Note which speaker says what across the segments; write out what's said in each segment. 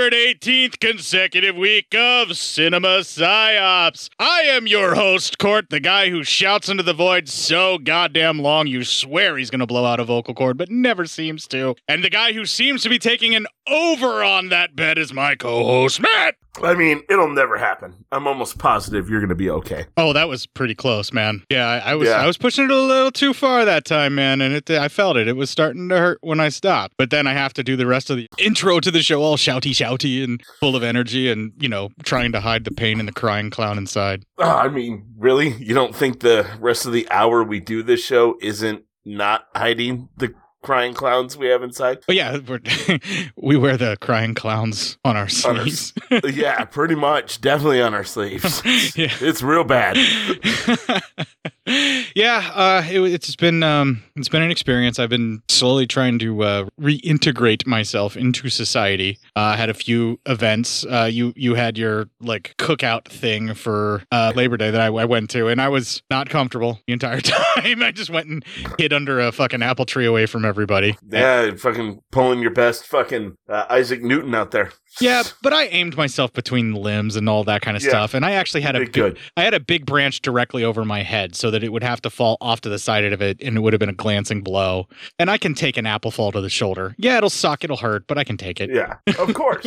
Speaker 1: 180 318th consecutive week of Cinema Psyops. I am your host, Court, the guy who shouts into the void so goddamn long you swear he's gonna blow out a vocal cord, but never seems to. And the guy who seems to be taking an over on that bet is my co-host, Matt.
Speaker 2: I mean, it'll never happen. I'm almost positive you're going to be okay.
Speaker 1: Oh, that was pretty close, man. Yeah, I, I was
Speaker 2: Yeah.
Speaker 1: I was pushing it a little too far that time, man, and it I felt it. It was starting to hurt when I stopped. But then I have to do the rest of the intro to the show all shouty shouty and full of energy and, you know, trying to hide the pain and the crying clown inside.
Speaker 2: Ah, I mean, really? You don't think the rest of the hour we do this show isn't not hiding the crying clowns we have inside?
Speaker 1: But yeah, we're, we wear the crying clowns on our
Speaker 2: On our
Speaker 1: sleeves.
Speaker 2: yeah, pretty much. Definitely on our sleeves.
Speaker 1: yeah.
Speaker 2: It's real bad.
Speaker 1: yeah, uh, it, it's been um, it's been an experience. I've been slowly trying to uh, reintegrate myself into society. Uh, I had a few events. Uh, you you had your like cookout thing for uh, Labor Day that I, I went to, and I was not comfortable the entire time. I just went and hid under a fucking apple tree away from everybody.
Speaker 2: Yeah, fucking pulling your best fucking uh, Isaac Newton out there.
Speaker 1: Yeah, but I aimed myself between the limbs and all that kind of
Speaker 2: Yeah.
Speaker 1: stuff, and I actually had a big,
Speaker 2: good.
Speaker 1: I had a big branch directly over my head, so that it would have to fall off to the side of it, and it would have been a glancing blow. And I can take an apple fall to the shoulder. Yeah, it'll suck, it'll hurt, but I can take it.
Speaker 2: Yeah, of course.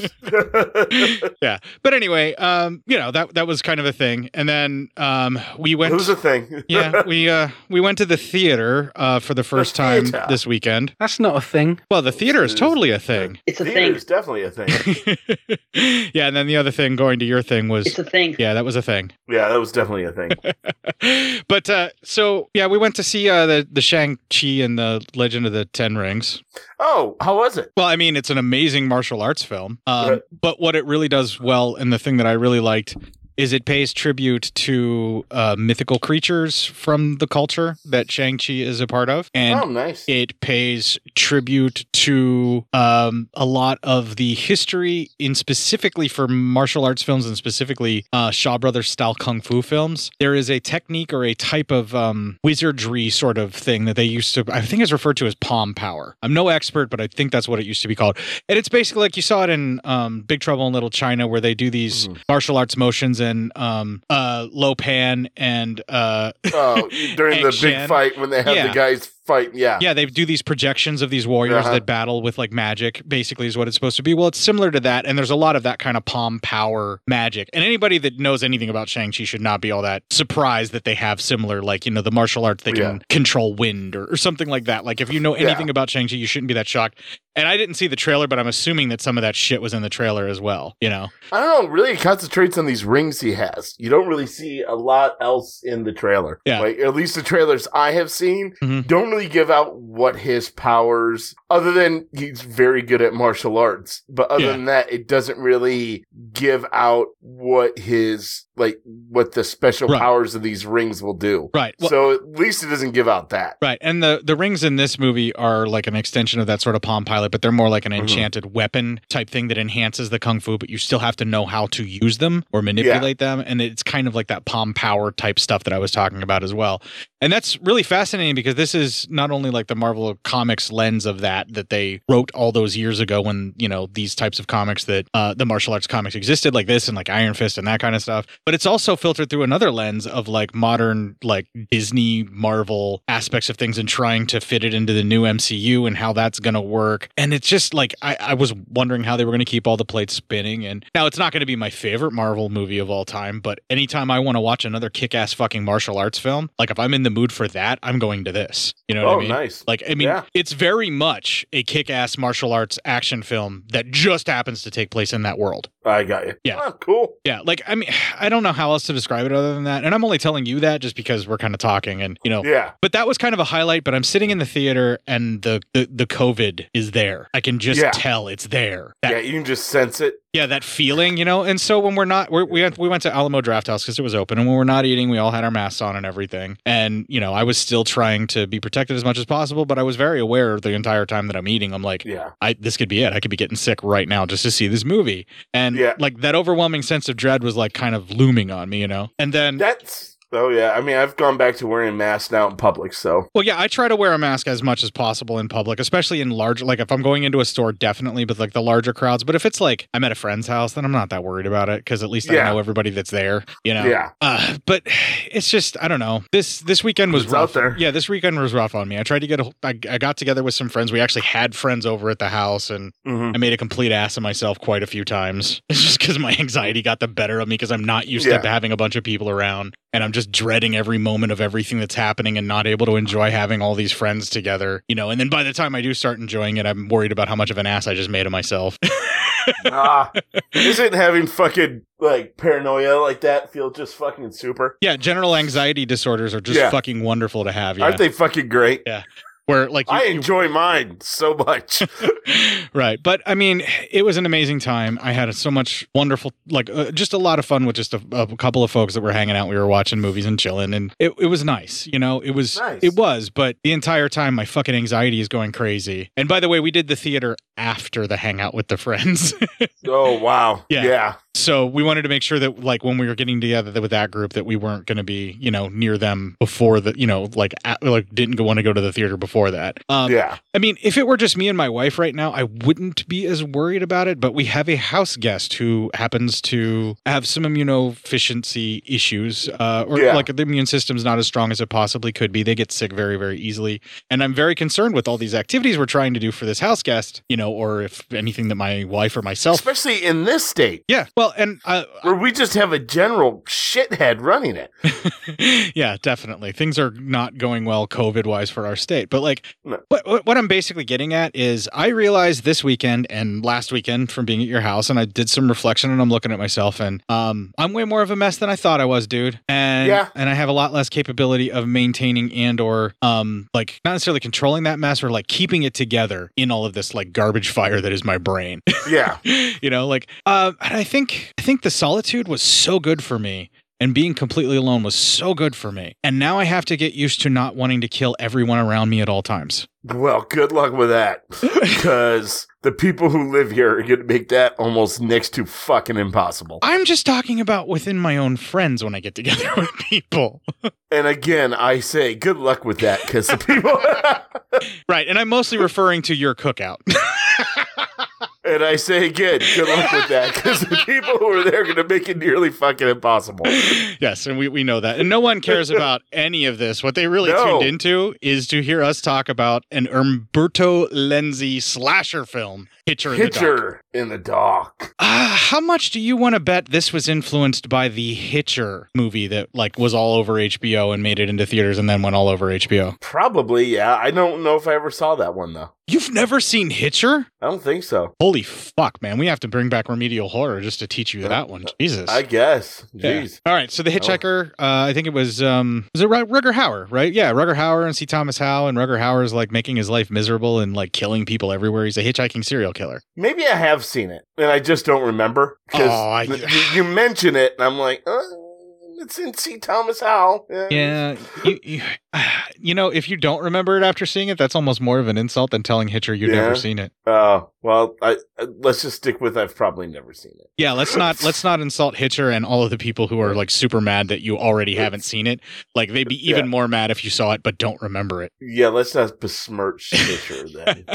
Speaker 1: yeah. But anyway, um, you know that that was kind of a thing, and then um, we went.
Speaker 2: it was a thing.
Speaker 1: yeah, we uh we went to the theater uh for the first time this weekend.
Speaker 3: That's not a thing.
Speaker 1: Well, the theater is totally a thing.
Speaker 4: It's a
Speaker 2: Theater
Speaker 4: thing.
Speaker 2: is definitely a thing.
Speaker 1: yeah, and then the other thing going to your thing was
Speaker 4: It's a thing.
Speaker 1: yeah, that was a thing.
Speaker 2: Yeah, that was definitely a thing.
Speaker 1: but uh so yeah, we went to see uh the the Shang Chi and the Legend of the Ten Rings.
Speaker 2: Oh, how was it?
Speaker 1: Well, I mean, it's an amazing martial arts film. Um,
Speaker 2: Right.
Speaker 1: But what it really does well, and the thing that I really liked, is it pays tribute to uh, mythical creatures from the culture that Shang Chi is a part of, and
Speaker 2: oh, nice.
Speaker 1: it pays tribute to um, a lot of the history in specifically for martial arts films and specifically uh, Shaw Brothers style kung fu films. There is a technique or a type of um, wizardry sort of thing that they used to, I think, is referred to as palm power. I'm no expert, but I think that's what it used to be called. And it's basically like you saw it in um, Big Trouble in Little China, where they do these martial arts motions and um, uh, Lo Pan and uh,
Speaker 2: Oh, during the big fight when they have
Speaker 1: Yeah.
Speaker 2: the guys fight. Yeah.
Speaker 1: yeah, they do these projections of these warriors
Speaker 2: Uh-huh.
Speaker 1: that battle with like magic, basically, is what it's supposed to be. Well, it's similar to that, and there's a lot of that kind of palm power magic. And anybody that knows anything about Shang-Chi should not be all that surprised that they have similar, like, you know, the martial arts, they can control wind or, or something like that. Like, if you know
Speaker 2: Yeah.
Speaker 1: anything about Shang-Chi, you shouldn't be that shocked. And I didn't see the trailer, but I'm assuming that some of that shit was in the trailer as well, you know?
Speaker 2: I don't know. Really, it concentrates on these rings he has. You don't really see a lot else in the trailer.
Speaker 1: Yeah.
Speaker 2: Like, at least the trailers I have seen
Speaker 1: Mhm.
Speaker 2: don't really give out what his powers, other than he's very good at martial arts. But other
Speaker 1: Yeah.
Speaker 2: than that, it doesn't really give out what his, like, what the special
Speaker 1: Right.
Speaker 2: powers of these rings will do.
Speaker 1: Right. Well,
Speaker 2: so at least it doesn't give out that.
Speaker 1: Right. And the the rings in this movie are like an extension of that sort of Palm Pilot, but they're more like an
Speaker 2: Mhm.
Speaker 1: enchanted weapon type thing that enhances the kung fu, but you still have to know how to use them or manipulate them. And it's kind of like that palm power type stuff that I was talking about as well. And that's really fascinating because this is not only like the Marvel Comics lens of that that they wrote all those years ago when, you know, these types of comics that uh, the martial arts comics existed, like this and like Iron Fist and that kind of stuff. But it's also filtered through another lens of like modern, like Disney, Marvel aspects of things and trying to fit it into the new MCU and how that's going to work. And it's just like, I, I was wondering how they were going to keep all the plates spinning. And now it's not going to be my favorite Marvel movie of all time, but anytime I want to watch another kick ass fucking martial arts film, like if I'm in the mood for that, I'm going to this. You know what
Speaker 2: Oh,
Speaker 1: I mean?
Speaker 2: nice.
Speaker 1: Like, I mean,
Speaker 2: Yeah.
Speaker 1: it's very much a kick ass martial arts action film that just happens to take place in that world.
Speaker 2: I got you.
Speaker 1: Yeah.
Speaker 2: Oh, cool.
Speaker 1: Yeah, like I mean, I don't know how else to describe it other than that, and I'm only telling you that just because we're kind of talking, and you know.
Speaker 2: Yeah.
Speaker 1: But that was kind of a highlight. But I'm sitting in the theater, and the the, the COVID is there. I can just
Speaker 2: Yeah.
Speaker 1: tell it's there. That,
Speaker 2: yeah, you can just sense it.
Speaker 1: yeah, that feeling, you know. And so when we're not, we're, we went, we went to Alamo Drafthouse because it was open, and when we're not eating, we all had our masks on and everything. And you know, I was still trying to be protected as much as possible, but I was very aware the entire time that I'm eating. I'm like,
Speaker 2: Yeah.
Speaker 1: I this could be it. I could be getting sick right now just to see this movie. And
Speaker 2: Yeah.
Speaker 1: like that overwhelming sense of dread was like kind of looming on me, you know. And then
Speaker 2: That's oh yeah. I mean, I've gone back to wearing masks now in public, so
Speaker 1: well, yeah, I try to wear a mask as much as possible in public, especially in large. Like if I'm going into a store, definitely, but like the larger crowds. But if it's like I'm at a friend's house, then I'm not that worried about it because at least
Speaker 2: Yeah.
Speaker 1: I know everybody that's there. You know.
Speaker 2: yeah.
Speaker 1: Uh, but it's just I don't know. This this weekend was
Speaker 2: It's
Speaker 1: rough.
Speaker 2: out there.
Speaker 1: Yeah, this weekend was rough on me. I tried to get a, I, I got together with some friends. We actually had friends over at the house, and
Speaker 2: Mhm.
Speaker 1: I made a complete ass of myself quite a few times. It's just because my anxiety got the better of me because I'm not used
Speaker 2: Yeah.
Speaker 1: to having a bunch of people around, and I'm just dreading every moment of everything that's happening and not able to enjoy having all these friends together. You know, and then by the time I do start enjoying it, I'm worried about how much of an ass I just made of myself.
Speaker 2: ah, isn't having fucking like paranoia like that feel just fucking super?
Speaker 1: yeah, general anxiety disorders are just
Speaker 2: Yeah.
Speaker 1: fucking wonderful to have. Yeah.
Speaker 2: Aren't they fucking great?
Speaker 1: Yeah. Where like you-
Speaker 2: I enjoy mine so much.
Speaker 1: right but i mean it was an amazing time i had so much wonderful like uh, just a lot of fun with just a, a couple of folks that were hanging out we were watching movies and chilling and it, it was nice you know it was
Speaker 2: Nice.
Speaker 1: it was but the entire time my fucking anxiety is going crazy and by the way we did the theater after the hangout with the friends
Speaker 2: oh wow.
Speaker 1: Yeah.
Speaker 2: Yeah.
Speaker 1: So we wanted to make sure that like when we were getting together with that group that we weren't going to be you know near them before the you know like at, like didn't want to go to the theater before that um
Speaker 2: yeah.
Speaker 1: I mean, if it were just me and my wife right now, I wouldn't be as worried about it. But we have a house guest who happens to have some immunodeficiency issues, uh, or
Speaker 2: Yeah.
Speaker 1: like the immune system's not as strong as it possibly could be. They get sick very, very easily. And I'm very concerned with all these activities we're trying to do for this house guest, you know, or if anything that my wife or myself.
Speaker 2: Especially in this state
Speaker 1: Yeah. Well, and uh,
Speaker 2: where we just have a general shithead running it.
Speaker 1: yeah, definitely. Things are not going well COVID wise for our state. But like,
Speaker 2: No.
Speaker 1: what, what what I'm basically getting at is I realized this weekend and last weekend from being at your house, and I did some reflection and I'm looking at myself, and um, I'm way more of a mess than I thought I was, dude. And
Speaker 2: Yeah.
Speaker 1: and I have a lot less capability of maintaining and or um like not necessarily controlling that mess or like keeping it together in all of this like garbage fire that is my brain.
Speaker 2: Yeah.
Speaker 1: you know like uh and i think i think the solitude was so good for me and being completely alone was so good for me and now i have to get used to not wanting to kill everyone around me at all times
Speaker 2: Well, good luck with that. Because the people who live here are going to make that almost next to fucking impossible.
Speaker 1: i'm just talking about within my own friends when i get together with people
Speaker 2: And again, I say good luck with that because the people.
Speaker 1: right and i'm mostly referring to your cookout
Speaker 2: and I say again, good luck with that because the people who are there are going to make it nearly fucking impossible.
Speaker 1: yes and we, we know that and no one cares about any of this what they really
Speaker 2: No.
Speaker 1: tuned into is to hear us talk about an umberto lenzi slasher film hitcher in the dark
Speaker 2: Hitcher in the dark.
Speaker 1: Uh, how much do you want to bet this was influenced by the Hitcher movie that like was all over HBO and made it into theaters and then went all over HBO?
Speaker 2: Probably, yeah. I don't know if I ever saw that one though.
Speaker 1: You've never seen Hitcher?
Speaker 2: I don't think so.
Speaker 1: Holy fuck, man! We have to bring back remedial horror just to teach you that one. Jesus.
Speaker 2: I guess.
Speaker 1: Yeah.
Speaker 2: Jeez.
Speaker 1: All right, so the Hitchhiker, uh, I think it was um, was it Ru- Rutger Hauer, right? Yeah, Rutger Hauer and C. Thomas Howell, and Rutger Hauer is like making his life miserable and like killing people everywhere. He's a hitchhiking serial killer.
Speaker 2: Maybe I have seen it and I just don't remember because
Speaker 1: Oh, I-
Speaker 2: you, you mention it and I'm like, uh, it's in C. Thomas Howell.
Speaker 1: Yeah, you, you, you know, if you don't remember it after seeing it, that's almost more of an insult than telling Hitcher you've
Speaker 2: Yeah.
Speaker 1: never seen it.
Speaker 2: Oh well, I, uh, let's just stick with I've probably never seen it.
Speaker 1: Yeah, let's not let's not insult Hitcher and all of the people who are like super mad that you already haven't seen it. Like they'd be even
Speaker 2: Yeah.
Speaker 1: more mad if you saw it but don't remember it.
Speaker 2: Yeah, let's not besmirch Hitcher then.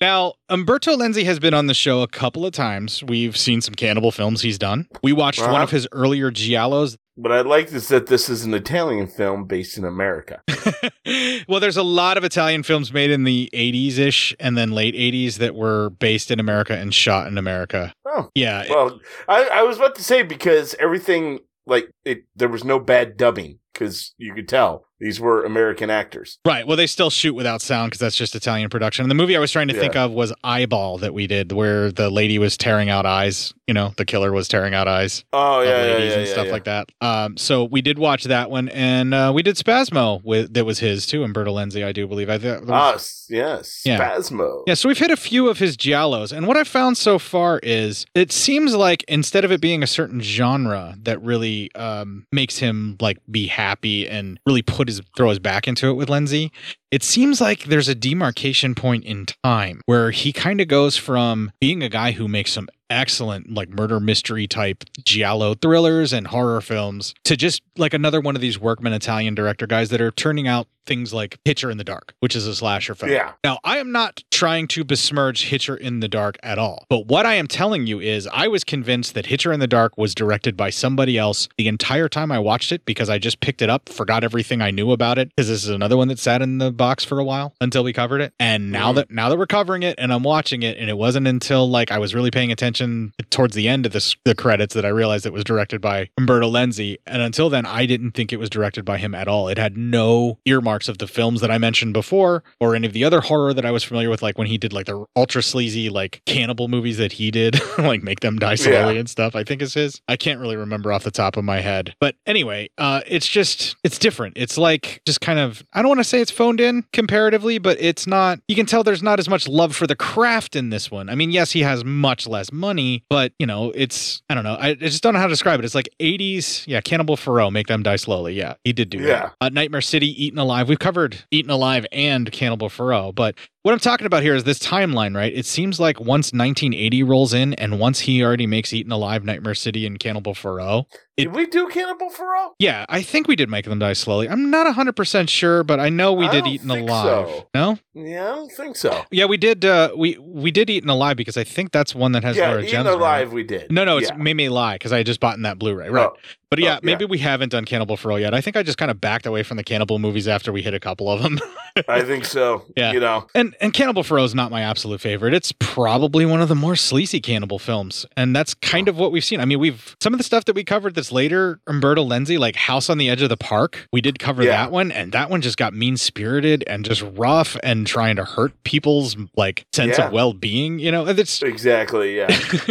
Speaker 1: now, Umberto Lenzi has been on the show a couple of times. We've seen some cannibal films he's done. We watched one
Speaker 2: Uh-huh.
Speaker 1: of his earlier giallos.
Speaker 2: What I like is that this is an Italian film based in America.
Speaker 1: well, there's a lot of Italian films made in the 80s ish and then late 80s that were based in America and shot in America.
Speaker 2: Oh,
Speaker 1: Yeah.
Speaker 2: well, I, I was about to say because everything like it, there was no bad dubbing because you could tell these were American actors.
Speaker 1: Right. Well, they still shoot without sound because that's just Italian production. And the movie I was trying to think of was Eyeball that we did, where the lady was tearing out eyes. You know, the killer was tearing out eyes
Speaker 2: Oh yeah, yeah,
Speaker 1: ladies
Speaker 2: yeah,
Speaker 1: and
Speaker 2: yeah,
Speaker 1: stuff
Speaker 2: yeah.
Speaker 1: like that. Um, so we did watch that one, and uh, we did Spasmo with that was his too, Umberto Lenzi, I do believe. I was-
Speaker 2: Ah, yes,
Speaker 1: Yeah.
Speaker 2: Spasmo.
Speaker 1: Yeah, so we've hit a few of his giallos, and what I found so far is it seems like instead of it being a certain genre that really um, makes him like be happy and really put his throw his back into it with Lenzi, it seems like there's a demarcation point in time where he kind of goes from being a guy who makes some excellent like murder mystery type giallo thrillers and horror films to just like another one of these workman Italian director guys that are turning out things like Hitcher in the Dark, which is a slasher film.
Speaker 2: Yeah.
Speaker 1: Now, I am not trying to besmirch Hitcher in the Dark at all. But what I am telling you is I was convinced that Hitcher in the Dark was directed by somebody else the entire time I watched it because I just picked it up, forgot everything I knew about it because this is another one that sat in the box for a while until we covered it. And now mm-hmm. that now that we're covering it and I'm watching it and it wasn't until like I was really paying attention towards the end of this the credits that I realized it was directed by Umberto Lenzi and until then I didn't think it was directed by him at all. It had no earmark hallmarks of the films that I mentioned before, or any of the other horror that I was familiar with, like when he did like the ultra sleazy like cannibal movies that he did, like Make Them Die Slowly
Speaker 2: Yeah.
Speaker 1: and stuff. I think is his. I can't really remember off the top of my head, but anyway, uh, it's just it's different. It's like just kind of I don't want to say it's phoned in comparatively, but it's not. You can tell there's not as much love for the craft in this one. I mean, yes, he has much less money, but you know, it's I don't know. I, I just don't know how to describe it. It's like 80s, yeah, Cannibal Ferox, Make Them Die Slowly. Yeah, he did do
Speaker 2: Yeah.
Speaker 1: that. Uh, Nightmare City, Eaten Alive. We've covered Eaten Alive and Cannibal Ferox, but what I'm talking about here is this timeline, right? It seems like once 1980 rolls in, and once he already makes Eaten Alive, Nightmare City, and Cannibal Ferox,
Speaker 2: Did we do Cannibal Ferox?
Speaker 1: yeah, I think we did make them die slowly. I'm not 100% sure, but I know we
Speaker 2: I
Speaker 1: did Eaten Alive.
Speaker 2: so.
Speaker 1: No?
Speaker 2: Yeah, I don't think so.
Speaker 1: Yeah, we did uh we we did Eaten Alive because I think that's one that has
Speaker 2: yeah,
Speaker 1: Laura
Speaker 2: Eaten
Speaker 1: Gems. right?
Speaker 2: Alive we did.
Speaker 1: No, no, it's
Speaker 2: Yeah.
Speaker 1: Me Me Lai because I just bought in that Blu-ray, right?
Speaker 2: Oh.
Speaker 1: But yeah,
Speaker 2: Oh, yeah.
Speaker 1: maybe we haven't done Cannibal Ferox yet. I think I just kind of backed away from the cannibal movies after we hit a couple of them.
Speaker 2: I think so.
Speaker 1: Yeah.
Speaker 2: You know,
Speaker 1: And and Cannibal Ferox is not my absolute favorite. It's probably one of the more sleazy cannibal films, and that's kind of what we've seen. I mean, we've some of the stuff that we covered that's later, Umberto Lenzi, like House on the Edge of the Park. We did cover
Speaker 2: Yeah.
Speaker 1: that one, and that one just got mean spirited and just rough and trying to hurt people's like sense
Speaker 2: Yeah.
Speaker 1: of well being. You know, and it's
Speaker 2: exactly. Yeah.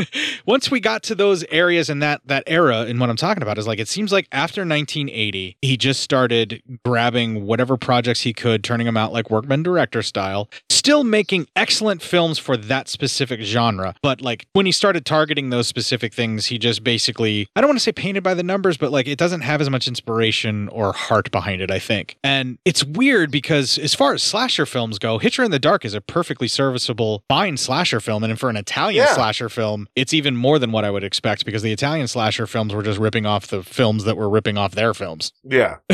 Speaker 1: once we got to those areas in that that era and what i'm talking about is like it seems like after 1980 he just started grabbing whatever projects he could turning them out like workman director style still making excellent films for that specific genre but like when he started targeting those specific things he just basically i don't want to say painted by the numbers but like it doesn't have as much inspiration or heart behind it i think and it's weird because as far as slasher films go hitcher in the dark is a perfectly serviceable fine slasher film and for an italian
Speaker 2: Yeah.
Speaker 1: slasher film it's even more than what i would expect because the italian slasher films were just ripping off the films that were ripping off their films
Speaker 2: Yeah.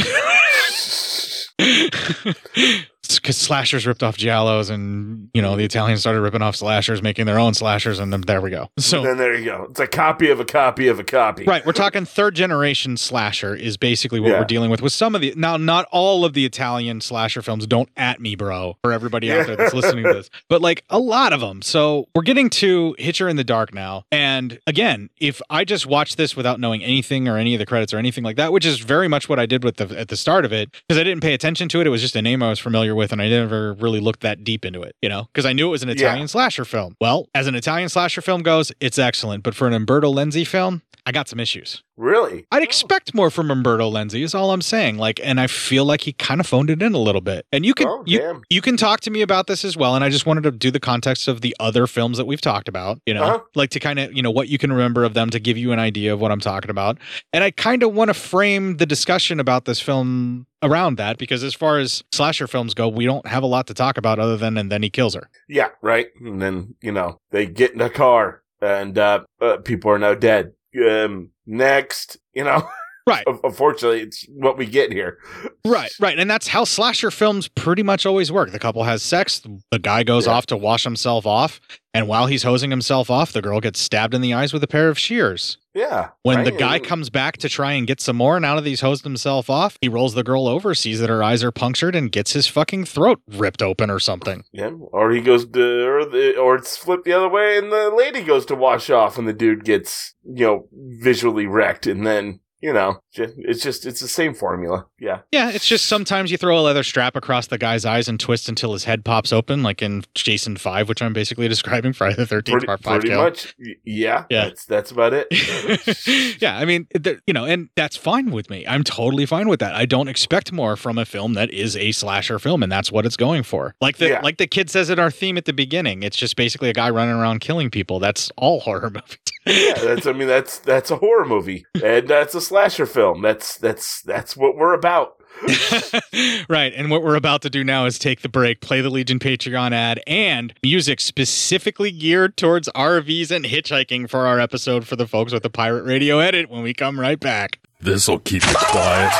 Speaker 1: because slashers ripped off giallos and you know the italians started ripping off slashers making their own slashers and then there we go so
Speaker 2: and then there you go. It's a copy of a copy of a copy.
Speaker 1: Right, we're talking third generation slasher is basically what
Speaker 2: Yeah.
Speaker 1: we're dealing with with some of the now not all of the Italian slasher films don't at me bro for everybody out there that's listening to this but like a lot of them so we're getting to Hitcher in the Dark now and again if I just watched this without knowing anything or any of the credits or anything like that which is very much what I did with the at the start of it because I didn't pay attention to it it was just a name I was familiar with and I never really looked that deep into it you know because I knew it was an
Speaker 2: Yeah.
Speaker 1: Italian slasher film well as an Italian slasher film goes it's excellent but for an Umberto Lenzi film I got some issues
Speaker 2: Really?
Speaker 1: I'd expect more from Umberto Lenzi, is all I'm saying. Like, and I feel like he kind of phoned it in a little bit. And you can
Speaker 2: Oh,
Speaker 1: you, you can talk to me about this as well. And I just wanted to do the context of the other films that we've talked about, you know,
Speaker 2: Uh-huh.
Speaker 1: like to kind of, you know, what you can remember of them to give you an idea of what I'm talking about. And I kind of want to frame the discussion about this film around that because as far as slasher films go, we don't have a lot to talk about other than and then he kills her.
Speaker 2: Yeah. Right. And then you know they get in a car and uh, uh people are now dead. Um. Next, you know.
Speaker 1: Right.
Speaker 2: Unfortunately, it's what we get here.
Speaker 1: Right, right. And that's how slasher films pretty much always work. The couple has sex, the guy goes
Speaker 2: Yeah.
Speaker 1: off to wash himself off, and while he's hosing himself off, the girl gets stabbed in the eyes with a pair of shears.
Speaker 2: Yeah.
Speaker 1: When
Speaker 2: right?
Speaker 1: the guy comes back to try and get some more, now that he's hosed himself off, he rolls the girl over, sees that her eyes are punctured, and gets his fucking throat ripped open or something.
Speaker 2: Yeah, or he goes to, or, the, or it's flipped the other way, and the lady goes to wash off, and the dude gets, you know, visually wrecked, and then, you know, it's just, it's the same formula. Yeah.
Speaker 1: Yeah, it's just sometimes you throw a leather strap across the guy's eyes and twist until his head pops open, like in Jason 5, which I'm basically describing Friday the 13th Part 5
Speaker 2: pretty
Speaker 1: kill.
Speaker 2: much. Yeah.
Speaker 1: Yeah.
Speaker 2: That's, that's about it.
Speaker 1: yeah, I mean, you know, and that's fine with me. I'm totally fine with that. I don't expect more from a film that is a slasher film, and that's what it's going for. Like the
Speaker 2: Yeah.
Speaker 1: like the kid says in our theme at the beginning, it's just basically a guy running around killing people. That's all horror movies.
Speaker 2: Yeah, that's, I mean, that's, that's a horror movie, and that's a slasher film. That's, that's, that's what we're about.
Speaker 1: right. And what we're about to do now is take the break, play the Legion Patreon ad, and music specifically geared towards RVs and hitchhiking for our episode for the folks with the pirate radio edit when we come right back.
Speaker 3: This'll keep you quiet.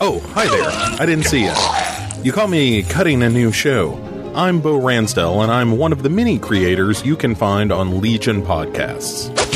Speaker 3: Oh, hi there. I didn't see you. You call me cutting a new show. I'm Bo Ransdell, and I'm one of the many creators you can find on Legion Podcasts.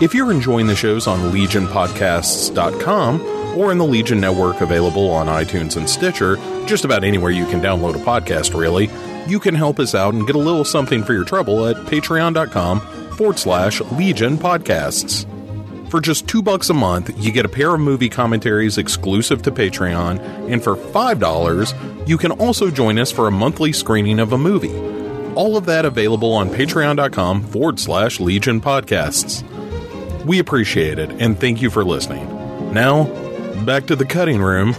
Speaker 3: If you're enjoying the shows on legionpodcasts.com or in the Legion Network available on iTunes and Stitcher, just about anywhere you can download a podcast, really, you can help us out and get a little something for your trouble at patreon.com forward slash Legion Podcasts. For just two bucks a month, you get a pair of movie commentaries exclusive to Patreon, and for five dollars, you can also join us for a monthly screening of a movie. All of that available on patreon.com forward slash Legion Podcasts. We appreciate it, and thank you for listening. Now, back to the cutting room.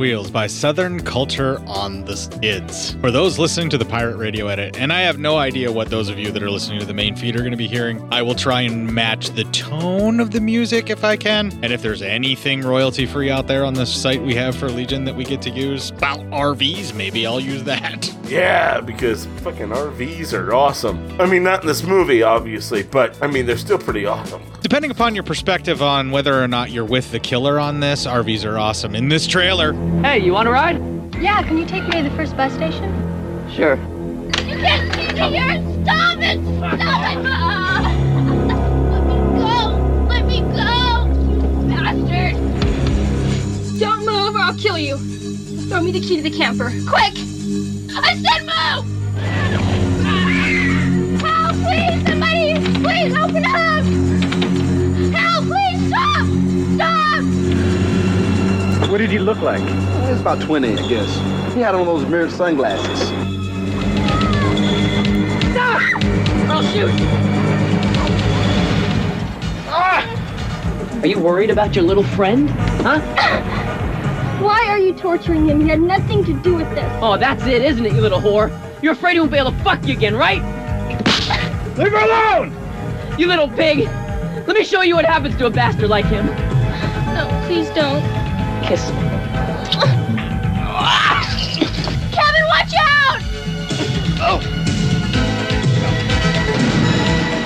Speaker 1: Wheels by Southern Culture on the Skids. For those listening to the Pirate Radio edit, and I have no idea what those of you that are listening to the main feed are going to be hearing, I will try and match the tone of the music if I can. And if there's anything royalty free out there on the site we have for Legion that we get to use, about RVs, maybe I'll use that.
Speaker 2: Yeah, because fucking RVs are awesome. I mean, not in this movie, obviously, but I mean, they're still pretty awesome.
Speaker 1: Depending upon your perspective on whether or not you're with the killer on this, RVs are awesome. In this trailer,
Speaker 5: Hey, you want to ride?
Speaker 6: Yeah, can you take me to the first bus station?
Speaker 5: Sure.
Speaker 6: You can't see me here! Stop it! Stop it! Let me go! Let me go! You bastard! Don't move or I'll kill you! Throw me the key to the camper. Quick! I said
Speaker 7: What did he look like? He was about 20, I guess. He had on those mirrored sunglasses.
Speaker 6: Stop! I'll shoot! Ah!
Speaker 5: Are you worried about your little friend? Huh?
Speaker 6: Why are you torturing him? He had nothing to do with this.
Speaker 5: Oh, that's it, isn't it, you little whore? You're afraid he won't be able to fuck you again, right?
Speaker 7: Leave her alone!
Speaker 5: You little pig! Let me show you what happens to a bastard like him.
Speaker 6: No, please don't.
Speaker 5: Kiss.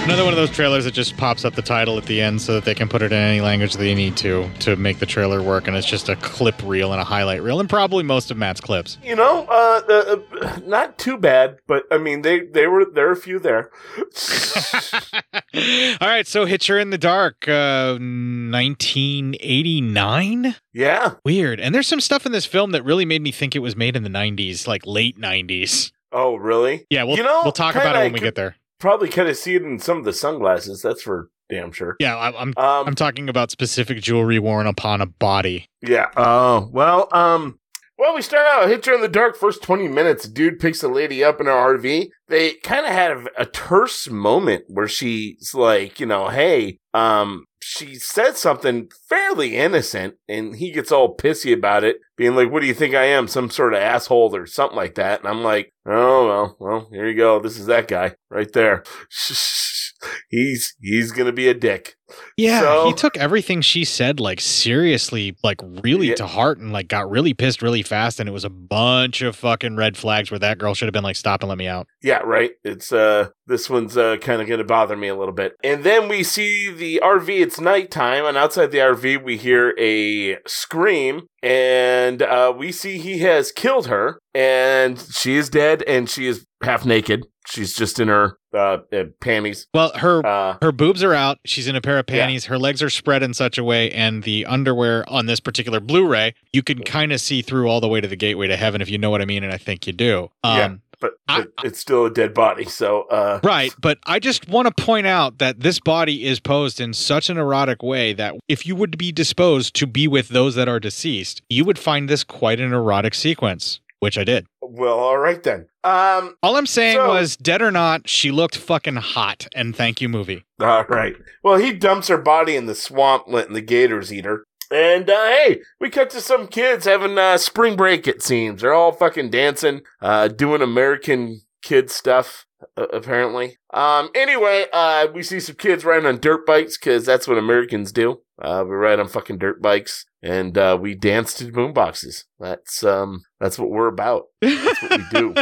Speaker 1: Another one of those trailers that just pops up the title at the end so that they can put it in any language that they need to to make the trailer work, and it's just a clip reel and a highlight reel, and probably most of Matt's clips.
Speaker 2: You know, uh, uh, uh, not too bad, but I mean, they they were there are a few there.
Speaker 1: All right, so Hitcher in the Dark, uh, 1989.
Speaker 2: Yeah.
Speaker 1: Weird. And there's some stuff in this film that really made me think it was made in the 90s, like late 90s.
Speaker 2: Oh, really?
Speaker 1: Yeah, we'll
Speaker 2: You know,
Speaker 1: we'll talk about it when we
Speaker 2: could-
Speaker 1: get there.
Speaker 2: Probably kind of see it in some of the sunglasses. That's for damn sure.
Speaker 1: Yeah, I, I'm
Speaker 2: Um,
Speaker 1: I'm talking about specific jewelry worn upon a body.
Speaker 2: Yeah. Oh, well, um, well, we start out Hitcher in the Dark. First 20 minutes, dude picks a lady up in her RV. They kind of had a, a terse moment where she's like, you know, hey, um, she said something fairly innocent and he gets all pissy about it, being like, what do you think I am? Some sort of asshole or something like that. And I'm like, oh, well, well, here you go. This is that guy right there. he's, he's going to be a dick.
Speaker 1: Yeah,
Speaker 2: So-
Speaker 1: he took everything she said like seriously, like really
Speaker 2: Yeah.
Speaker 1: to heart, and like got really pissed really fast. And it was a bunch of fucking red flags where that girl should have been like, "Stop and let me out."
Speaker 2: Yeah, right. It's uh this one's uh kind of to bother me a little bit. And then we see the RV, it's nighttime, and outside the RV we hear a scream and uh we see he has killed her and she is dead and she is half naked. She's just in her uh, uh, panties.
Speaker 1: Well, her
Speaker 2: Uh,
Speaker 1: her boobs are out. She's in a pair of
Speaker 2: Yeah.
Speaker 1: panties. Her legs are spread in such a way, and the underwear on this particular Blu-ray, you can kind of see through all the way to the gateway to heaven, if you know what I mean. And I think you do. Um,
Speaker 2: yeah, but, but it's still a dead body. So uh,
Speaker 1: Right, but I just want to point out that this body is posed in such an erotic way that if you would be disposed to be with those that are deceased, you would find this quite an erotic sequence, which I did.
Speaker 2: well, all right then. Um,
Speaker 1: All I'm saying
Speaker 2: So-
Speaker 1: was, dead or not, she looked fucking hot, and thank you, movie.
Speaker 2: All right. Well, he dumps her body in the swamp, letting the gators eat her. And uh, hey, we cut to some kids having uh, spring break. It seems they're all fucking dancing, uh, doing American kid stuff. Uh, apparently. Um. Anyway, uh, we see some kids riding on dirt bikes because that's what Americans do. Uh, we ride on fucking dirt bikes and uh, we dance to boomboxes. That's um. That's what we're about. That's what we do.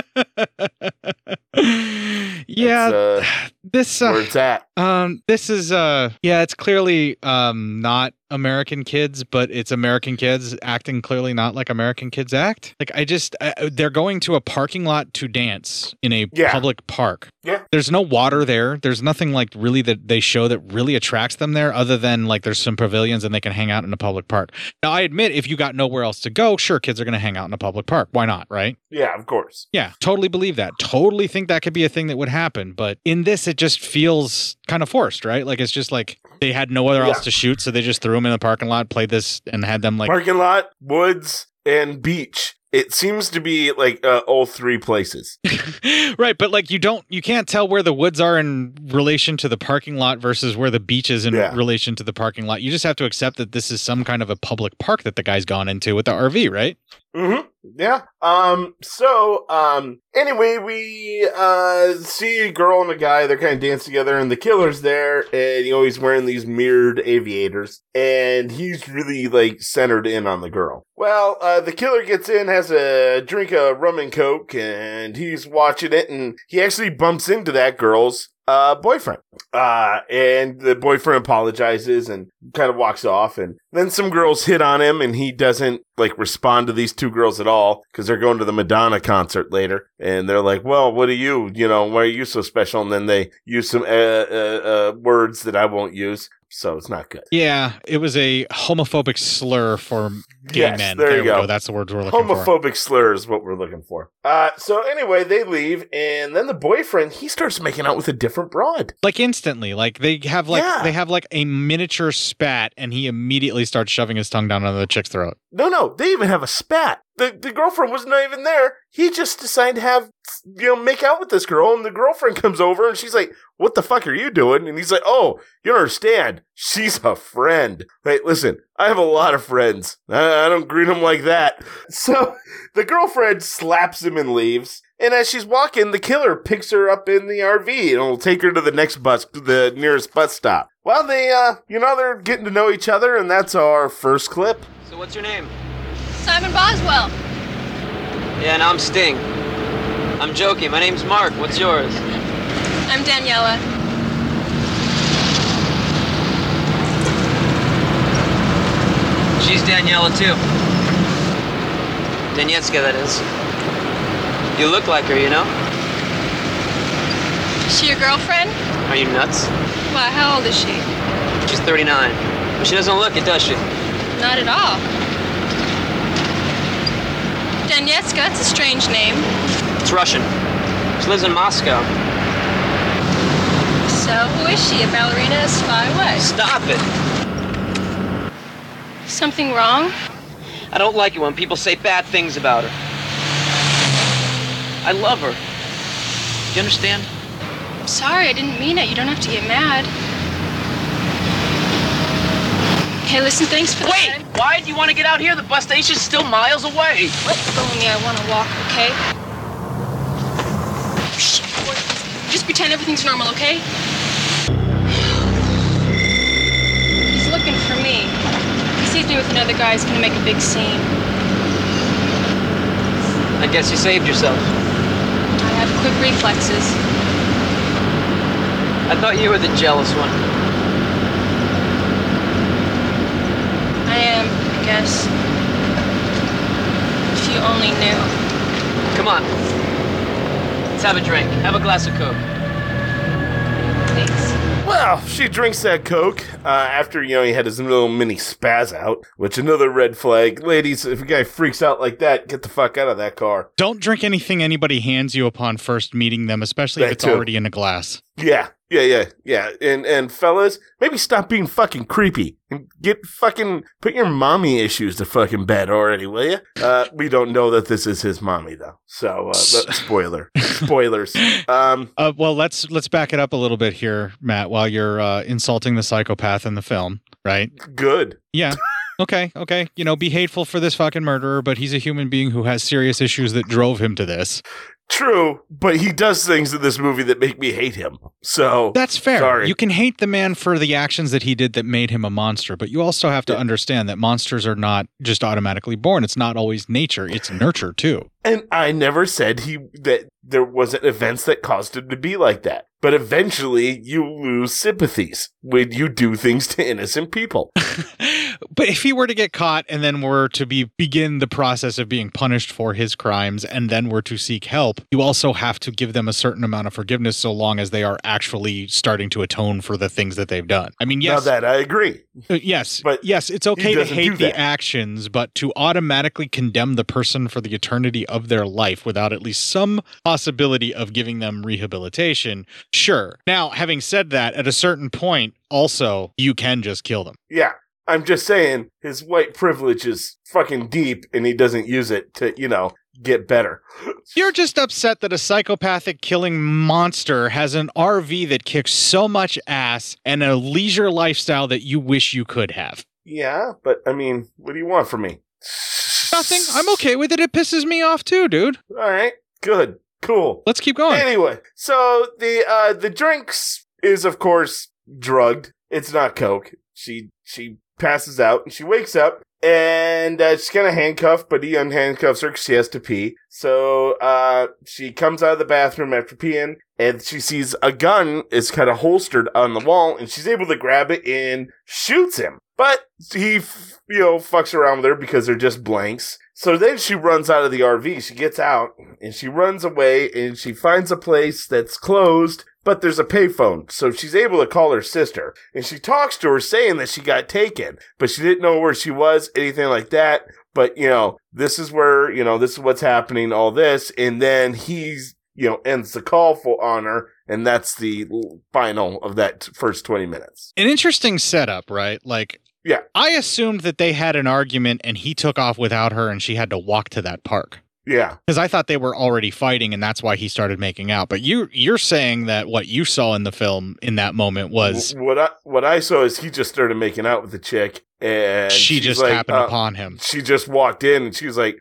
Speaker 1: Yeah,
Speaker 2: uh,
Speaker 1: this uh,
Speaker 2: where it's at.
Speaker 1: Um, this is uh, yeah, it's clearly um not American kids, but it's American kids acting clearly not like American kids act. Like I just, uh, they're going to a parking lot to dance in a
Speaker 2: Yeah.
Speaker 1: public park.
Speaker 2: Yeah.
Speaker 1: There's no water there. There's nothing like really that they show that really attracts them there, other than like there's some pavilions and they can hang out in a public park. Now I admit, if you got nowhere else to go, sure, kids are going to hang out in a public park. Why not? Right?
Speaker 2: Yeah, of course.
Speaker 1: Yeah, totally believe that. Totally think that could be a thing that would happen. But in this, it just feels kind of forced, right? Like it's just like they had no other else to shoot, so they just threw them in the parking lot, played this, and had them like.
Speaker 2: parking lot, woods, and beach. It seems to be like uh, all three places.
Speaker 1: right, but like you don't, you can't tell where the woods are in relation to the parking lot versus where the beach is in
Speaker 2: Yeah.
Speaker 1: relation to the parking lot. You just have to accept that this is some kind of a public park that the guy's gone into with the RV, right?
Speaker 2: Mm-hmm. Yeah. Um. So, um. Anyway, we uh see a girl and a guy. They're kind of dance together, and the killer's there, and you know he's wearing these mirrored aviators, and he's really like centered in on the girl. Well, uh, the killer gets in, has a drink of rum and coke, and he's watching it, and he actually bumps into that girl's uh boyfriend. Uh, and the boyfriend apologizes and kind of walks off, and then some girls hit on him, and he doesn't like respond to these two girls at all because they're going to the Madonna concert later, and they're like, "Well, what are you? You know, why are you so special?" And then they use some uh, uh, uh, words that I won't use, so it's not good.
Speaker 1: Yeah, it was a homophobic slur for gay
Speaker 2: Yes,
Speaker 1: men.
Speaker 2: there you
Speaker 1: we
Speaker 2: go.
Speaker 1: That's the word we're looking for.
Speaker 2: Homophobic slur is what we're looking for. Uh, so anyway, they leave, and then the boyfriend he starts making out with a different broad.
Speaker 1: like instantly like they have like
Speaker 2: Yeah.
Speaker 1: they have like a miniature spat and he immediately starts shoving his tongue down another chick's throat
Speaker 2: No, no, they even have a spat. The the girlfriend was not even there. He just decided to have you know make out with this girl, and the girlfriend comes over and she's like, "What the fuck are you doing?" And he's like, "Oh, you understand. She's a friend. Hey, listen, I have a lot of friends. I, I don't greet them like that." So the girlfriend slaps him and leaves. And as she's walking, the killer picks her up in the RV and will take her to the next bus, the nearest bus stop. Well, they, uh, you know, they're getting to know each other, and that's our first clip.
Speaker 8: So what's your name?
Speaker 6: Simon Boswell.
Speaker 8: Yeah, and I'm Sting. I'm joking. My name's Mark. What's yours?
Speaker 6: I'm Daniela.
Speaker 8: She's Daniela too. Danietska, that is. You look like her, you know?
Speaker 6: Is she your girlfriend?
Speaker 8: Are you nuts?
Speaker 6: Why, how old is she?
Speaker 8: She's 39. But she doesn't look it, does she?
Speaker 6: Not at all. Danietska, it's a strange name.
Speaker 8: It's Russian. She lives in Moscow.
Speaker 6: So, who is she? A ballerina, a spy, what?
Speaker 8: Stop it!
Speaker 6: Something wrong?
Speaker 8: I don't like it when people say bad things about her. I love her. Do you understand?
Speaker 6: I'm sorry, I didn't mean it. You don't have to get mad. Hey, listen, thanks for the
Speaker 8: Wait!
Speaker 6: ride.
Speaker 8: Why do you want to get out here? The bus station's still miles away.
Speaker 6: Go of me, I want to walk, okay? Just pretend everything's normal, okay? He's looking for me. He sees me with another guy, he's gonna make a big scene.
Speaker 8: I guess you saved yourself.
Speaker 6: Quick reflexes.
Speaker 8: I thought you were the jealous one.
Speaker 6: I am, I guess. If you only knew.
Speaker 8: Come on. Let's have a drink. Have a glass of Coke.
Speaker 2: Well, she drinks that Coke uh, after, you know, he had his little mini spaz out, which another red flag. Ladies, if a guy freaks out like that, get the fuck out of that car.
Speaker 1: Don't drink anything anybody hands you upon first meeting them, especially if it's
Speaker 2: too.
Speaker 1: already in a glass.
Speaker 2: Yeah, yeah, yeah, yeah. And and fellas, maybe stop being fucking creepy and get fucking put your mommy issues to fucking bed already, will you? Uh, we don't know that this is his mommy though, so uh, spoiler, spoilers. Um,
Speaker 1: Uh, well, let's let's back it up a little bit here, Matt. While you're uh, insulting the psychopath in the film, right?
Speaker 2: good.
Speaker 1: Yeah. Okay. Okay. You know, be hateful for this fucking murderer, but he's a human being who has serious issues that drove him to this.
Speaker 2: True, but he does things in this movie that make me hate him. So
Speaker 1: That's fair.
Speaker 2: Sorry.
Speaker 1: You can hate the man for the actions that he did that made him a monster, but you also have to understand that monsters are not just automatically born. It's not always nature, it's nurture too.
Speaker 2: And I never said he that there wasn't events that caused him to be like that. But eventually you lose sympathies when you do things to innocent people.
Speaker 1: But if he were to get caught and then were to be begin the process of being punished for his crimes and then were to seek help, you also have to give them a certain amount of forgiveness so long as they are actually starting to atone for the things that they've done. I mean, yes,
Speaker 2: Now that I agree.
Speaker 1: Uh, yes, but yes, it's okay to hate the actions, but to automatically condemn the person for the eternity of their life without at least some possibility of giving them rehabilitation, sure. Now, having said that, at a certain point, also you can just kill them.
Speaker 2: Yeah. I'm just saying his white privilege is fucking deep and he doesn't use it to, you know, get better.
Speaker 1: You're just upset that a psychopathic killing monster has an RV that kicks so much ass and a leisure lifestyle that you wish you could have.
Speaker 2: Yeah, but I mean, what do you want from me?
Speaker 1: Nothing. I'm okay with it. It pisses me off too, dude.
Speaker 2: All right. Good. Cool.
Speaker 1: Let's keep going.
Speaker 2: Anyway, so the uh the drinks is of course drugged. It's not coke. She she passes out and she wakes up and uh, she's kind of handcuffed, but he unhandcuffs her 'cause she has to pee. So uh she comes out of the bathroom after peeing and she sees a gun is kind of holstered on the wall and she's able to grab it and shoots him. But he, you know, fucks around with her because they're just blanks. So then she runs out of the RV. She gets out and she runs away and she finds a place that's closed, but there's a payphone. So she's able to call her sister and she talks to her saying that she got taken, but she didn't know where she was, anything like that. But, you know, this is where, you know, this is what's happening, all this. And then he's, you know, ends the call for on her. And that's the final of that first 20 minutes.
Speaker 1: An interesting setup, right? Like,
Speaker 2: yeah,
Speaker 1: I assumed that they had an argument and he took off without her and she had to walk to that park.
Speaker 2: Yeah.
Speaker 1: Because I thought they were already fighting and that's why he started making out. But you you're saying that what you saw in the film in that moment was
Speaker 2: what I what I saw is he just started making out with the chick, and
Speaker 1: She just
Speaker 2: like,
Speaker 1: happened
Speaker 2: uh,
Speaker 1: upon him.
Speaker 2: She just walked in, and she was like,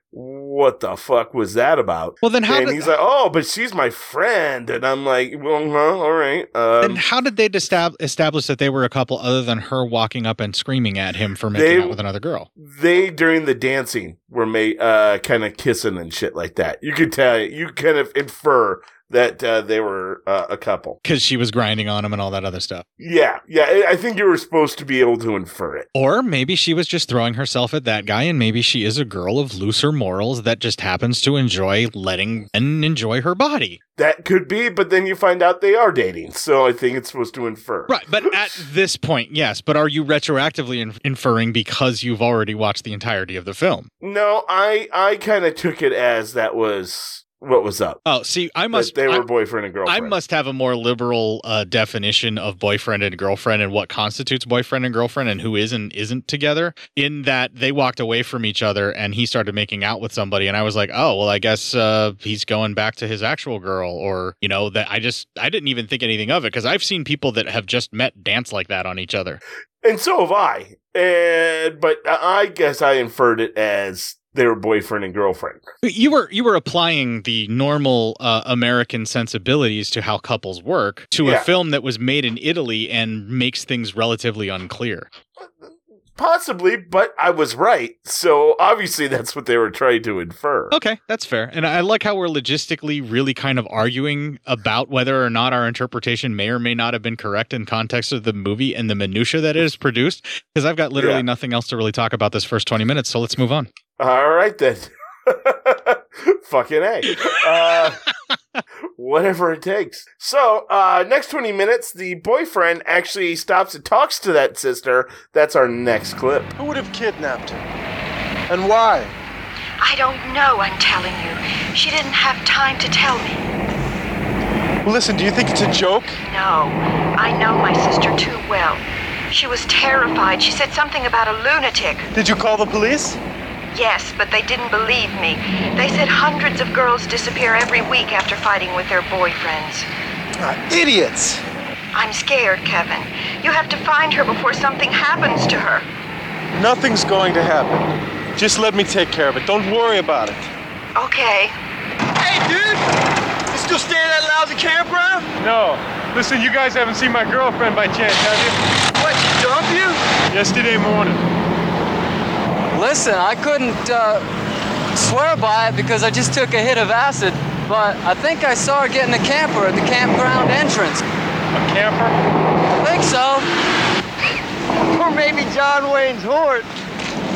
Speaker 2: "What the fuck was that about?"
Speaker 1: Well, then how
Speaker 2: And
Speaker 1: did-
Speaker 2: he's like, "Oh, but she's my friend," and I'm like, "Well, huh, all right." Um,
Speaker 1: and how did they destab- establish that they were a couple other than her walking up and screaming at him for making
Speaker 2: They-
Speaker 1: out with another girl?
Speaker 2: they during the dancing were made uh kind of kissing and shit like that. You could tell, you kind of infer that uh, they were uh, a couple.
Speaker 1: Because she was grinding on him and all that other stuff.
Speaker 2: Yeah, yeah. I- think you were supposed to be able to infer it.
Speaker 1: Or maybe she was just throwing herself at that guy, and maybe she is a girl of looser morals that just happens to enjoy letting and enjoy her body.
Speaker 2: That could be, but then you find out they are dating. So I think it's supposed to infer.
Speaker 1: Right, but at this point, yes. But are you retroactively in- inferring because you've already watched the entirety of the film?
Speaker 2: No, I I kind of took it as that was what was up.
Speaker 1: Oh, see, I must.
Speaker 2: they were
Speaker 1: I-
Speaker 2: boyfriend and girlfriend.
Speaker 1: I must have a more liberal uh, definition of boyfriend and girlfriend and what constitutes boyfriend and girlfriend and who is and isn't together. In that they walked away from each other and he started making out with somebody, and I was like, oh, well, I guess uh, he's going back to his actual girl, or you know, that I just I didn't even think anything of it because I've seen people that have just met dance like that on each other.
Speaker 2: and so have I. And but I guess I inferred it as they were boyfriend and girlfriend.
Speaker 1: You were you were applying the normal uh, American sensibilities to how couples work to a film that was made in Italy and makes things relatively unclear.
Speaker 2: Possibly, but I was right. So obviously that's what they were trying to infer.
Speaker 1: Okay, that's fair. And I like how we're logistically really kind of arguing about whether or not our interpretation may or may not have been correct in context of the movie and the minutia that it has produced. Because I've got literally
Speaker 2: Yeah.
Speaker 1: nothing else to really talk about this first 20 minutes. So let's move on.
Speaker 2: All right then. Fucking A. Uh, Whatever it takes. So, uh, next 20 minutes, the boyfriend actually stops and talks to that sister. That's our next clip.
Speaker 9: Who would have kidnapped her? And why?
Speaker 10: I don't know, I'm telling you. She didn't have time to tell me.
Speaker 9: Well, listen, do you think it's a joke?
Speaker 10: No, I know my sister too well. She was terrified. She said something about a lunatic.
Speaker 9: Did you call the police?
Speaker 10: Yes, but they didn't believe me. They said hundreds of girls disappear every week after fighting with their boyfriends.
Speaker 9: Ah, idiots!
Speaker 10: I'm scared, Kevin. You have to find her before something happens to her.
Speaker 9: Nothing's going to happen. Just let me take care of it. Don't worry about it.
Speaker 10: Okay.
Speaker 9: Hey, dude! You still stay at that lousy campground? No. Listen, you guys haven't seen my girlfriend by chance, have you? What, she dumped you? Yesterday morning.
Speaker 11: Listen, I couldn't uh, swear by it because I just took a hit of acid, but I think I saw her getting a camper at the campground entrance.
Speaker 9: A camper?
Speaker 11: I think so. Or maybe John Wayne's horse.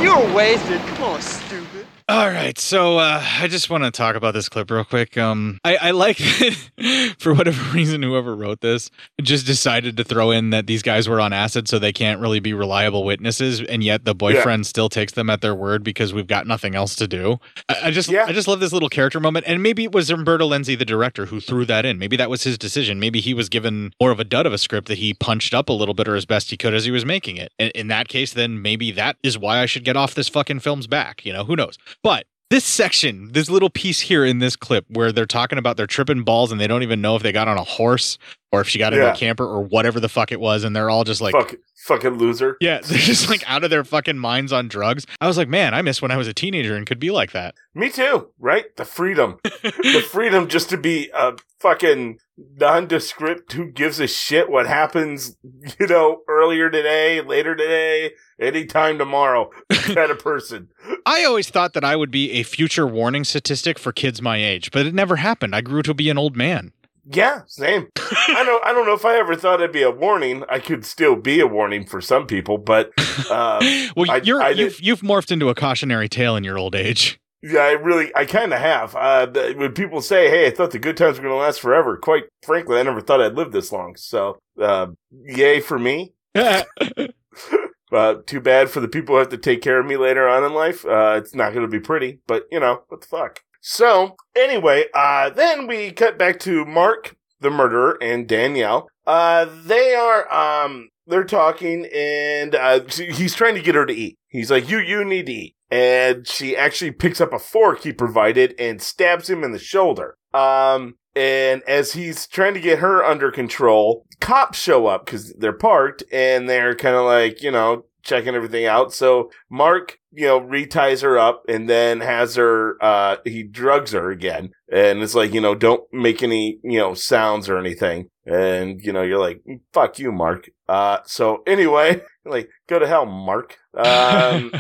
Speaker 11: You were wasted. Come on, stupid.
Speaker 1: All right, so uh, I just want to talk about this clip real quick. Um, I, I like that for whatever reason, whoever wrote this just decided to throw in that these guys were on acid, so they can't really be reliable witnesses, and yet the boyfriend still takes them at their word because we've got nothing else to do. I, I just, I just love this little character moment, and maybe it was Umberto Lenzi, the director, who threw that in. Maybe that was his decision. Maybe he was given more of a dud of a script that he punched up a little bit or as best he could as he was making it. And in that case, then maybe that is why I should get off this fucking film's back. You know, who knows? But this section, this little piece here in this clip where they're talking about they're tripping balls and they don't even know if they got on a horse or if she got into
Speaker 2: Yeah.
Speaker 1: a camper or whatever the fuck it was, and they're all just like
Speaker 2: Fuck, fucking loser.
Speaker 1: Yeah, they're just like out of their fucking minds on drugs. I was like, man, I miss when I was a teenager and could be like that.
Speaker 2: Me too, right? The freedom. the freedom just to be a fucking nondescript who gives a shit what happens, you know, earlier today, later today, anytime tomorrow kind of person.
Speaker 1: I always thought that I would be a future warning statistic for kids my age, but it never happened. I grew to be an old man.
Speaker 2: Yeah, same. I don't I don't know if I ever thought it'd be a warning. I could still be a warning for some people, but uh,
Speaker 1: Well,
Speaker 2: I-
Speaker 1: you're
Speaker 2: I
Speaker 1: you've you've morphed into a cautionary tale in your old age.
Speaker 2: Yeah, I really, I kind of have. Uh, the, when people say, "Hey, I thought the good times were going to last forever," quite frankly, I never thought I'd live this long. So, uh, yay for me. but too bad for the people who have to take care of me later on in life. Uh, it's not going to be pretty, but you know what the fuck. So, anyway, uh, then we cut back to Mark, the murderer, and Danielle. Uh, they are, um, they're talking, and uh, he's trying to get her to eat. He's like, "You, you need to eat." And she actually picks up a fork he provided and stabs him in the shoulder. Um, and as he's trying to get her under control, cops show up because they're parked and they're kind of like, you know, checking everything out. So Mark, you know, reties her up and then has her, uh, he drugs her again. And it's like, you know, don't make any, you know, sounds or anything. And, you know, you're like, fuck you, Mark. Uh, so anyway, like, go to hell, Mark. Um,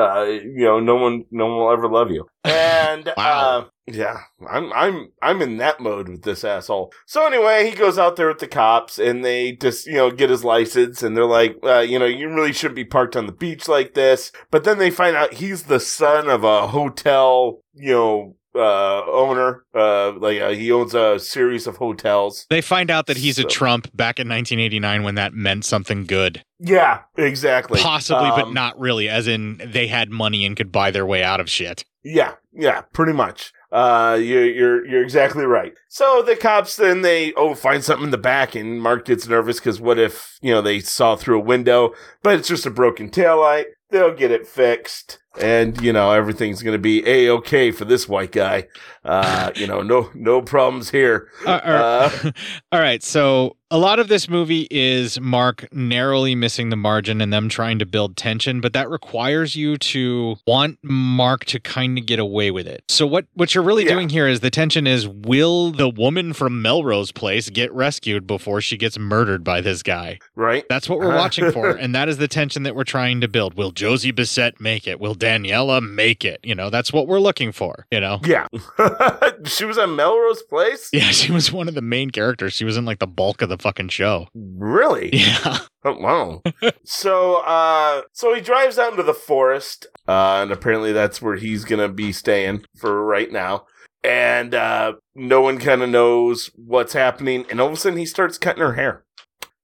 Speaker 2: uh, you know, no one, no one will ever love you. And, uh, yeah, I'm, I'm, I'm in that mode with this asshole. So anyway, he goes out there with the cops and they just, you know, get his license and they're like, uh, you know, you really shouldn't be parked on the beach like this. But then they find out he's the son of a hotel, you know, uh, owner, uh, like, uh, he owns a series of hotels.
Speaker 1: They find out that he's a Trump back in 1989 when that meant something good.
Speaker 2: Yeah, exactly.
Speaker 1: Possibly, but
Speaker 2: Um,
Speaker 1: not really, as in they had money and could buy their way out of shit.
Speaker 2: Yeah, yeah, pretty much. Uh, you're you're you're exactly right. So the cops then they oh find something in the back, and Mark gets nervous because what if you know they saw through a window, but it's just a broken taillight. They'll get it fixed, and you know everything's gonna be a okay for this white guy. Uh, you know no no problems here.
Speaker 1: Uh, uh, all right, so a lot of this movie is Mark narrowly missing the margin and them trying to build tension, but that requires you to want Mark to kind of get away with it. So what what you're really doing here is the tension is will the woman from Melrose Place get rescued before she gets murdered by this guy?
Speaker 2: Right.
Speaker 1: That's what we're uh-huh. watching for, and that is the tension that we're trying to build. Will Josie Bissett make it? Will Daniela make it? You know, that's what we're looking for. You know.
Speaker 2: Yeah, she was at Melrose Place.
Speaker 1: Yeah, she was one of the main characters. She was in like the bulk of the fucking show.
Speaker 2: Really?
Speaker 1: Yeah.
Speaker 2: Oh, wow. so, uh, so he drives out into the forest, uh, and apparently that's where he's gonna be staying for right now. and uh, no one kind of knows what's happening. And all of a sudden, he starts cutting her hair.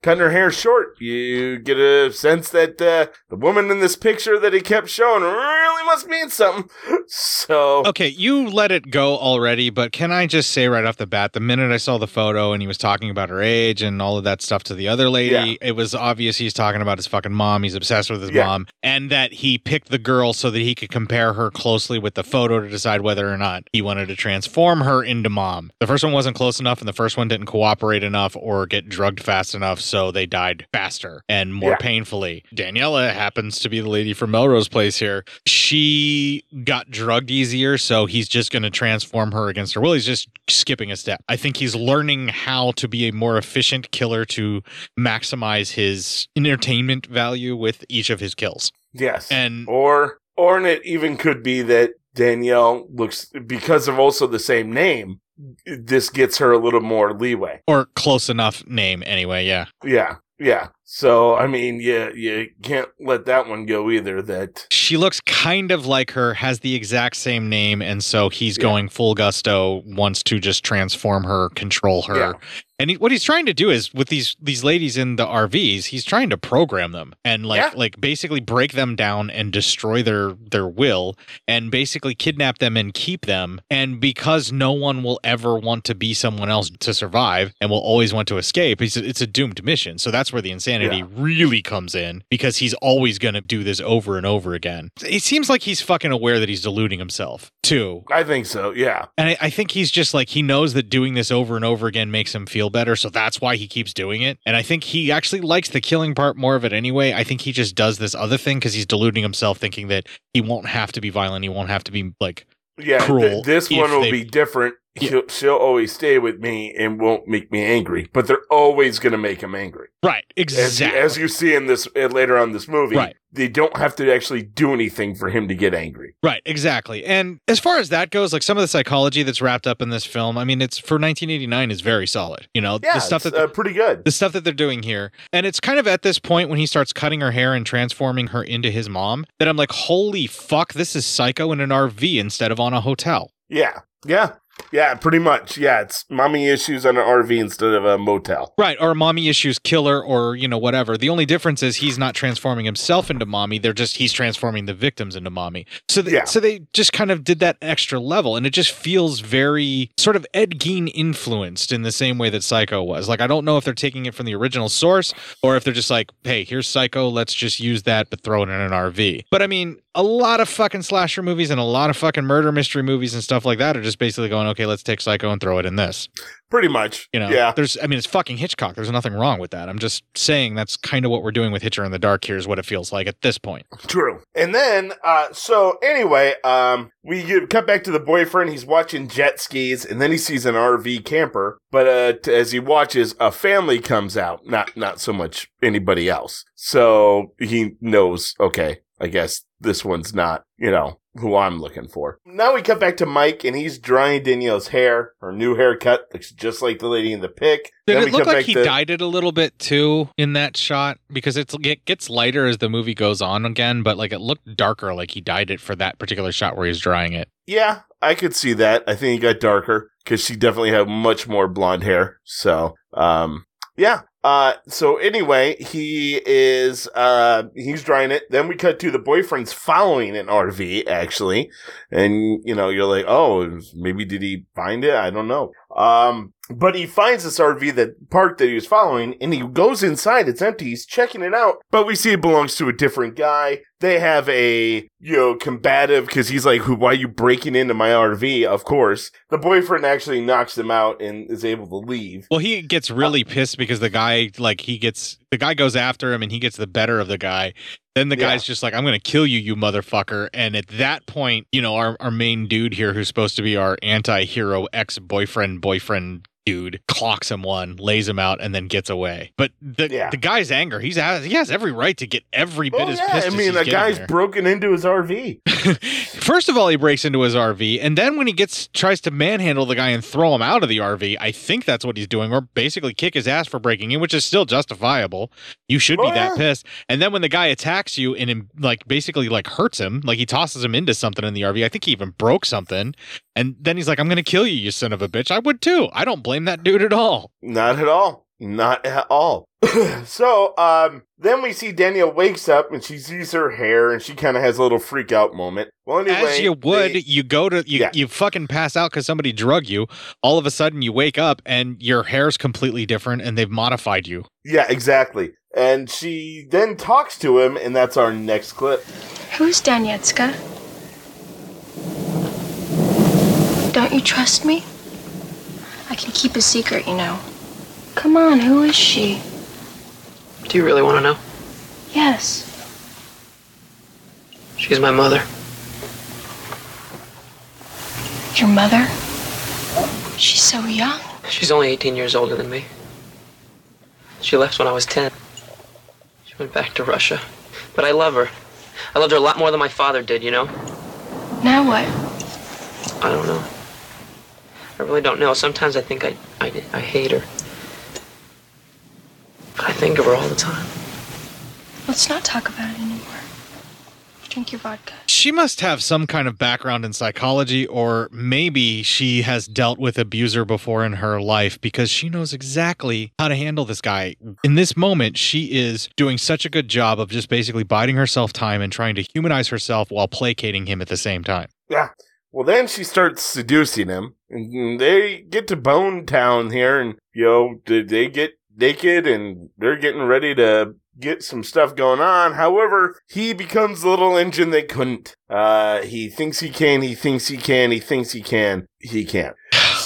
Speaker 2: Cutting her hair short. You get a sense that uh, the woman in this picture that he kept showing really must mean something. So
Speaker 1: Okay, you let it go already, but can I just say right off the bat, the minute I saw the photo and he was talking about her age and all of that stuff to the other lady,
Speaker 2: Yeah.
Speaker 1: it was obvious he's talking about his fucking mom. He's obsessed with his
Speaker 2: Yeah.
Speaker 1: mom, and that he picked the girl so that he could compare her closely with the photo to decide whether or not he wanted to transform her into mom. The first one wasn't close enough, and the first one didn't cooperate enough or get drugged fast enough, so they died faster and more
Speaker 2: Yeah.
Speaker 1: painfully. Daniela happens to be the lady from Melrose Place here. She got drugged easier, so he's just going to transform her against her will. He's just skipping a step. I think he's learning how to be a more efficient killer to maximize his entertainment value with each of his kills.
Speaker 2: Yes.
Speaker 1: And
Speaker 2: or or it even could be that Danielle looks because of also the same name. This gets her a little more leeway.
Speaker 1: or close enough name anyway, yeah.
Speaker 2: Yeah, yeah. So I mean, yeah, you can't let that one go either. That
Speaker 1: She looks kind of like her, has the exact same name, and so he's going full gusto, wants to just transform her, control her.
Speaker 2: Yeah.
Speaker 1: And he, what he's trying to do is with these these ladies in the RVs, he's trying to program them and like
Speaker 2: Yeah.
Speaker 1: like basically break them down and destroy their their will and basically kidnap them and keep them. And because no one will ever want to be someone else to survive and will always want to escape, it's a, it's a doomed mission. So that's where the insanity
Speaker 2: Yeah.
Speaker 1: really comes in because he's always going to do this over and over again. It seems like he's fucking aware that he's deluding himself too.
Speaker 2: I think so. Yeah,
Speaker 1: And I, I think he's just like he knows that doing this over and over again makes him feel better, so that's why he keeps doing it. And I think he actually likes the killing part more of it anyway. I think he just does this other thing because he's deluding himself, thinking that he won't have to be violent, he won't have to be like
Speaker 2: yeah. th-
Speaker 1: cruel.
Speaker 2: this one will
Speaker 1: they-
Speaker 2: be different. She'll, she'll always stay with me and won't make me angry, but they're always going to make him angry.
Speaker 1: right,
Speaker 2: As,
Speaker 1: exactly.
Speaker 2: as you see in this uh, later on this movie,
Speaker 1: Right.
Speaker 2: they don't have to actually do anything for him to get angry.
Speaker 1: Right, exactly. And as far as that goes, like some of the psychology that's wrapped up in this film, I mean, it's for 1989 is very solid. You know,
Speaker 2: Yeah,
Speaker 1: the stuff
Speaker 2: it's,
Speaker 1: that
Speaker 2: uh, pretty good.
Speaker 1: the stuff that they're doing here. And it's kind of at this point when he starts cutting her hair and transforming her into his mom that I'm like, holy fuck, this is psycho in an RV instead of on a hotel.
Speaker 2: Yeah, yeah, yeah. Pretty much. Yeah, it's mommy issues on an RV instead of a motel.
Speaker 1: Right, or mommy issues killer, or you know whatever. The only difference is he's not transforming himself into mommy. They're just he's transforming the victims into mommy. So they,
Speaker 2: Yeah.
Speaker 1: so they just kind of did that extra level, and it just feels very sort of Ed Gein influenced in the same way that Psycho was. Like I don't know if they're taking it from the original source or if they're just like, hey, here's Psycho, let's just use that but throw it in an RV. But I mean, a lot of fucking slasher movies and a lot of fucking murder mystery movies and stuff like that are just basically going, okay, let's take Psycho and throw it in this.
Speaker 2: Pretty much.
Speaker 1: You know,
Speaker 2: Yeah.
Speaker 1: there's, I mean, it's fucking Hitchcock. There's nothing wrong with that. I'm just saying that's kind of what we're doing with Hitcher in the Dark here is what it feels like at this point.
Speaker 2: True. And then, uh, so anyway, um, we cut back to the boyfriend. He's watching jet skis, and then he sees an RV camper. But uh, t- as he watches, a family comes out. Not not so much anybody else. So he knows. Okay, I guess this one's not. You know who I'm looking for. Now we cut back to Mike, and he's drying Danielle's hair. Her new haircut looks just like the lady in the pic.
Speaker 1: Did
Speaker 2: Then
Speaker 1: it
Speaker 2: we
Speaker 1: look like he
Speaker 2: to-
Speaker 1: dyed it a little bit too in that shot? Because it's, it gets lighter as the movie goes on again, but like it looked darker, like he dyed it for that particular shot where he's drying it.
Speaker 2: Yeah, I could see that. I think he got darker because she definitely had much more blonde hair. So, um, yeah. Uh, so anyway, he is, uh, he's drying it. Then we cut to the boyfriend's following an RV, actually. And, you know, you're like, oh, maybe did he find it? I don't know. Um, but he finds this RV that parked that he was following and he goes inside. It's empty. He's checking it out, but we see it belongs to a different guy. They have a, you know, combative because he's like, who, why are you breaking into my RV? Of course. The boyfriend actually knocks him out and is able to leave.
Speaker 1: Well, he gets really uh, pissed because the guy, like, he gets the guy goes after him and he gets the better of the guy. Then the
Speaker 2: Yeah.
Speaker 1: guy's just like, I'm going to kill you, you motherfucker. And at that point, you know, our, our main dude here, who's supposed to be our anti hero ex boyfriend, boyfriend dude clocks him one, lays him out, and then gets away. But the
Speaker 2: Yeah.
Speaker 1: the guy's anger, he's has, he has every right to get every bit
Speaker 2: Oh,
Speaker 1: as
Speaker 2: yeah,
Speaker 1: pissed
Speaker 2: I mean, the guy's
Speaker 1: there.
Speaker 2: broken into his RV.
Speaker 1: First of all, he breaks into his RV, and then when he gets tries to manhandle the guy and throw him out of the RV, I think that's what he's doing, or basically kick his ass for breaking in, which is still justifiable. You should be
Speaker 2: Oh,
Speaker 1: that
Speaker 2: yeah.
Speaker 1: pissed. And then when the guy attacks you and like basically like hurts him, like he tosses him into something in the RV. I think he even broke something. And then he's like, "I'm gonna kill you, you son of a bitch." I would too. I don't blame that dude at all.
Speaker 2: Not at all. Not at all. so, um, then we see Danielle wakes up and she sees her hair and she kind of has a little freak out moment. Well, anyway,
Speaker 1: As you would,
Speaker 2: they-
Speaker 1: you go to you,
Speaker 2: Yeah.
Speaker 1: you fucking pass out because somebody drug you. All of a sudden, you wake up and your hair's completely different, and they've modified you.
Speaker 2: yeah, exactly. And she then talks to him, and that's our next clip.
Speaker 6: Who's Danietska? Don't you trust me? I can keep a secret, you know. Come on, who is she?
Speaker 12: Do you really want to know?
Speaker 6: Yes.
Speaker 12: She's my mother.
Speaker 6: Your mother? She's so young.
Speaker 12: She's only 18 years older than me. She left when I was 10. She went back to Russia. But I love her. I loved her a lot more than my father did, you know?
Speaker 6: Now what?
Speaker 12: I don't know. I really don't know. Sometimes I think I, I, I hate her. But I think of her all the time.
Speaker 6: Let's not talk about it anymore. Drink your vodka.
Speaker 1: She must have some kind of background in psychology, or maybe she has dealt with abuser before in her life because she knows exactly how to handle this guy. In this moment, she is doing such a good job of just basically biding herself time and trying to humanize herself while placating him at the same time.
Speaker 2: Yeah. Well, then she starts seducing him, and they get to Bone Town here, and you know they- get naked, and they're getting ready to get some stuff going on. However, he becomes the little engine they couldn't. Uh, he thinks he can, he thinks he can, he thinks he can, he can't.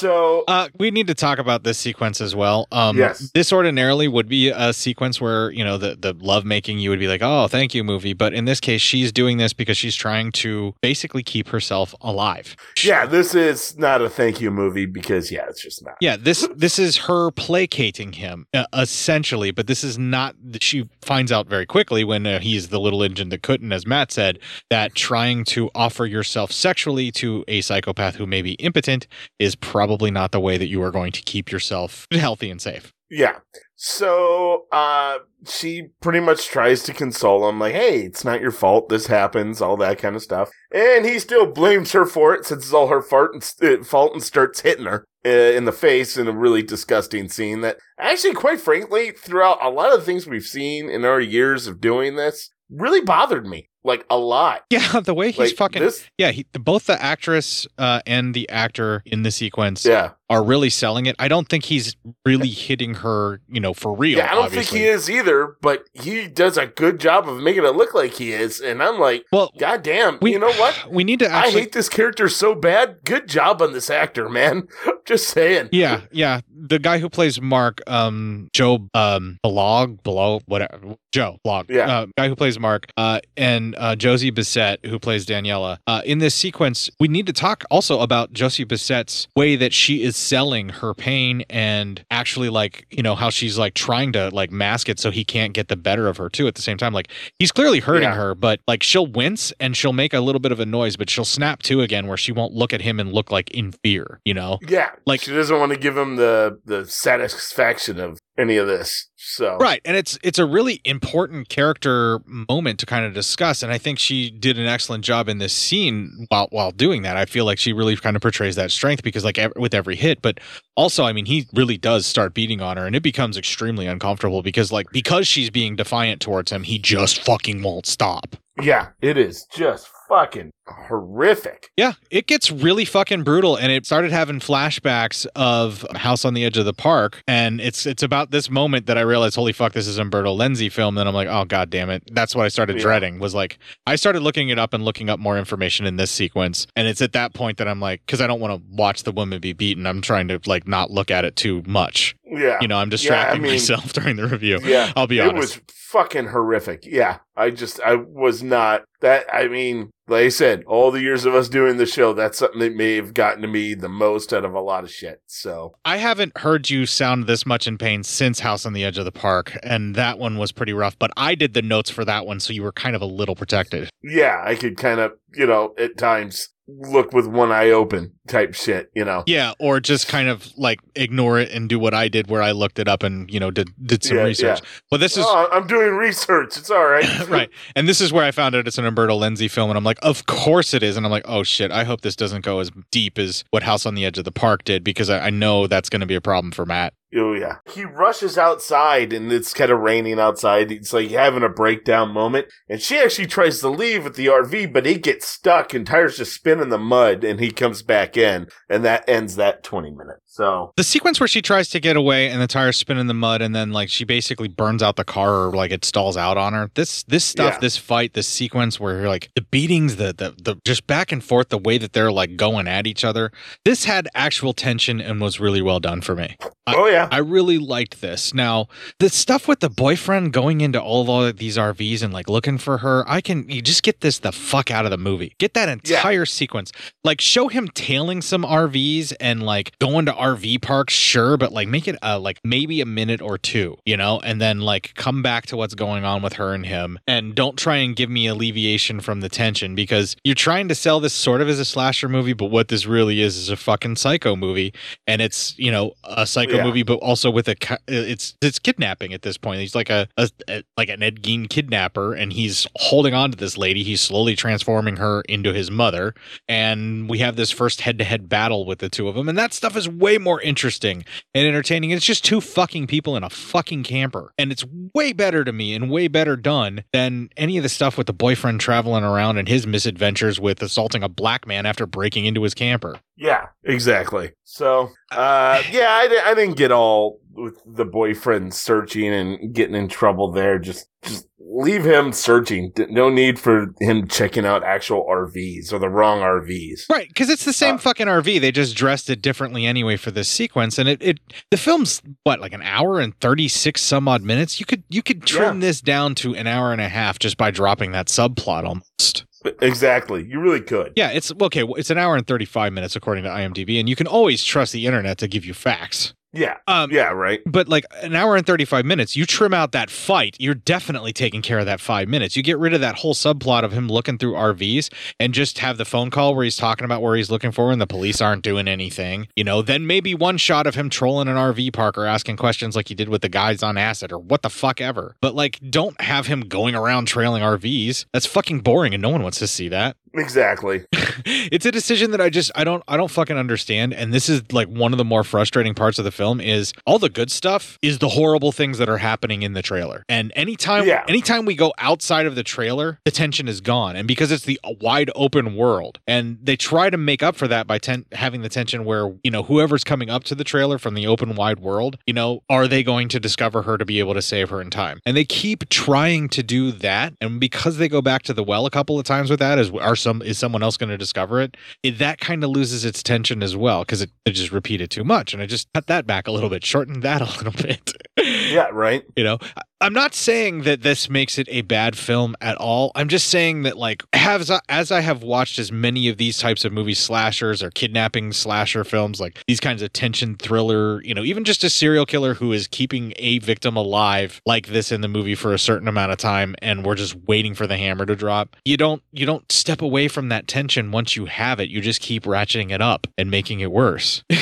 Speaker 2: So,
Speaker 1: Uh, we need to talk about this sequence as well. Um,
Speaker 2: Yes.
Speaker 1: This ordinarily would be a sequence where, you know, the, the love making, you would be like, oh, thank you, movie. But in this case, she's doing this because she's trying to basically keep herself alive.
Speaker 2: yeah, this is not a thank you movie because, yeah, it's just not.
Speaker 1: Yeah, this this is her placating him uh, essentially, but this is not. She finds out very quickly when uh, he's the little engine that couldn't, as Matt said, that trying to offer yourself sexually to a psychopath who may be impotent is probably not the way that you are going to keep yourself healthy and safe.
Speaker 2: Yeah. So, uh, she pretty much tries to console him, like, hey, it's not your fault. This happens, all that kind of stuff. And he still blames her for it since it's all her fart and st- fault and starts hitting her uh, in the face in a really disgusting scene that actually, quite frankly, throughout a lot of the things we've seen in our years of doing this, really bothered me. Like, a lot.
Speaker 1: Yeah, the way he's
Speaker 2: Like,
Speaker 1: fucking.
Speaker 2: this-
Speaker 1: yeah, he, both the actress uh, and the actor in the sequence
Speaker 2: Yeah.
Speaker 1: Are really selling it. I don't think he's really hitting her, you know, for real.
Speaker 2: Yeah, I don't
Speaker 1: obviously.
Speaker 2: think he is either, but he does a good job of making it look like he is. And I'm like,
Speaker 1: well,
Speaker 2: God damn, you know what?
Speaker 1: We need to actually.
Speaker 2: I hate this character so bad. Good job on this actor, man. Just saying.
Speaker 1: Yeah, yeah. The guy who plays Mark, um, Joe, um, Blog, Below, whatever, Joe Blog,
Speaker 2: Yeah.
Speaker 1: uh, guy who plays Mark, uh, and uh, Josie Bissett who plays Daniela. Uh, in this sequence, we need to talk also about Josie Bissett's way that she is selling her pain and actually like you know how she's like trying to like mask it so he can't get the better of her too. At the same time, like he's clearly hurting
Speaker 2: Yeah.
Speaker 1: her, but like she'll wince and she'll make a little bit of a noise, but she'll snap to again where she won't look at him and look like in fear. You know.
Speaker 2: Yeah,
Speaker 1: Like-
Speaker 2: she doesn't want to give him the the satisfaction of any of this. So
Speaker 1: Right, and it's it's a really important character moment to kind of discuss, and I think she did an excellent job in this scene while while doing that. I feel like she really kind of portrays that strength because like ev- with every hit, but also I mean he really does start beating on her, and it becomes extremely uncomfortable because like because she's being defiant towards him, he just fucking won't stop.
Speaker 2: yeah, it is just fucking horrific.
Speaker 1: Yeah, it gets really fucking brutal, and it started having flashbacks of House on the Edge of the Park, and it's it's about this moment that I realized, holy fuck, this is Umberto Lenzi film. Then I'm like, oh god damn it, that's what I started
Speaker 2: Yeah.
Speaker 1: dreading. Was like, I started looking it up and looking up more information in this sequence, and it's at that point that I'm like, because I don't want to watch the woman be beaten, I'm trying to like not look at it too much.
Speaker 2: Yeah.
Speaker 1: You know, I'm
Speaker 2: Yeah, I
Speaker 1: distracting
Speaker 2: mean-
Speaker 1: myself during the review.
Speaker 2: Yeah,
Speaker 1: I'll be honest.
Speaker 2: it was fucking horrific. Yeah, I just I was not that. I mean, like I said, all the years of us doing the show, that's something that may have gotten to me the most out of a lot of shit. So
Speaker 1: I haven't heard you sound this much in pain since House on the Edge of the Park, and that one was pretty rough. But I did the notes for that one, so you were kind of a little protected.
Speaker 2: yeah, I could kind of you know at times look with one eye open type shit. You know.
Speaker 1: Yeah, or just kind of like ignore it and do what I did, where I looked it up and you know did did some
Speaker 2: Yeah,
Speaker 1: research.
Speaker 2: yeah.
Speaker 1: But this is
Speaker 2: Oh, I'm doing research. It's all right.
Speaker 1: right, and this is where I found out it's an Umberto Lenzi film, and I'm like, of course it is, and I'm like, oh shit, I hope this doesn't go as deep as what House on the Edge of the Park did because I, I know that's going to be a problem for Matt.
Speaker 2: Oh yeah. He rushes outside and it's kind of raining outside. It's like having a breakdown moment. And she actually tries to leave with the RV, but he gets stuck and tires just spin in the mud and he comes back in and that ends that 20 minutes. So
Speaker 1: The sequence where she tries to get away and the tires spin in the mud and then like she basically burns out the car or like it stalls out on her. This this stuff,
Speaker 2: Yeah.
Speaker 1: this fight, this sequence where like the beatings, the, the the just back and forth, the way that they're like going at each other. This had actual tension and was really well done for me. I,
Speaker 2: oh yeah.
Speaker 1: I really liked this. Now, the stuff with the boyfriend going into all of these RVs and like looking for her, I can you just get this the fuck out of the movie. Get that entire sequence. Like show him tailing some RVs and like going to RV parks, sure, but like make it uh like maybe a minute or two, you know, and then like come back to what's going on with her and him. And don't try and give me alleviation from the tension because you're trying to sell this sort of as a slasher movie, but what this really is is a fucking psycho movie. And it's, you know, a psycho
Speaker 2: Yeah.
Speaker 1: movie, but also with a it's it's kidnapping at this point. He's like a, a, a like an Ed Gein kidnapper, and he's holding on to this lady. He's slowly transforming her into his mother, and we have this first head to head battle with the two of them, and that stuff is way more interesting and entertaining. It's just two fucking people in a fucking camper, and it's way better to me and way better done than any of the stuff with the boyfriend traveling around and his misadventures with assaulting a black man after breaking into his camper.
Speaker 2: Yeah, exactly. So, uh, yeah, I, I didn't get all with the boyfriend searching and getting in trouble there. Just, just leave him searching. No need for him checking out actual RVs or the wrong RVs.
Speaker 1: Right, because it's the same uh, fucking RV. They just dressed it differently anyway for this sequence, and it, it the film's what like an hour and thirty six some odd minutes. You could you could trim this down to an hour and a half just by dropping that subplot almost.
Speaker 2: Exactly. You really could.
Speaker 1: Yeah, it's okay. It's an hour and thirty five minutes according to IMDb, and you can always trust the internet to give you facts.
Speaker 2: Yeah.
Speaker 1: Um,
Speaker 2: yeah, right.
Speaker 1: But like an hour and 35 minutes, you trim out that fight, you're definitely taking care of that five minutes. You get rid of that whole subplot of him looking through RVs and just have the phone call where he's talking about where he's looking for and the police aren't doing anything. You know, then maybe one shot of him trolling an RV park or asking questions like he did with the guys on acid or what the fuck ever. But like, don't have him going around trailing RVs. That's fucking boring and no one wants to see that
Speaker 2: Exactly.
Speaker 1: it's a decision that I just I don't I don't fucking understand and this is like one of the more frustrating parts of the film is all the good stuff is the horrible things that are happening in the trailer. And anytime
Speaker 2: Yeah.
Speaker 1: anytime we go outside of the trailer, the tension is gone. And because it's the wide open world and they try to make up for that by ten- having the tension where, you know, whoever's coming up to the trailer from the open wide world, you know, are they going to discover her to be able to save her in time? And they keep trying to do that and because they go back to the well a couple of times with that is are some is someone else going to discover it? it that kind of loses its tension as well because it, it just repeated too much and I just cut that back a little bit, shortened that a little bit.
Speaker 2: Yeah, right.
Speaker 1: You know, I'm not saying that this makes it a bad film at all. I'm just saying that, like, as I, as I have watched as many of these types of movies, slashers or kidnapping slasher films, like these kinds of tension thriller, you know, even just a serial killer who is keeping a victim alive like this in the movie for a certain amount of time, and we're just waiting for the hammer to drop. You don't you don't step away from that tension once you have it. You just keep ratcheting it up and making it worse.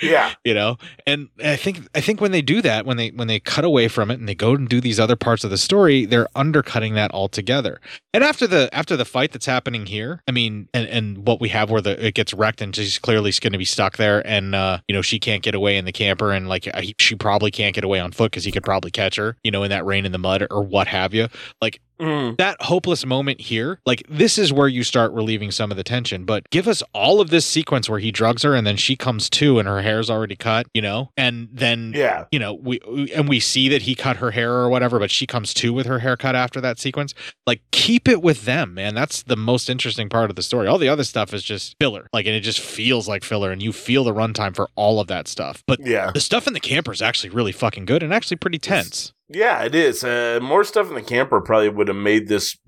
Speaker 2: Yeah.
Speaker 1: you know and i think i think when they do that when they when they cut away from it and they go and do these other parts of the story they're undercutting that altogether. And after the after the fight that's happening here i mean and and what we have where the it gets wrecked and she's clearly going to be stuck there and uh you know she can't get away in the camper and like he- she probably can't get away on foot because he could probably catch her you know in that rain in the mud or what have you. Like
Speaker 2: Mm.
Speaker 1: that hopeless moment here, like this is where you start relieving some of the tension. But give us all of this sequence where he drugs her and then she comes to and her hair's already cut, you know, and then
Speaker 2: Yeah.
Speaker 1: you know we and we see that he cut her hair or whatever, but she comes to with her haircut after that sequence. Like keep it with them, man. That's the most interesting part of the story. All the other stuff is just filler, like and it just feels like filler, and you feel the runtime for all of that stuff. But
Speaker 2: Yeah.
Speaker 1: the stuff in the camper is actually really fucking good and actually pretty tense.
Speaker 2: Yeah, it is. Uh, more stuff in the camper probably would have made this,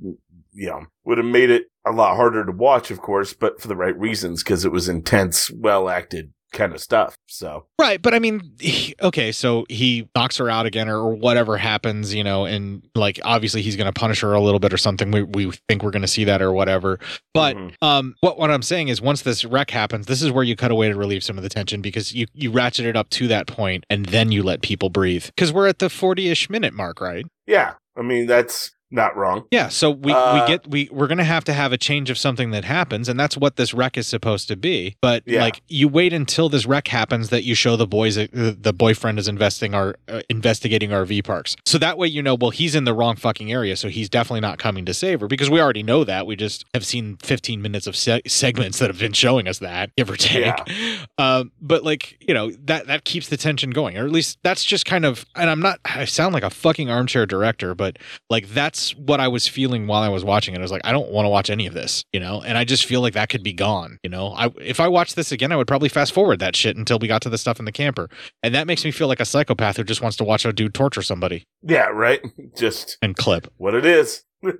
Speaker 2: you know, would have made it a lot harder to watch, of course, but for the right reasons because it was intense, well acted kind of stuff. So
Speaker 1: Right, but I mean, he- okay, so he knocks her out again, or whatever happens, you know, and like obviously he's going to punish her a little bit or something. We, we think we're going to see that or whatever. But um, what what I'm saying is, once this wreck happens, this is where you cut away to relieve some of the tension because you you ratchet it up to that point, and then you let people breathe because we're at the 40 ish minute mark, right?
Speaker 2: yeah, I mean that's not wrong.
Speaker 1: Yeah, so we,
Speaker 2: Uh,
Speaker 1: we get we we're gonna have to have a change of something that happens, and that's what this wreck is supposed to be. But
Speaker 2: Yeah.
Speaker 1: like, you wait until this wreck happens that you show the boys uh, the boyfriend is investing our uh, investigating RV parks, so that way you know well he's in the wrong fucking area, so he's definitely not coming to save her because we already know that. We just have seen 15 minutes of se- segments that have been showing us that, give or take.
Speaker 2: Yeah.
Speaker 1: Um, but like you know that that keeps the tension going, or at least that's just kind of. And I'm not. I sound like a fucking armchair director, but like that's what I was feeling while I was watching it. I was like, I don't want to watch any of this, you know. And I just feel like that could be gone, you know. I if I watched this again, I would probably fast forward that shit until we got to the stuff in the camper, and that makes me feel like a psychopath who just wants to watch a dude torture somebody
Speaker 2: Yeah, right. Just
Speaker 1: and clip.
Speaker 2: what it is. well,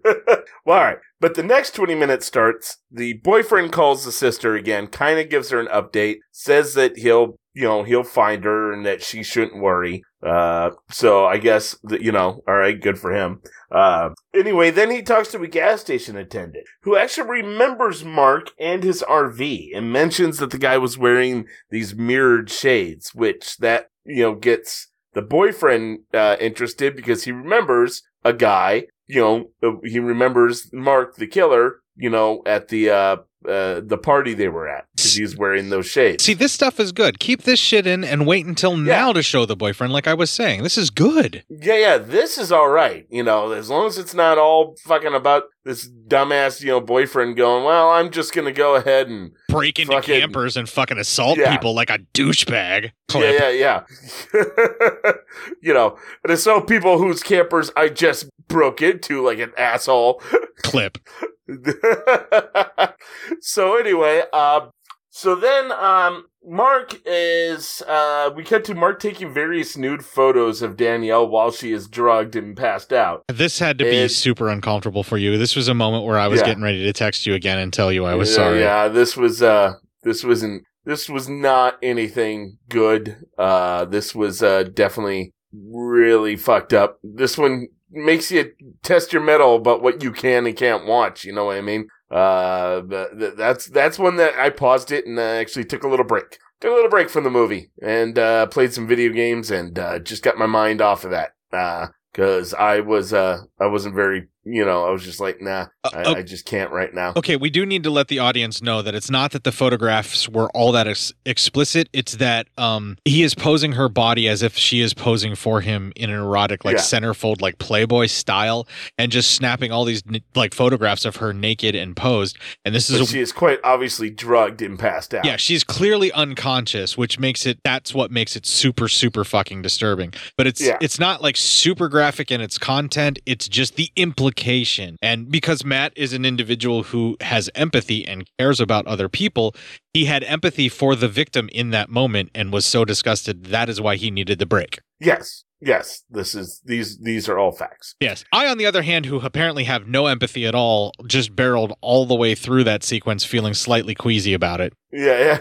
Speaker 2: all right. But the next 20 minutes starts. The boyfriend calls the sister again, kind of gives her an update, says that he'll, you know, he'll find her and that she shouldn't worry. Uh, so I guess that, you know, all right, good for him. Uh, anyway, then he talks to a gas station attendant who actually remembers Mark and his RV and mentions that the guy was wearing these mirrored shades, which that, you know, gets the boyfriend uh, interested because he remembers a guy, you know, uh, he remembers Mark the killer, you know, at the uh, the party they were at because he's wearing those shades.
Speaker 1: See, this stuff is good. Keep this shit in and wait until now to show the boyfriend. Like I was saying, this is good.
Speaker 2: Yeah, yeah, this is all right. You know, as long as it's not all fucking about this dumbass, you know, boyfriend going, well, I'm just going to go ahead and
Speaker 1: break into
Speaker 2: fucking-
Speaker 1: campers and fucking assault
Speaker 2: Yeah.
Speaker 1: people like a douchebag.
Speaker 2: Yeah, yeah, yeah. you know, and it's so people whose campers I just broke into like an asshole.
Speaker 1: Clip.
Speaker 2: so anyway, uh, so then um, Mark is uh, we cut to Mark taking various nude photos of Danielle while she is drugged and passed out.
Speaker 1: This had to be super uncomfortable for you. This was a moment where I was
Speaker 2: Yeah.
Speaker 1: getting ready to text you again and tell you I was
Speaker 2: yeah,
Speaker 1: sorry.
Speaker 2: Yeah, this was uh this wasn't this was not anything good. Uh this was uh definitely really fucked up. This one makes you test your mettle about what you can and can't watch, you know what I mean? Uh that's that's one that I paused it and uh, actually took a little break. Took a little break from the movie and uh played some video games and uh just got my mind off of that. Uh cuz I was uh I wasn't very, you know, I was just like, nah, I,
Speaker 1: oh.
Speaker 2: I just can't right now.
Speaker 1: Okay, we do need to let the audience know that it's not that the photographs were all that ex- explicit. It's that um, he is posing her body as if she is posing for him in an erotic, like
Speaker 2: Yeah.
Speaker 1: centerfold, like Playboy style, and just snapping all these like photographs of her naked and posed. And this is a,
Speaker 2: she is quite obviously drugged and passed out.
Speaker 1: yeah, she's clearly unconscious, which makes it that's what makes it super super fucking disturbing. But it's
Speaker 2: Yeah.
Speaker 1: it's not like super graphic in its content, it's just the implication. And because Matt is an individual who has empathy and cares about other people, he had empathy for the victim in that moment and was so disgusted that is why he needed the break.
Speaker 2: Yes. Yes. This is these these are all facts.
Speaker 1: Yes. I, on the other hand, who apparently have no empathy at all, just barreled all the way through that sequence feeling slightly queasy about it.
Speaker 2: Yeah,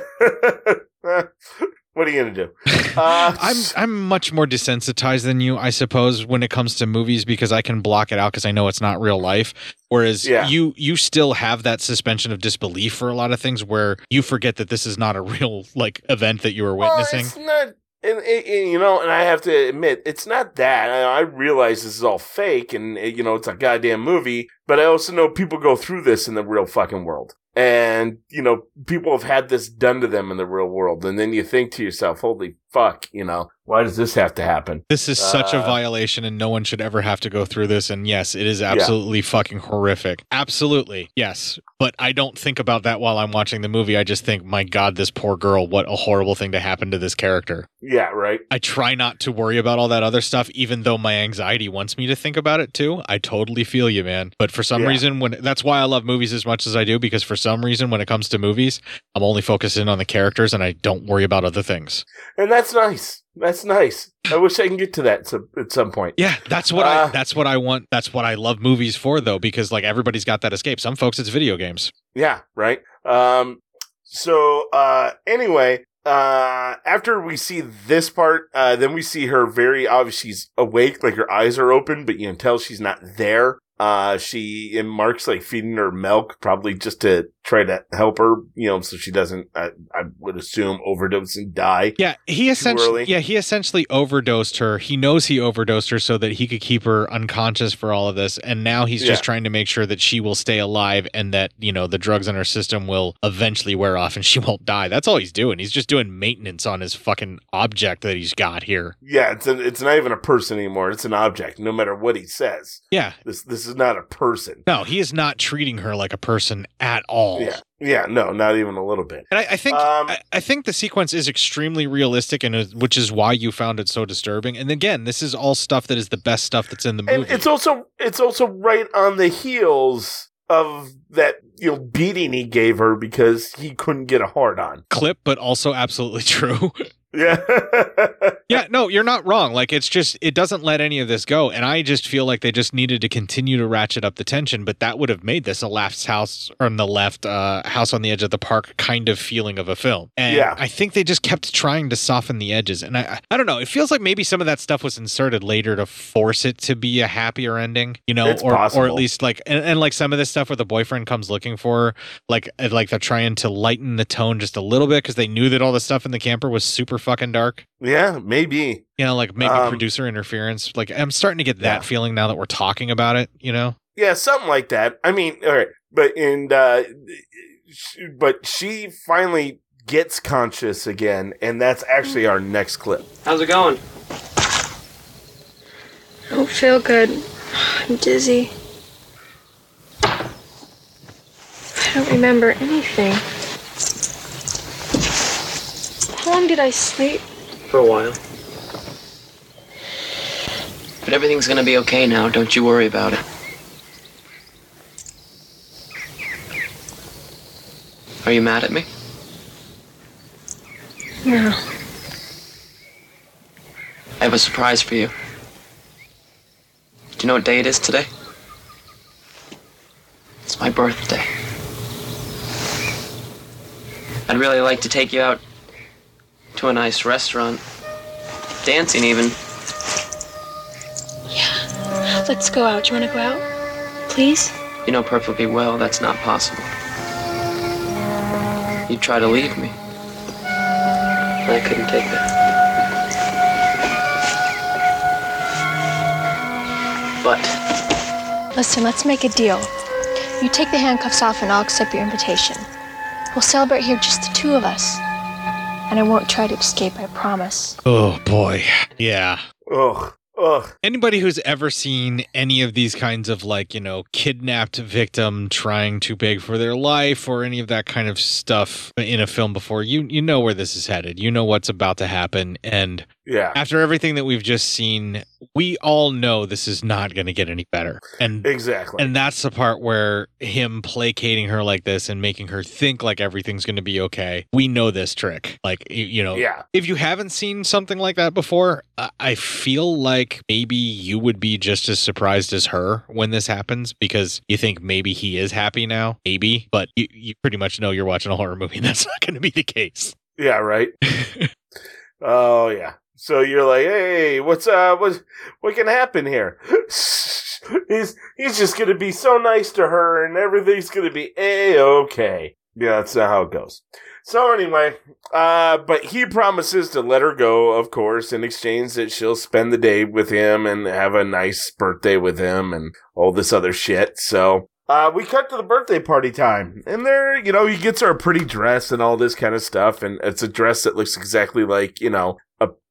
Speaker 2: yeah. what are you gonna do? Uh,
Speaker 1: I'm I'm much more desensitized than you, I suppose, when it comes to movies because I can block it out because I know it's not real life. Whereas
Speaker 2: Yeah.
Speaker 1: you you still have that suspension of disbelief for a lot of things where you forget that this is not a real like event that you were
Speaker 2: Well,
Speaker 1: witnessing.
Speaker 2: it's not, and, and- and, you know, and I have to admit, it's not that. I, I realize this is all fake, and you know, it's a goddamn movie. But I also know people go through this in the real fucking world, and you know, people have had this done to them in the real world, and then you think to yourself, "Holy fuck, you know, why does this have to happen?
Speaker 1: This is such a
Speaker 2: Uh,
Speaker 1: violation, and no one should ever have to go through this. And yes, it is absolutely fucking horrific. Absolutely, yes. But I don't think about that while I'm watching the movie. I just think, my God, this poor girl, what a horrible thing to happen to this character.
Speaker 2: Yeah, right.
Speaker 1: I try not to worry about all that other stuff, even though my anxiety wants me to think about it too. I totally feel you, man. But for some
Speaker 2: Yeah.
Speaker 1: reason, when that's why I love movies as much as I do, because for some reason, when it comes to movies, I'm only focusing on the characters and I don't worry about other things.
Speaker 2: And that's nice. That's nice. I wish I can get to that some, at some point.
Speaker 1: Yeah, that's what
Speaker 2: Uh,
Speaker 1: I that's what I want. That's what I love movies for though because like everybody's got that escape. Some folks it's video games.
Speaker 2: Yeah, right. Um so uh anyway, uh after we see this part, uh then we see her very obvious she's awake, like her eyes are open, but you can tell she's not there. Uh she and Mark's like feeding her milk, probably just to try to help her, you know, so she doesn't I, I would assume overdose and die.
Speaker 1: Yeah, he essentially yeah, he essentially overdosed her. He knows he overdosed her so that he could keep her unconscious for all of this and now he's just trying to make sure that she will stay alive and that, you know, the drugs in her system will eventually wear off and she won't die. That's all he's doing. He's just doing maintenance on his fucking object that he's got here.
Speaker 2: Yeah, it's a, it's not even a person anymore. It's an object, no matter what he says.
Speaker 1: Yeah.
Speaker 2: This this is not a person.
Speaker 1: No, he is not treating her like a person at all.
Speaker 2: Yeah. Yeah, no, not even a little bit.
Speaker 1: And I, I think
Speaker 2: Um,
Speaker 1: I, I think the sequence is extremely realistic, and is- which is why you found it so disturbing. And again, this is all stuff that is the best stuff that's in the movie.
Speaker 2: And it's also it's also right on the heels of that you know beating he gave her because he couldn't get a hard on.
Speaker 1: clip, but also absolutely true.
Speaker 2: Yeah.
Speaker 1: yeah, no, you're not wrong. Like it's just it doesn't let any of this go, and I just feel like they just needed to continue to ratchet up the tension. But that would have made this a left house on the left uh, house on the edge of the park kind of feeling of a film. And
Speaker 2: Yeah.
Speaker 1: I think they just kept trying to soften the edges, and I I- don't know. It feels like maybe some of that stuff was inserted later to force it to be a happier ending, you know,
Speaker 2: It's
Speaker 1: or or at least like and, and like some of this stuff where the boyfriend comes looking for her, like like they're trying to lighten the tone just a little bit because they knew that all the stuff in the camper was super fucking dark.
Speaker 2: yeah, maybe.
Speaker 1: You know, like maybe
Speaker 2: Um,
Speaker 1: producer interference. Like I'm starting to get that feeling now that we're talking about it. You know,
Speaker 2: Yeah, something like that. I mean, all right, but and uh sh- but she finally gets conscious again, and that's actually our next clip.
Speaker 12: How's it going?
Speaker 13: I don't feel good. I'm dizzy. I don't remember anything. How long did I sleep?
Speaker 12: For a while. But everything's gonna be okay now. Don't you worry about it. Are you mad at me?
Speaker 13: No.
Speaker 12: I have a surprise for you. Do you know what day it is today? It's my birthday. I'd really like to take you out to a nice restaurant. Dancing, even. Yeah.
Speaker 13: Let's go out. Do you want to go out? Please?
Speaker 12: You know perfectly well that's not possible. You try to leave me. I couldn't take that. But
Speaker 13: Listen, let's make a deal. You take the handcuffs off and I'll accept your invitation. We'll celebrate here just the two of us. And I won't try to escape, I promise.
Speaker 1: Oh boy. Yeah.
Speaker 2: Ugh. Ugh.
Speaker 1: Anybody who's ever seen any of these kinds of like, you know, kidnapped victim trying to beg for their life or any of that kind of stuff in a film before, you you know where this is headed. You know what's about to happen and
Speaker 2: Yeah.
Speaker 1: after everything that we've just seen, we all know this is not going to get any better. And
Speaker 2: Exactly.
Speaker 1: and that's the part where him placating her like this and making her think like everything's going to be okay. We know this trick. Like, you know,
Speaker 2: Yeah.
Speaker 1: if you haven't seen something like that before, I- feel like maybe you would be just as surprised as her when this happens because you think maybe he is happy now. Maybe. But you, you pretty much know you're watching a horror movie and that's not going to be the case.
Speaker 2: Yeah, right. oh yeah. So you're like, hey, what's uh, what what can happen here? he's he's just gonna be so nice to her, and everything's gonna be a okay. Yeah, that's not how it goes. So anyway, uh, but he promises to let her go, of course, in exchange that she'll spend the day with him and have a nice birthday with him and all this other shit. So uh, we cut to the birthday party time, and there, you know, he gets her a pretty dress and all this kind of stuff, and it's a dress that looks exactly like, you know,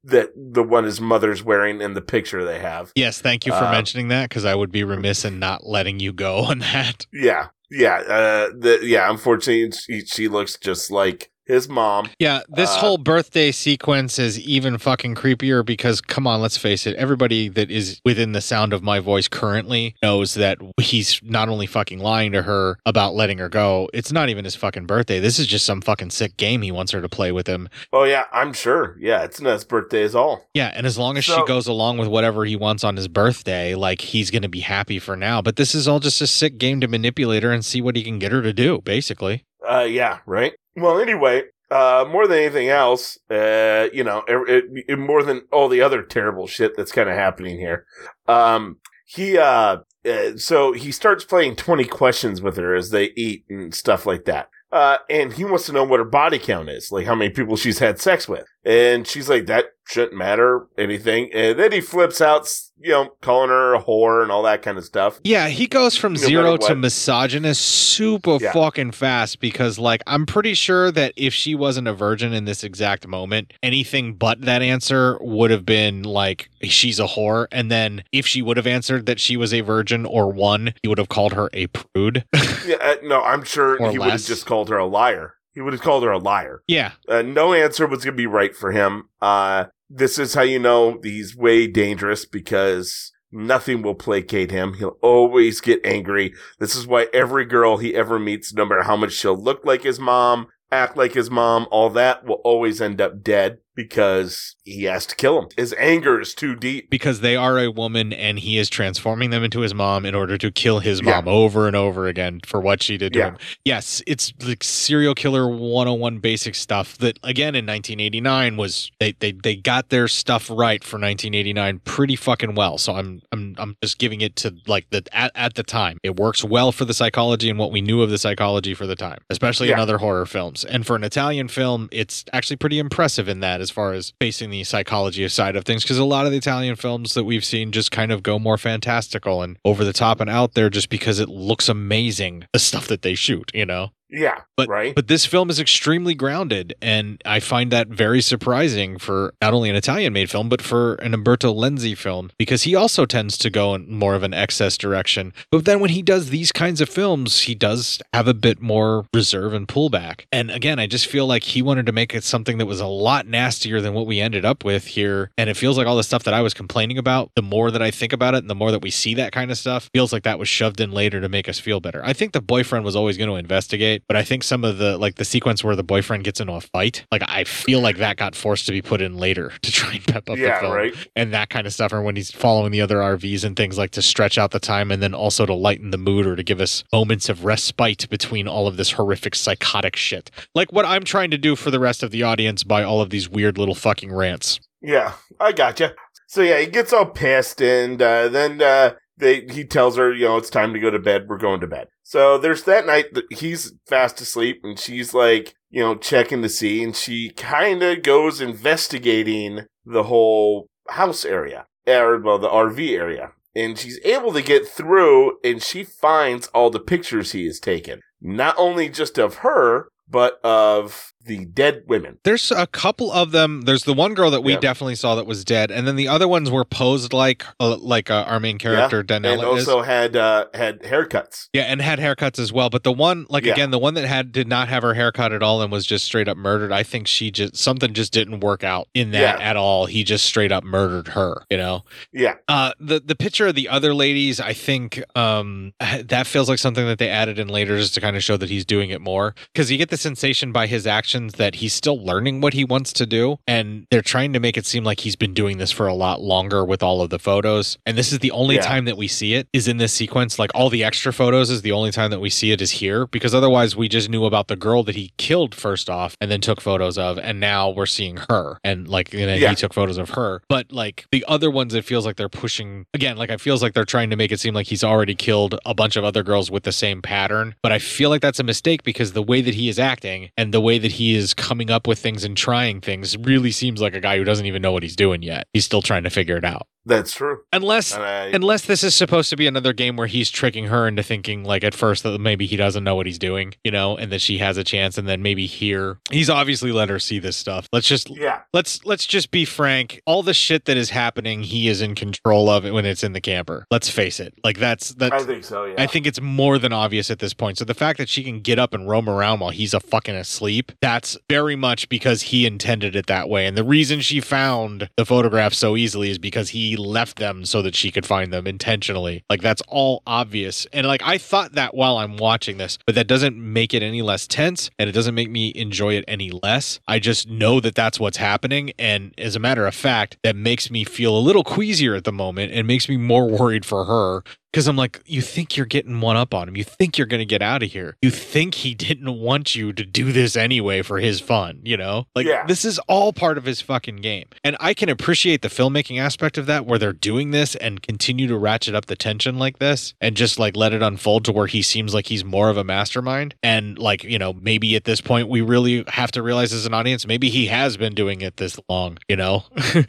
Speaker 2: that the one his mother's wearing in the picture they have.
Speaker 1: Yes, thank you for
Speaker 2: Uh,
Speaker 1: mentioning that because I would be remiss in not letting you go on that.
Speaker 2: Yeah, yeah, uh, the, yeah. Unfortunately, she, she looks just like his mom.
Speaker 1: Yeah, this
Speaker 2: Uh,
Speaker 1: whole birthday sequence is even fucking creepier because, come on, let's face it, everybody that is within the sound of my voice currently knows that he's not only fucking lying to her about letting her go, it's not even his fucking birthday. This is just some fucking sick game he wants her to play with him.
Speaker 2: Oh yeah, I'm sure. Yeah, it's not his birthday at all.
Speaker 1: Yeah, and as long as she goes along with whatever he wants on his birthday, like he's going to be happy for now. But this is all just a sick game to manipulate her and see what he can get her to do, basically.
Speaker 2: Uh, yeah, right. Well, anyway, uh, more than anything else, uh, you know, it, it, more than all the other terrible shit that's kind of happening here, um, he, uh, uh, so he starts playing 20 questions with her as they eat and stuff like that. Uh, and he wants to know what her body count is, like how many people she's had sex with. And she's like, that shouldn't matter anything. And then he flips out, you know, calling her a whore and all that kind of stuff.
Speaker 1: Yeah, he goes from
Speaker 2: No
Speaker 1: zero to misogynist super
Speaker 2: Yeah.
Speaker 1: fucking fast because, like, I'm pretty sure that if she wasn't a virgin in this exact moment, anything but that answer would have been like, she's a whore. And then if she would have answered that she was a virgin or one, he would have called her a prude.
Speaker 2: Yeah, uh, no, I'm sure he would have just called her a liar. He would have called her a liar.
Speaker 1: yeah.
Speaker 2: Uh, no answer was going to be right for him. Uh, this is how you know he's way dangerous because nothing will placate him. He'll always get angry. This is why every girl he ever meets, no matter how much she'll look like his mom, act like his mom, all that will always end up dead because he has to kill him. His anger is too deep.
Speaker 1: Because they are a woman and he is transforming them into his mom in order to kill his
Speaker 2: Yeah.
Speaker 1: mom over and over again for what she did to
Speaker 2: Yeah.
Speaker 1: him. Yes, it's like serial killer 101 basic stuff that again in 1989 was they they they got their stuff right for 1989 pretty fucking well. So I'm I'm I'm just giving it to like the at, at the time. It works well for the psychology and what we knew of the psychology for the time, especially in other horror films. And for an Italian film, it's actually pretty impressive in that as far as facing the psychology side of things because a lot of the Italian films that we've seen just kind of go more fantastical and over the top and out there just because it looks amazing the stuff that they shoot, you know.
Speaker 2: Yeah,
Speaker 1: But
Speaker 2: right.
Speaker 1: but this film is extremely grounded, and I find that very surprising for not only an Italian made film, but for an Umberto Lenzi film, because he also tends to go in more of an excess direction. But then when he does these kinds of films, he does have a bit more reserve and pullback. And again, I just feel like he wanted to make it something that was a lot nastier than what we ended up with here. And it feels like all the stuff that I was complaining about, the more that I think about it and the more that we see that kind of stuff, feels like that was shoved in later to make us feel better. I think the boyfriend was always going to investigate, but I think some of the like the sequence where the boyfriend gets into a fight, like I feel like that got forced to be put in later to try and pep up the film
Speaker 2: right.
Speaker 1: and that kind of stuff, or when he's following the other RVs and things like to stretch out the time and then also to lighten the mood or to give us moments of respite between all of this horrific psychotic shit. Like what I'm trying to do for the rest of the audience by all of these weird little fucking rants.
Speaker 2: Yeah, I gotcha. So yeah, he gets all pissed, and uh, then uh, they he tells her, you know, it's time to go to bed. We're going to bed. So there's that night that he's fast asleep, and she's like, you know, checking to see, and she kind of goes investigating the whole house area, or well, the RV area, and she's able to get through, and she finds all the pictures he has taken, not only just of her, but of the dead women.
Speaker 1: There's a couple of them. There's the one girl that we
Speaker 2: Yeah.
Speaker 1: definitely saw that was dead, and then the other ones were posed like uh, like uh, our main character
Speaker 2: Yeah,
Speaker 1: Daniela
Speaker 2: and
Speaker 1: is.
Speaker 2: also had uh, had haircuts.
Speaker 1: Yeah, and had haircuts as well. But the one, like
Speaker 2: Yeah.
Speaker 1: again, the one that had did not have her haircut at all and was just straight up murdered. I think she just something just didn't work out in that at all. He just straight up murdered her. You know.
Speaker 2: Yeah.
Speaker 1: Uh, the the picture of the other ladies, I think, um, that feels like something that they added in later just to kind of show that he's doing it more. Because you get the sensation by his actions that he's still learning what he wants to do, and they're trying to make it seem like he's been doing this for a lot longer with all of the photos. And this is the only
Speaker 2: Yeah.
Speaker 1: time that we see it is in this sequence. Like all the extra photos is the only time that we see it is here, because otherwise we just knew about the girl that he killed first off, and then took photos of, and now we're seeing her, and like you know,
Speaker 2: Yeah.
Speaker 1: he took photos of her. But like the other ones, it feels like they're pushing again. Like it feels like they're trying to make it seem like he's already killed a bunch of other girls with the same pattern. But I feel like that's a mistake because the way that he is acting and the way that he is coming up with things and trying things really seems like a guy who doesn't even know what he's doing yet. He's still trying to figure it out.
Speaker 2: That's true.
Speaker 1: Unless
Speaker 2: I-
Speaker 1: unless this is supposed to be another game where he's tricking her into thinking like at first that maybe he doesn't know what he's doing, you know, and that she has a chance and then maybe here he's obviously let her see this stuff. Let's just
Speaker 2: Yeah.
Speaker 1: let's let's just be frank. All the shit that is happening, he is in control of it when it's in the camper. Let's face it. Like that's that's
Speaker 2: I think so, yeah.
Speaker 1: I think it's more than obvious at this point. So the fact that she can get up and roam around while he's a fucking asleep, that's very much because he intended it that way. And the reason she found the photograph so easily is because he left them so that she could find them intentionally. Like that's all obvious. And like I thought that while I'm watching this, but that doesn't make it any less tense and it doesn't make me enjoy it any less. I just know that that's what's happening and as a matter of fact, that makes me feel a little queasier at the moment and makes me more worried for her because I'm like, you think you're getting one up on him. You think you're going to get out of here. You think he didn't want you to do this anyway for his fun, you know? Like,
Speaker 2: Yeah.
Speaker 1: this is all part of his fucking game. And I can appreciate the filmmaking aspect of that where they're doing this and continue to ratchet up the tension like this and just like let it unfold to where he seems like he's more of a mastermind. And like, you know, maybe at this point we really have to realize as an audience, maybe he has been doing it this long, you know?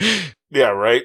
Speaker 2: Yeah, right.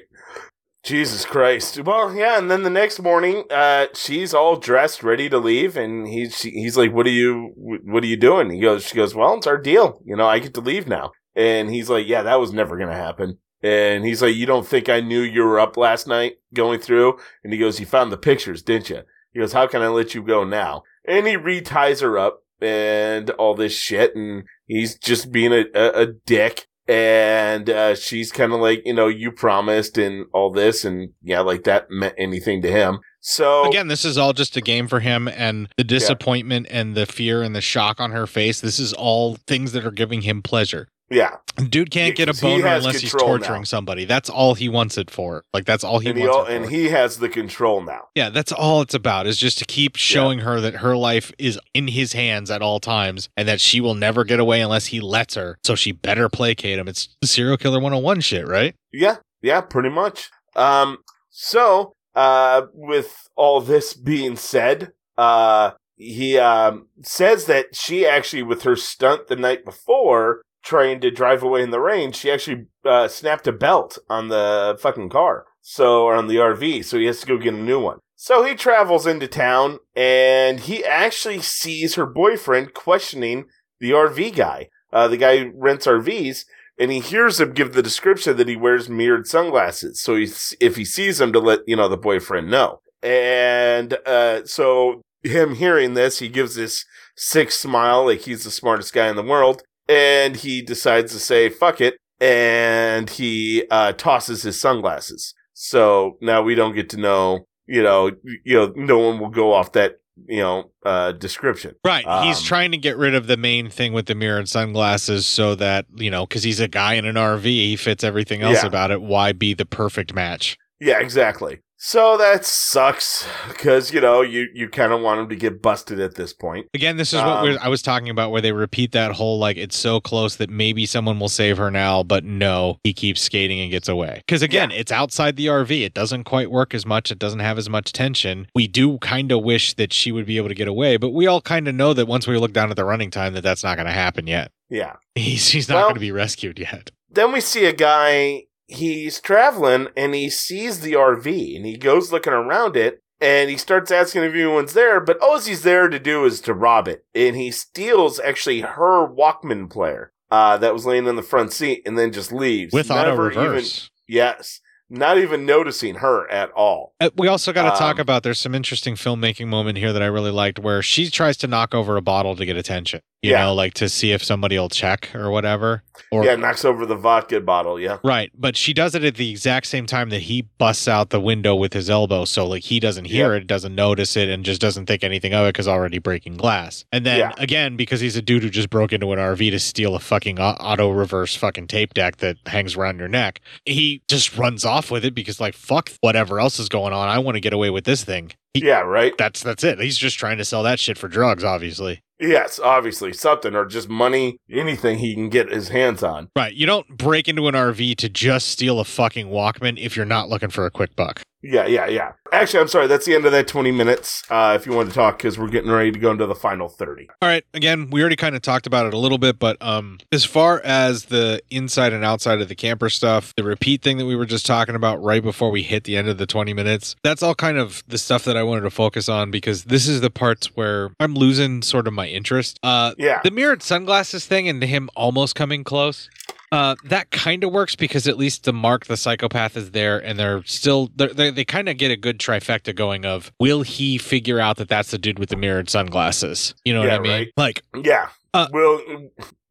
Speaker 2: Jesus Christ. Well, yeah, and then the next morning, uh, she's all dressed, ready to leave, and he's she, he's like, "What are you? What are you doing?" He goes, "She goes, well, it's our deal. You know, I get to leave now." And he's like, "Yeah, that was never gonna happen." And he's like, "You don't think I knew you were up last night going through?" And he goes, "You found the pictures, didn't you?" He goes, "How can I let you go now?" And he reties her up and all this shit, and he's just being a, a, a dick. And uh, she's kind of like, you know, you promised and all this, and yeah, like that meant anything to him. So
Speaker 1: Again, this is all just a game for him, and the disappointment and the fear and the shock on her face. This is all things that are giving him pleasure.
Speaker 2: Yeah,
Speaker 1: Dude can't get a
Speaker 2: he
Speaker 1: boner
Speaker 2: has
Speaker 1: unless he's torturing
Speaker 2: now.
Speaker 1: somebody. That's all he wants it for. Like that's all he
Speaker 2: and he
Speaker 1: wants.
Speaker 2: all,
Speaker 1: it for.
Speaker 2: and he has the control now.
Speaker 1: Yeah, that's all it's about is just to keep showing her that her life is in his hands at all times and that she will never get away unless he lets her. So she better placate him. It's serial killer 101 shit, right?
Speaker 2: Yeah, yeah, pretty much. Um, so, uh, with all this being said, uh, he, um, says that she actually, with her stunt the night before, trying to drive away in the rain, she actually, uh, snapped a belt on the fucking car. So, on the RV, so he has to go get a new one. So he travels into town and he actually sees her boyfriend questioning the RV guy, uh, the guy rents RVs, and he hears him give the description that he wears mirrored sunglasses. So he's, if he sees him to let, you know, the boyfriend know. And, uh, so him hearing this, he gives this sick smile like he's the smartest guy in the world. And he decides to say, fuck it. And he, uh, tosses his sunglasses. So now we don't get to know, you know, you know, no one will go off that, you know, uh, description.
Speaker 1: Right. he's
Speaker 2: Um,
Speaker 1: trying to get rid of the main thing with the mirror and sunglasses so that, you know, because he's a guy in an RV, he fits everything else
Speaker 2: Yeah.
Speaker 1: about it. Why be the perfect match?
Speaker 2: Yeah, exactly. So that sucks because you know you you kind of want him to get busted at this point.
Speaker 1: Again, this is what
Speaker 2: Um,
Speaker 1: we're, I was talking about, where they repeat that whole like it's so close that maybe someone will save her now, but no, he keeps skating and gets away. Because again, it's outside the RV. It doesn't quite work as much. It doesn't have as much tension. We do kind of wish that she would be able to get away, but we all kind of know that once we look down at the running time, that that's not going to happen yet.
Speaker 2: Yeah.
Speaker 1: He's he's not
Speaker 2: Well-
Speaker 1: going to be rescued yet.
Speaker 2: Then we see a guy. He's traveling and he sees the RV and he goes looking around it and he starts asking if anyone's there. But all he's there to do is to rob it. And he steals actually her Walkman player uh, that was laying in the front seat and then just leaves
Speaker 1: With auto
Speaker 2: Never even- yes, not even noticing her at all.
Speaker 1: Uh, we also got to talk
Speaker 2: Um,
Speaker 1: about there's some interesting filmmaking moment here that I really liked where she tries to knock over a bottle to get attention. You
Speaker 2: Yeah.
Speaker 1: know, like to see if somebody will check or whatever. Or
Speaker 2: yeah, knocks over the vodka bottle. Yeah.
Speaker 1: Right, but she does it at the exact same time that he busts out the window with his elbow, so like he doesn't hear it, doesn't notice it, and just doesn't think anything of it because already breaking glass. And then
Speaker 2: Yeah.
Speaker 1: again, because he's a dude who just broke into an RV to steal a fucking auto reverse fucking tape deck that hangs around your neck, he just runs off with it because like fuck whatever else is going on, I want to get away with this thing. He-
Speaker 2: Yeah, right.
Speaker 1: That's that's it. He's just trying to sell that shit for drugs, obviously.
Speaker 2: Yes, obviously something or just money, anything he can get his hands on.
Speaker 1: Right. You don't break into an RV to just steal a fucking Walkman if you're not looking for a quick buck.
Speaker 2: Yeah, yeah, yeah. Actually, I'm sorry. That's the end of that 20 minutes. Uh, if you want to talk, because we're getting ready to go into the final 30.
Speaker 1: All right. Again, we already kind of talked about it a little bit, but um, as far as the inside and outside of the camper stuff, the repeat thing that we were just talking about right before we hit the end of the 20 minutes, that's all kind of the stuff that I wanted to focus on because this is the parts where I'm losing sort of my interest. Uh,
Speaker 2: yeah.
Speaker 1: The mirrored sunglasses thing and him almost coming close. Uh, that kind of works because at least the mark the psychopath is there, and they're still they're, they they kind of get a good trifecta going. Of will he figure out that that's the dude with the mirrored sunglasses? You know what I mean?
Speaker 2: right.
Speaker 1: Like,
Speaker 2: Yeah.
Speaker 1: Uh,
Speaker 2: will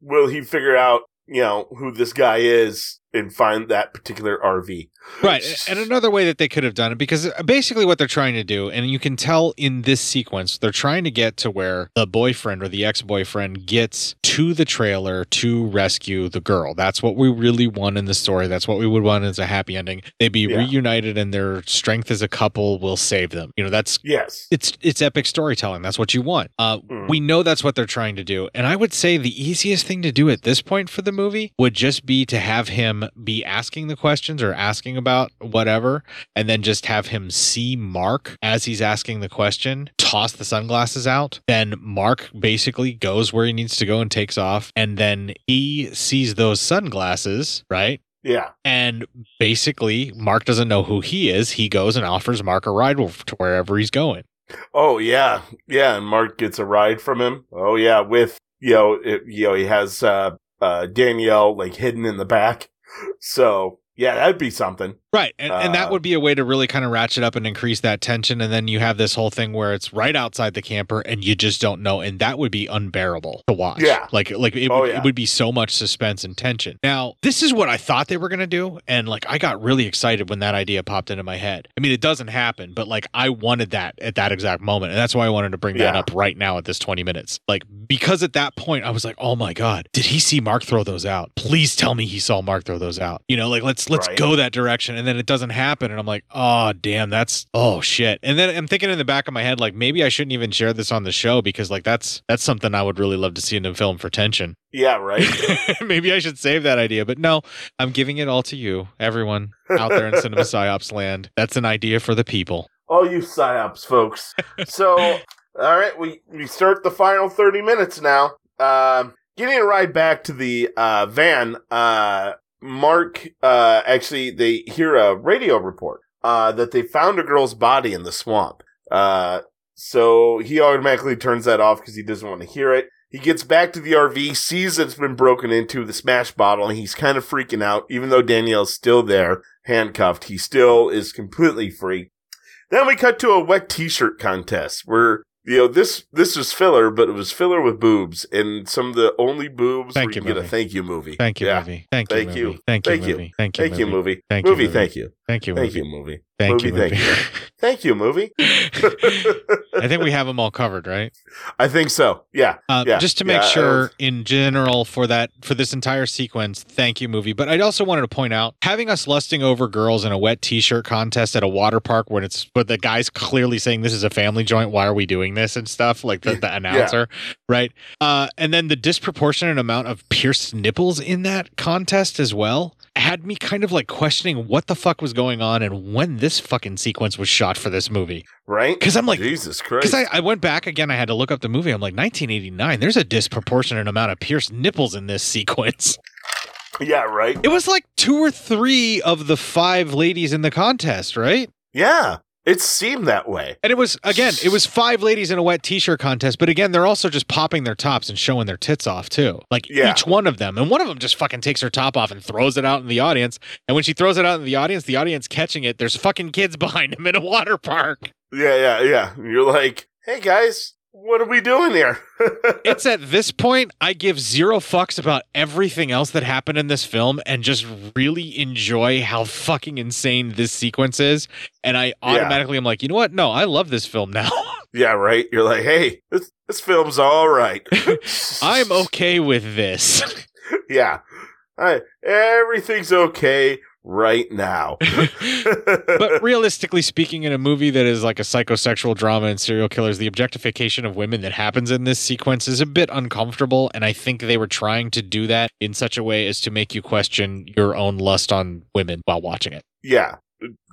Speaker 2: Will he figure out, you know, who this guy is and find that particular RV?
Speaker 1: Right. And another way that they could have done it, because basically what they're trying to do, and you can tell in this sequence, they're trying to get to where the boyfriend or the ex boyfriend gets to the trailer to rescue the girl. That's what we really want in the story. That's what we would want as a happy ending. They'd be
Speaker 2: Yeah.
Speaker 1: reunited and their strength as a couple will save them. You know, that's
Speaker 2: Yes.
Speaker 1: it's it's epic storytelling. That's what you want. Uh,
Speaker 2: Mm.
Speaker 1: We know that's what they're trying to do, and I would say the easiest thing to do at this point for the movie would just be to have him be asking the questions or asking about whatever, and then just have him see Mark as he's asking the question, toss the sunglasses out. Then Mark basically goes where he needs to go and takes off, and then he sees those sunglasses, right?
Speaker 2: Yeah.
Speaker 1: And basically, Mark doesn't know who he is. He goes and offers Mark a ride to wherever he's going.
Speaker 2: Oh yeah, yeah. And Mark gets a ride from him. Oh yeah, with you know, it, you know, he has uh, uh, Danielle like hidden in the back. So yeah, that'd be something.
Speaker 1: Right. And, and that
Speaker 2: Uh,
Speaker 1: would be a way to really kind of ratchet up and increase that tension. And then you have this whole thing where it's right outside the camper and you just don't know. And that would be unbearable to watch.
Speaker 2: Yeah.
Speaker 1: Like, like it,
Speaker 2: Oh,
Speaker 1: would,
Speaker 2: yeah.
Speaker 1: it would be so much suspense and tension. Now, this is what I thought they were going to do. And like, I got really excited when that idea popped into my head. I mean, it doesn't happen, but like, I wanted that at that exact moment. And that's why I wanted to bring that up right now at this 20 minutes. Like, because at that point, I was like, oh my God, did he see Mark throw those out? Please tell me he saw Mark throw those out. You know, like, let's, let's
Speaker 2: Right.
Speaker 1: go that direction. And then it doesn't happen. And I'm like, oh, damn, that's, oh shit. And then I'm thinking in the back of my head, like, maybe I shouldn't even share this on the show because, like, that's, that's something I would really love to see in a film for tension.
Speaker 2: Yeah, right.
Speaker 1: maybe I should save that idea. But no, I'm giving it all to you, everyone out there in Cinema Psyops land. That's an idea for the people.
Speaker 2: All you psyops folks. so, all right, we we start the final thirty minutes now. Um, getting a ride back to the uh, van. Uh, Mark uh, actually they hear a radio report uh, that they found a girl's body in the swamp. Uh, so he automatically turns that off because he doesn't want to hear it. He gets back to the RV, sees that it's been broken into, the smash bottle, and he's kind of freaking out. Even though Danielle's still there, handcuffed, he still is completely free. Then we cut to a wet t-shirt contest where you know this this was filler, but it was filler with boobs and some of the only boobs
Speaker 1: Thank you,
Speaker 2: can get a
Speaker 1: movie.
Speaker 2: thank you movie.
Speaker 1: Thank you,
Speaker 2: Yeah.
Speaker 1: movie. Thank you,
Speaker 2: Thank
Speaker 1: movie.
Speaker 2: you.
Speaker 1: Thank you,
Speaker 2: Thank you.
Speaker 1: movie. Thank you,
Speaker 2: Thank you,
Speaker 1: movie.
Speaker 2: movie.
Speaker 1: Thank you,
Speaker 2: movie.
Speaker 1: movie.
Speaker 2: Thank you.
Speaker 1: Thank you,
Speaker 2: Thank
Speaker 1: movie.
Speaker 2: you, movie.
Speaker 1: Thank
Speaker 2: movie,
Speaker 1: you,
Speaker 2: Thank
Speaker 1: movie.
Speaker 2: you. Thank you, movie.
Speaker 1: I think we have them all covered, right?
Speaker 2: I think so. Yeah.
Speaker 1: Uh,
Speaker 2: yeah.
Speaker 1: just to make
Speaker 2: yeah,
Speaker 1: sure, in general, for that for this entire sequence, thank you, movie. But I also wanted to point out having us lusting over girls in a wet T-shirt contest at a water park when it's but the guy's clearly saying this is a family joint. Why are we doing this and stuff like the, the announcer, right? Uh, and then the disproportionate amount of pierced nipples in that contest as well had me kind of like questioning what the fuck was going on and when this fucking sequence was shot for this movie.
Speaker 2: Right?
Speaker 1: Because I'm like-
Speaker 2: Jesus Christ.
Speaker 1: Because I, I went back again, I had to look up the movie. I'm like, 1989. There's a disproportionate amount of pierced nipples in this sequence.
Speaker 2: yeah, right.
Speaker 1: It was like two or three of the five ladies in the contest, right?
Speaker 2: Yeah, it seemed that way.
Speaker 1: And it was again, it was five ladies in a wet t-shirt contest, but again, they're also just popping their tops and showing their tits off too. Like
Speaker 2: Yeah.
Speaker 1: each one of them. And one of them just fucking takes her top off and throws it out in the audience. And when she throws it out in the audience, the audience catching it, there's fucking kids behind him in a water park.
Speaker 2: Yeah, yeah, yeah. You're like, hey guys, what are we doing here?
Speaker 1: it's at this point I give zero fucks about everything else that happened in this film and just really enjoy how fucking insane this sequence is. And I automatically am like, you know what? No, I love this film now.
Speaker 2: yeah, right. You're like, hey, this this film's all right.
Speaker 1: I'm okay with this.
Speaker 2: yeah, I, everything's okay right now.
Speaker 1: but realistically speaking, in a movie that is like a psychosexual drama and serial killers, the objectification of women that happens in this sequence is a bit uncomfortable. And I think they were trying to do that in such a way as to make you question your own lust on women while watching it.
Speaker 2: yeah,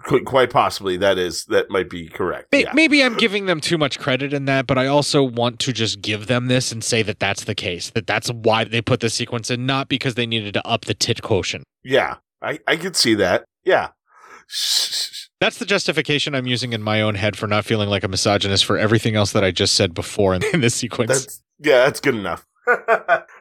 Speaker 2: qu- quite possibly that is that might be correct.
Speaker 1: May-
Speaker 2: Yeah.
Speaker 1: Maybe I'm giving them too much credit in that, but I also want to just give them this and say that that's the case. That that's why they put this sequence in, not because they needed to up the tit quotient.
Speaker 2: Yeah, I I could see that. Yeah.
Speaker 1: That's the justification I'm using in my own head for not feeling like a misogynist for everything else that I just said before in, in this sequence.
Speaker 2: That's yeah, that's good enough.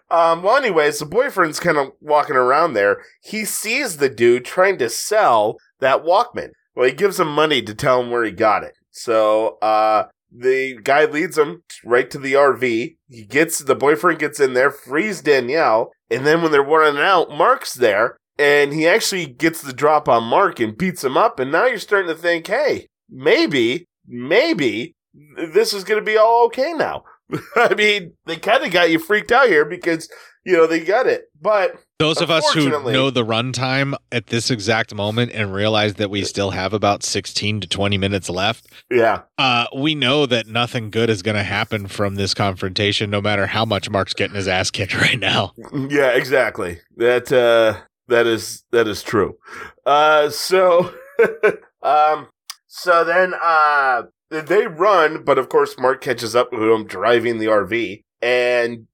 Speaker 2: um, well, anyways, the boyfriend's kind of walking around there. He sees the dude trying to sell that Walkman. Well, he gives him money to tell him where he got it. So, uh, the guy leads him right to the RV. He gets the boyfriend gets in there, frees Danielle, and then when they're running out, Mark's there, and he actually gets the drop on Mark and beats him up. And now you're starting to think, hey, maybe, maybe this is going to be all okay now. I mean, they kind of got you freaked out here because you know they got it, but
Speaker 1: Those of us who know the runtime at this exact moment and realize that we still have about 16 to 20 minutes left,
Speaker 2: yeah,
Speaker 1: uh, we know that nothing good is going to happen from this confrontation, no matter how much Mark's getting his ass kicked right now.
Speaker 2: Yeah, exactly. That uh that is that is true. Uh so um so then uh they run, but of course Mark catches up with him driving the RV and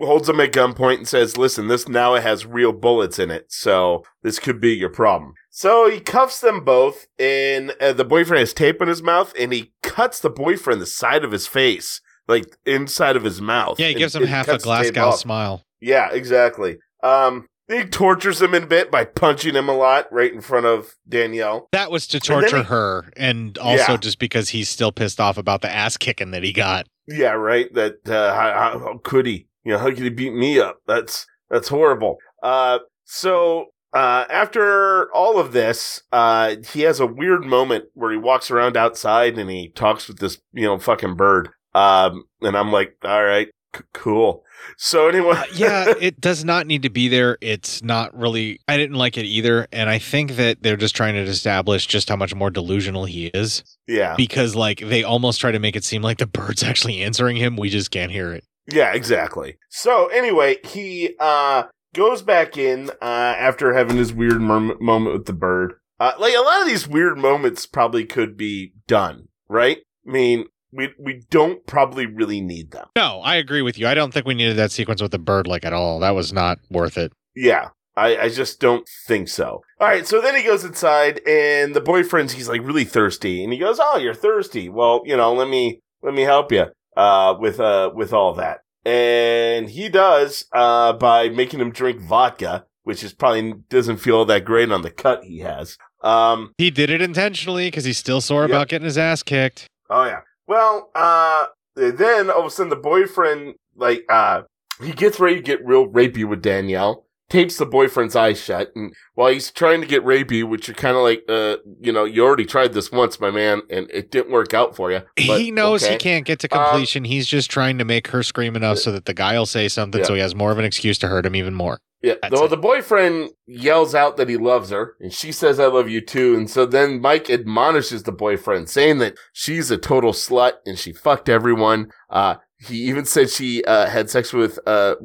Speaker 2: holds him at gunpoint and says, "Listen, this now it has real bullets in it, so this could be your problem." So he cuffs them both, and uh, the boyfriend has tape in his mouth, and he cuts the boyfriend the side of his face, like inside of his mouth.
Speaker 1: Yeah, he
Speaker 2: and-
Speaker 1: gives him half a
Speaker 2: cuts the tape
Speaker 1: Glasgow smile.
Speaker 2: Yeah, exactly. Um, he tortures him a bit by punching him a lot right in front of Danielle.
Speaker 1: That was to
Speaker 2: And
Speaker 1: torture
Speaker 2: he-
Speaker 1: her, and also
Speaker 2: Yeah.
Speaker 1: just because he's still pissed off about the ass kicking that he got.
Speaker 2: Yeah, right. That uh, how, how, could he? You know, how could he beat me up? That's that's horrible. Uh, so uh, after all of this, uh, he has a weird moment where he walks around outside and he talks with this you know fucking bird. Um, and I'm like, all right, cool. So anyway,
Speaker 1: Uh, yeah, it does not need to be there. It's not really. I didn't like it either, and I think that they're just trying to establish just how much more delusional he is.
Speaker 2: Yeah.
Speaker 1: because like they almost try to make it seem like the bird's actually answering him. We just can't hear it.
Speaker 2: Yeah, exactly. So anyway, he uh goes back in uh after having his weird mom- moment with the bird. Uh like a lot of these weird moments probably could be done, right? I mean, we we don't probably really need them.
Speaker 1: No, I agree with you. I don't think we needed that sequence with the bird like at all. That was not worth it.
Speaker 2: Yeah. I, I just don't think so. All right, so then he goes inside, and the boyfriend's he's like really thirsty, and he goes, "Oh, you're thirsty. Well, you know, let me let me help you uh, with uh with all that." And he does uh, by making him drink vodka, which is probably doesn't feel that great on the cut he has. Um,
Speaker 1: He did it intentionally because he's still sore about getting his ass kicked.
Speaker 2: Oh yeah. Well, uh, then all of a sudden the boyfriend, like, uh, he gets ready to get real rapey with Danielle, tapes the boyfriend's eyes shut, and while he's trying to get rapey, which you're kind of like, uh, you know, you already tried this once, my man, and it didn't work out for you. But,
Speaker 1: he knows he can't get to
Speaker 2: Um,
Speaker 1: completion. he's just trying to make her scream enough so that the guy will say something
Speaker 2: Yeah.
Speaker 1: so he has more of an excuse to hurt him even more.
Speaker 2: Yeah, though the boyfriend yells out that he loves her, and she says, I love you too. And so then Mike admonishes the boyfriend, saying that she's a total slut and she fucked everyone. Uh, he even said she uh, had sex with uh,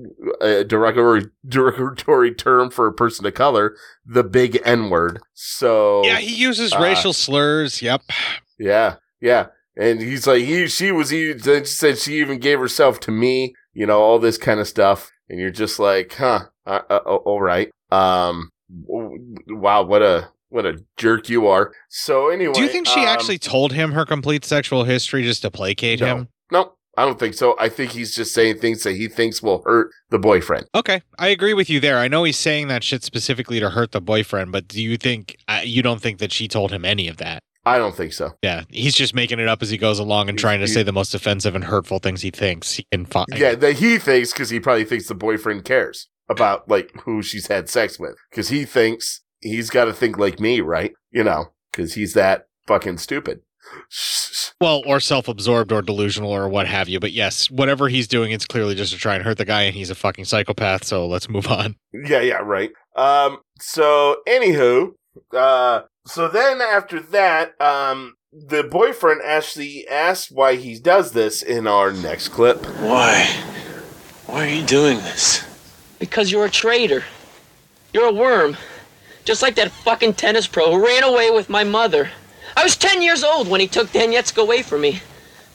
Speaker 2: a derogatory, derogatory term for a person of color, the big N word. So.
Speaker 1: Yeah, he uses
Speaker 2: uh,
Speaker 1: racial slurs. Yep.
Speaker 2: Yeah, yeah. And he's like, he, she was, he then she said she even gave herself to me, you know, all this kind of stuff. And you're just like, huh, uh, uh, uh, all right. Um, wow, what a, what a jerk you are. So anyway.
Speaker 1: Do you think she
Speaker 2: um,
Speaker 1: actually told him her complete sexual history just to placate
Speaker 2: No.
Speaker 1: him?
Speaker 2: No, I don't think so. I think he's just saying things that he thinks will hurt the boyfriend.
Speaker 1: Okay, I agree with you there. I know he's saying that shit specifically to hurt the boyfriend, but do you think uh, you don't think that she told him any of that?
Speaker 2: I don't think so.
Speaker 1: Yeah, he's just making it up as he goes along and trying to
Speaker 2: he-
Speaker 1: say the most offensive and hurtful things he thinks he can find.
Speaker 2: Yeah, that he thinks because he probably thinks the boyfriend cares about like who she's had sex with because he thinks he's got to think like me, right? You know, because he's that fucking stupid.
Speaker 1: Well, or self-absorbed or delusional or what have you. But yes, whatever he's doing, it's clearly just to try and hurt the guy, and he's a fucking psychopath. So let's move on.
Speaker 2: Yeah, yeah, right. Um, so anywho, uh, so then after that, um, the boyfriend actually asks why he does this in our next clip.
Speaker 12: Why? Why are you doing this? Because you're a traitor. You're a worm. Just like that fucking tennis pro who ran away with my mother. I was 10 years old when he took Donetsk away from me.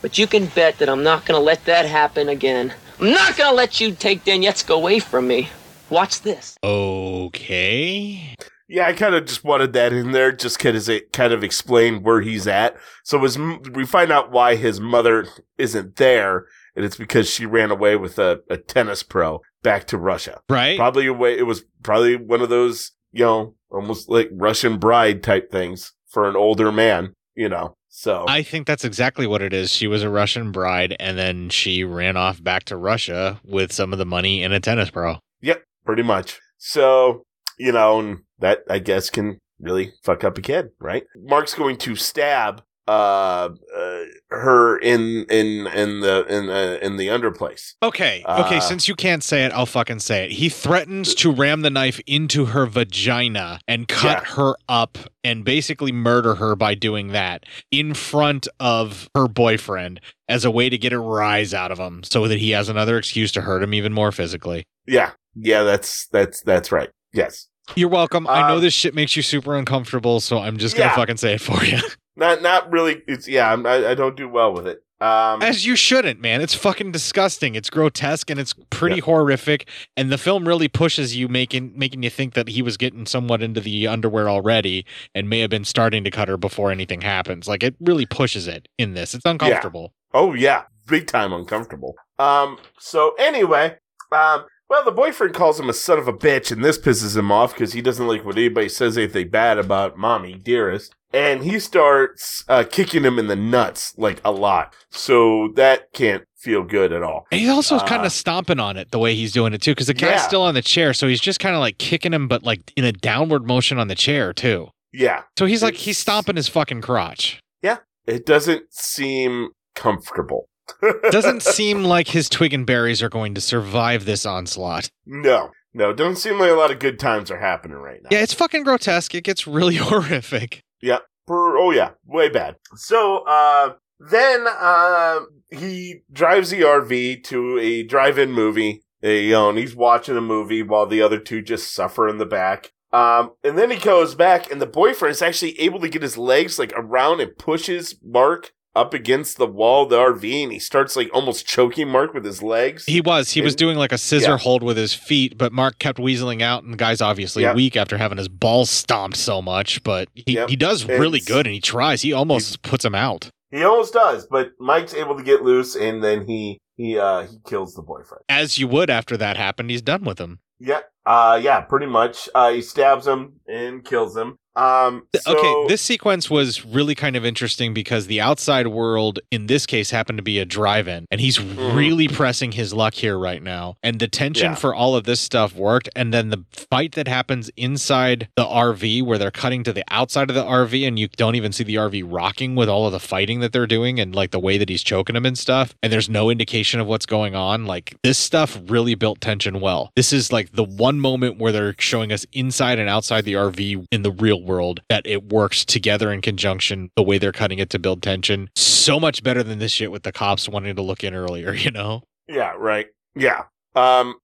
Speaker 12: But you can bet that I'm not gonna let that happen again. I'm not gonna let you take Donetsk away from me. Watch this.
Speaker 1: Okay.
Speaker 2: Yeah, I kind of just wanted that in there, just because it kind of explained where he's at. So his, we find out why his mother isn't there, and it's because she ran away with a, a tennis pro back to Russia.
Speaker 1: Right.
Speaker 2: Probably away. It was probably one of those, you know, almost like Russian bride type things for an older man. You know. So
Speaker 1: I think that's exactly what it is. She was a Russian bride, and then she ran off back to Russia with some of the money in a tennis pro.
Speaker 2: Yep, pretty much. So, you know, and that I guess can really fuck up a kid, right? Mark's going to stab uh, uh her in in in the in uh, in the underplace.
Speaker 1: Okay, okay.
Speaker 2: Uh,
Speaker 1: since you can't say it, I'll fucking say it. He threatens to ram the knife into her vagina and cut
Speaker 2: Yeah.
Speaker 1: her up and basically murder her by doing that in front of her boyfriend as a way to get a rise out of him, so that he has another excuse to hurt him even more physically.
Speaker 2: Yeah, yeah, that's that's that's right. Yes,
Speaker 1: You're welcome. I know this shit makes you super uncomfortable, so I'm just gonna
Speaker 2: Uh, yeah.
Speaker 1: fucking say it for you.
Speaker 2: not not really. It's yeah, I'm, I I don't do well with it. Um,
Speaker 1: As you shouldn't, man. It's fucking disgusting. It's grotesque and it's pretty horrific. And the film really pushes you, making making you think that he was getting somewhat into the underwear already and may have been starting to cut her before anything happens. Like it really pushes it in this. It's uncomfortable.
Speaker 2: Oh yeah, big time uncomfortable. Um. So anyway, um. Well, the boyfriend calls him a son of a bitch, and this pisses him off because he doesn't like what anybody says anything bad about mommy, dearest. And he starts uh, kicking him in the nuts like a lot. So that can't feel good at all.
Speaker 1: And he's also
Speaker 2: Uh,
Speaker 1: kind of stomping on it the way he's doing it too, because the guy's
Speaker 2: Yeah.
Speaker 1: still on the chair, so he's just kind of like kicking him, but like in a downward motion on the chair too.
Speaker 2: Yeah.
Speaker 1: So he's like he's stomping his fucking crotch.
Speaker 2: Yeah. It doesn't seem comfortable.
Speaker 1: Doesn't seem like his twig and berries are going to survive this onslaught.
Speaker 2: No. No, doesn't seem like a lot of good times are happening right now.
Speaker 1: Yeah, it's fucking grotesque. It gets really horrific.
Speaker 2: Yeah. Per, oh yeah, way bad. So uh then uh he drives the RV to a drive-in movie. You know, and he's watching a movie while the other two just suffer in the back. Um, and then he goes back, and the boyfriend is actually able to get his legs like around and pushes Mark up against the wall of the RV, and he starts like almost choking Mark with his legs.
Speaker 1: He was. He was doing like a scissor
Speaker 2: Yeah.
Speaker 1: hold with his feet, but Mark kept weaseling out, and the guy's obviously
Speaker 2: Yeah.
Speaker 1: weak after having his balls stomped so much. But he,
Speaker 2: Yep.
Speaker 1: he does really
Speaker 2: It's-
Speaker 1: good, and he tries. He almost puts him out.
Speaker 2: He almost does, but Mike's able to get loose, and then he he uh he kills the boyfriend.
Speaker 1: As you would after that happened, he's done with him.
Speaker 2: Yeah, uh, yeah, pretty much. Uh, he stabs him and kills him. Um, so-
Speaker 1: okay, this sequence was really kind of interesting because the outside world in this case happened to be a drive-in, and he's really pressing his luck here right now. And the tension
Speaker 2: Yeah.
Speaker 1: for all of this stuff worked, and then the fight that happens inside the RV where they're cutting to the outside of the RV and you don't even see the RV rocking with all of the fighting that they're doing and like the way that he's choking him and stuff, and there's no indication of what's going on. Like this stuff really built tension well. This is like the one moment where they're showing us inside and outside the RV in the real world that it works together in conjunction the way they're cutting it to build tension. So much better than this shit with the cops wanting to look in earlier, you know?
Speaker 2: Yeah, right. Yeah. Um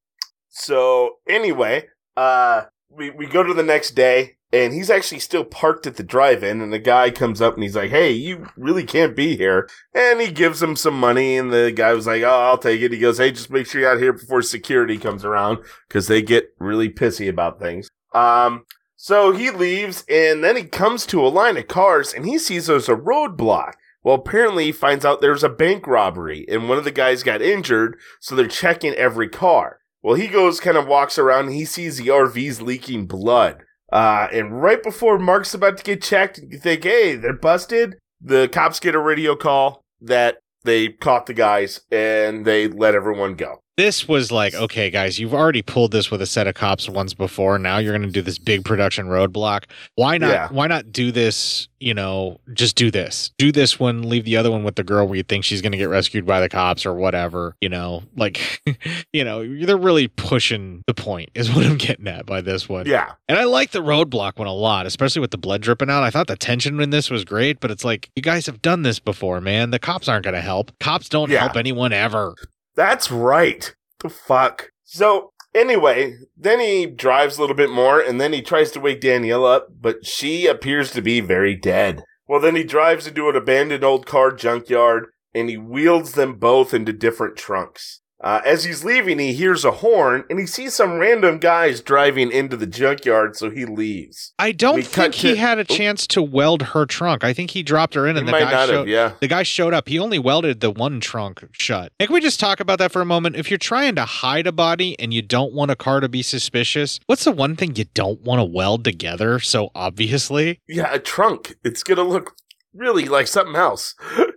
Speaker 2: so anyway, uh we we go to the next day and he's actually still parked at the drive-in and the guy comes up and he's like, "Hey, you really can't be here." And he gives him some money and the guy was like, "Oh, I'll take it." He goes, "Hey, just make sure you're out here before security comes around cuz they get really pissy about things." Um so he leaves and then he comes to a line of cars and he sees there's a roadblock. Well, apparently he finds out there's a bank robbery and one of the guys got injured, so they're checking every car. Well, he goes kind of walks around and he sees the RVs leaking blood. Uh, and right before Mark's about to get checked, you think, hey, they're busted. The cops get a radio call that they caught the guys and they let everyone go.
Speaker 1: This was like, okay, guys, you've already pulled this with a set of cops once before. Now you're going to do this big production roadblock. Why not?
Speaker 2: Yeah.
Speaker 1: Why not do this? You know, just do this. Do this one. Leave the other one with the girl where you think she's going to get rescued by the cops or whatever. You know, like, you know, they're really pushing the point. Is what I'm getting at by this one.
Speaker 2: Yeah.
Speaker 1: And I like the roadblock one a lot, especially with the blood dripping out. I thought the tension in this was great, but it's like you guys have done this before, man. The cops aren't going to help. Cops don't
Speaker 2: Yeah.
Speaker 1: help anyone ever.
Speaker 2: That's right. The fuck. So Anyway, then he drives a little bit more and then he tries to wake Danielle up, but she appears to be very dead. Well, then he drives into an abandoned old car junkyard and he wheels them both into different trunks. Uh, as he's leaving, he hears a horn and he sees some random guys driving into the junkyard, so he leaves.
Speaker 1: I don't
Speaker 2: We
Speaker 1: think he
Speaker 2: to-
Speaker 1: had a chance to weld her trunk. I think he dropped her in, and the guy
Speaker 2: not have,
Speaker 1: showed.
Speaker 2: yeah.
Speaker 1: the guy showed up. He only welded the one trunk shut. And can we just talk about that for a moment? If you're trying to hide a body and you don't want a car to be suspicious, what's the one thing you don't want to weld together so obviously?
Speaker 2: Yeah, a trunk. It's gonna look really like something else.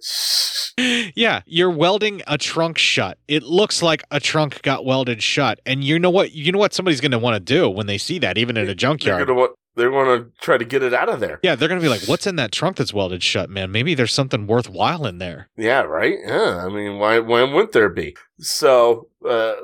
Speaker 1: yeah, you're welding a trunk shut. It looks like a trunk got welded shut. And you know what? You know what somebody's going to want to do when they see that, even in a
Speaker 2: They're
Speaker 1: junkyard.
Speaker 2: They're gonna try to get it out of there.
Speaker 1: Yeah, they're going to be like, "What's in that trunk that's welded shut, man? Maybe there's something worthwhile in there."
Speaker 2: Yeah, right. Yeah, I mean, why? Why wouldn't there be? So, uh,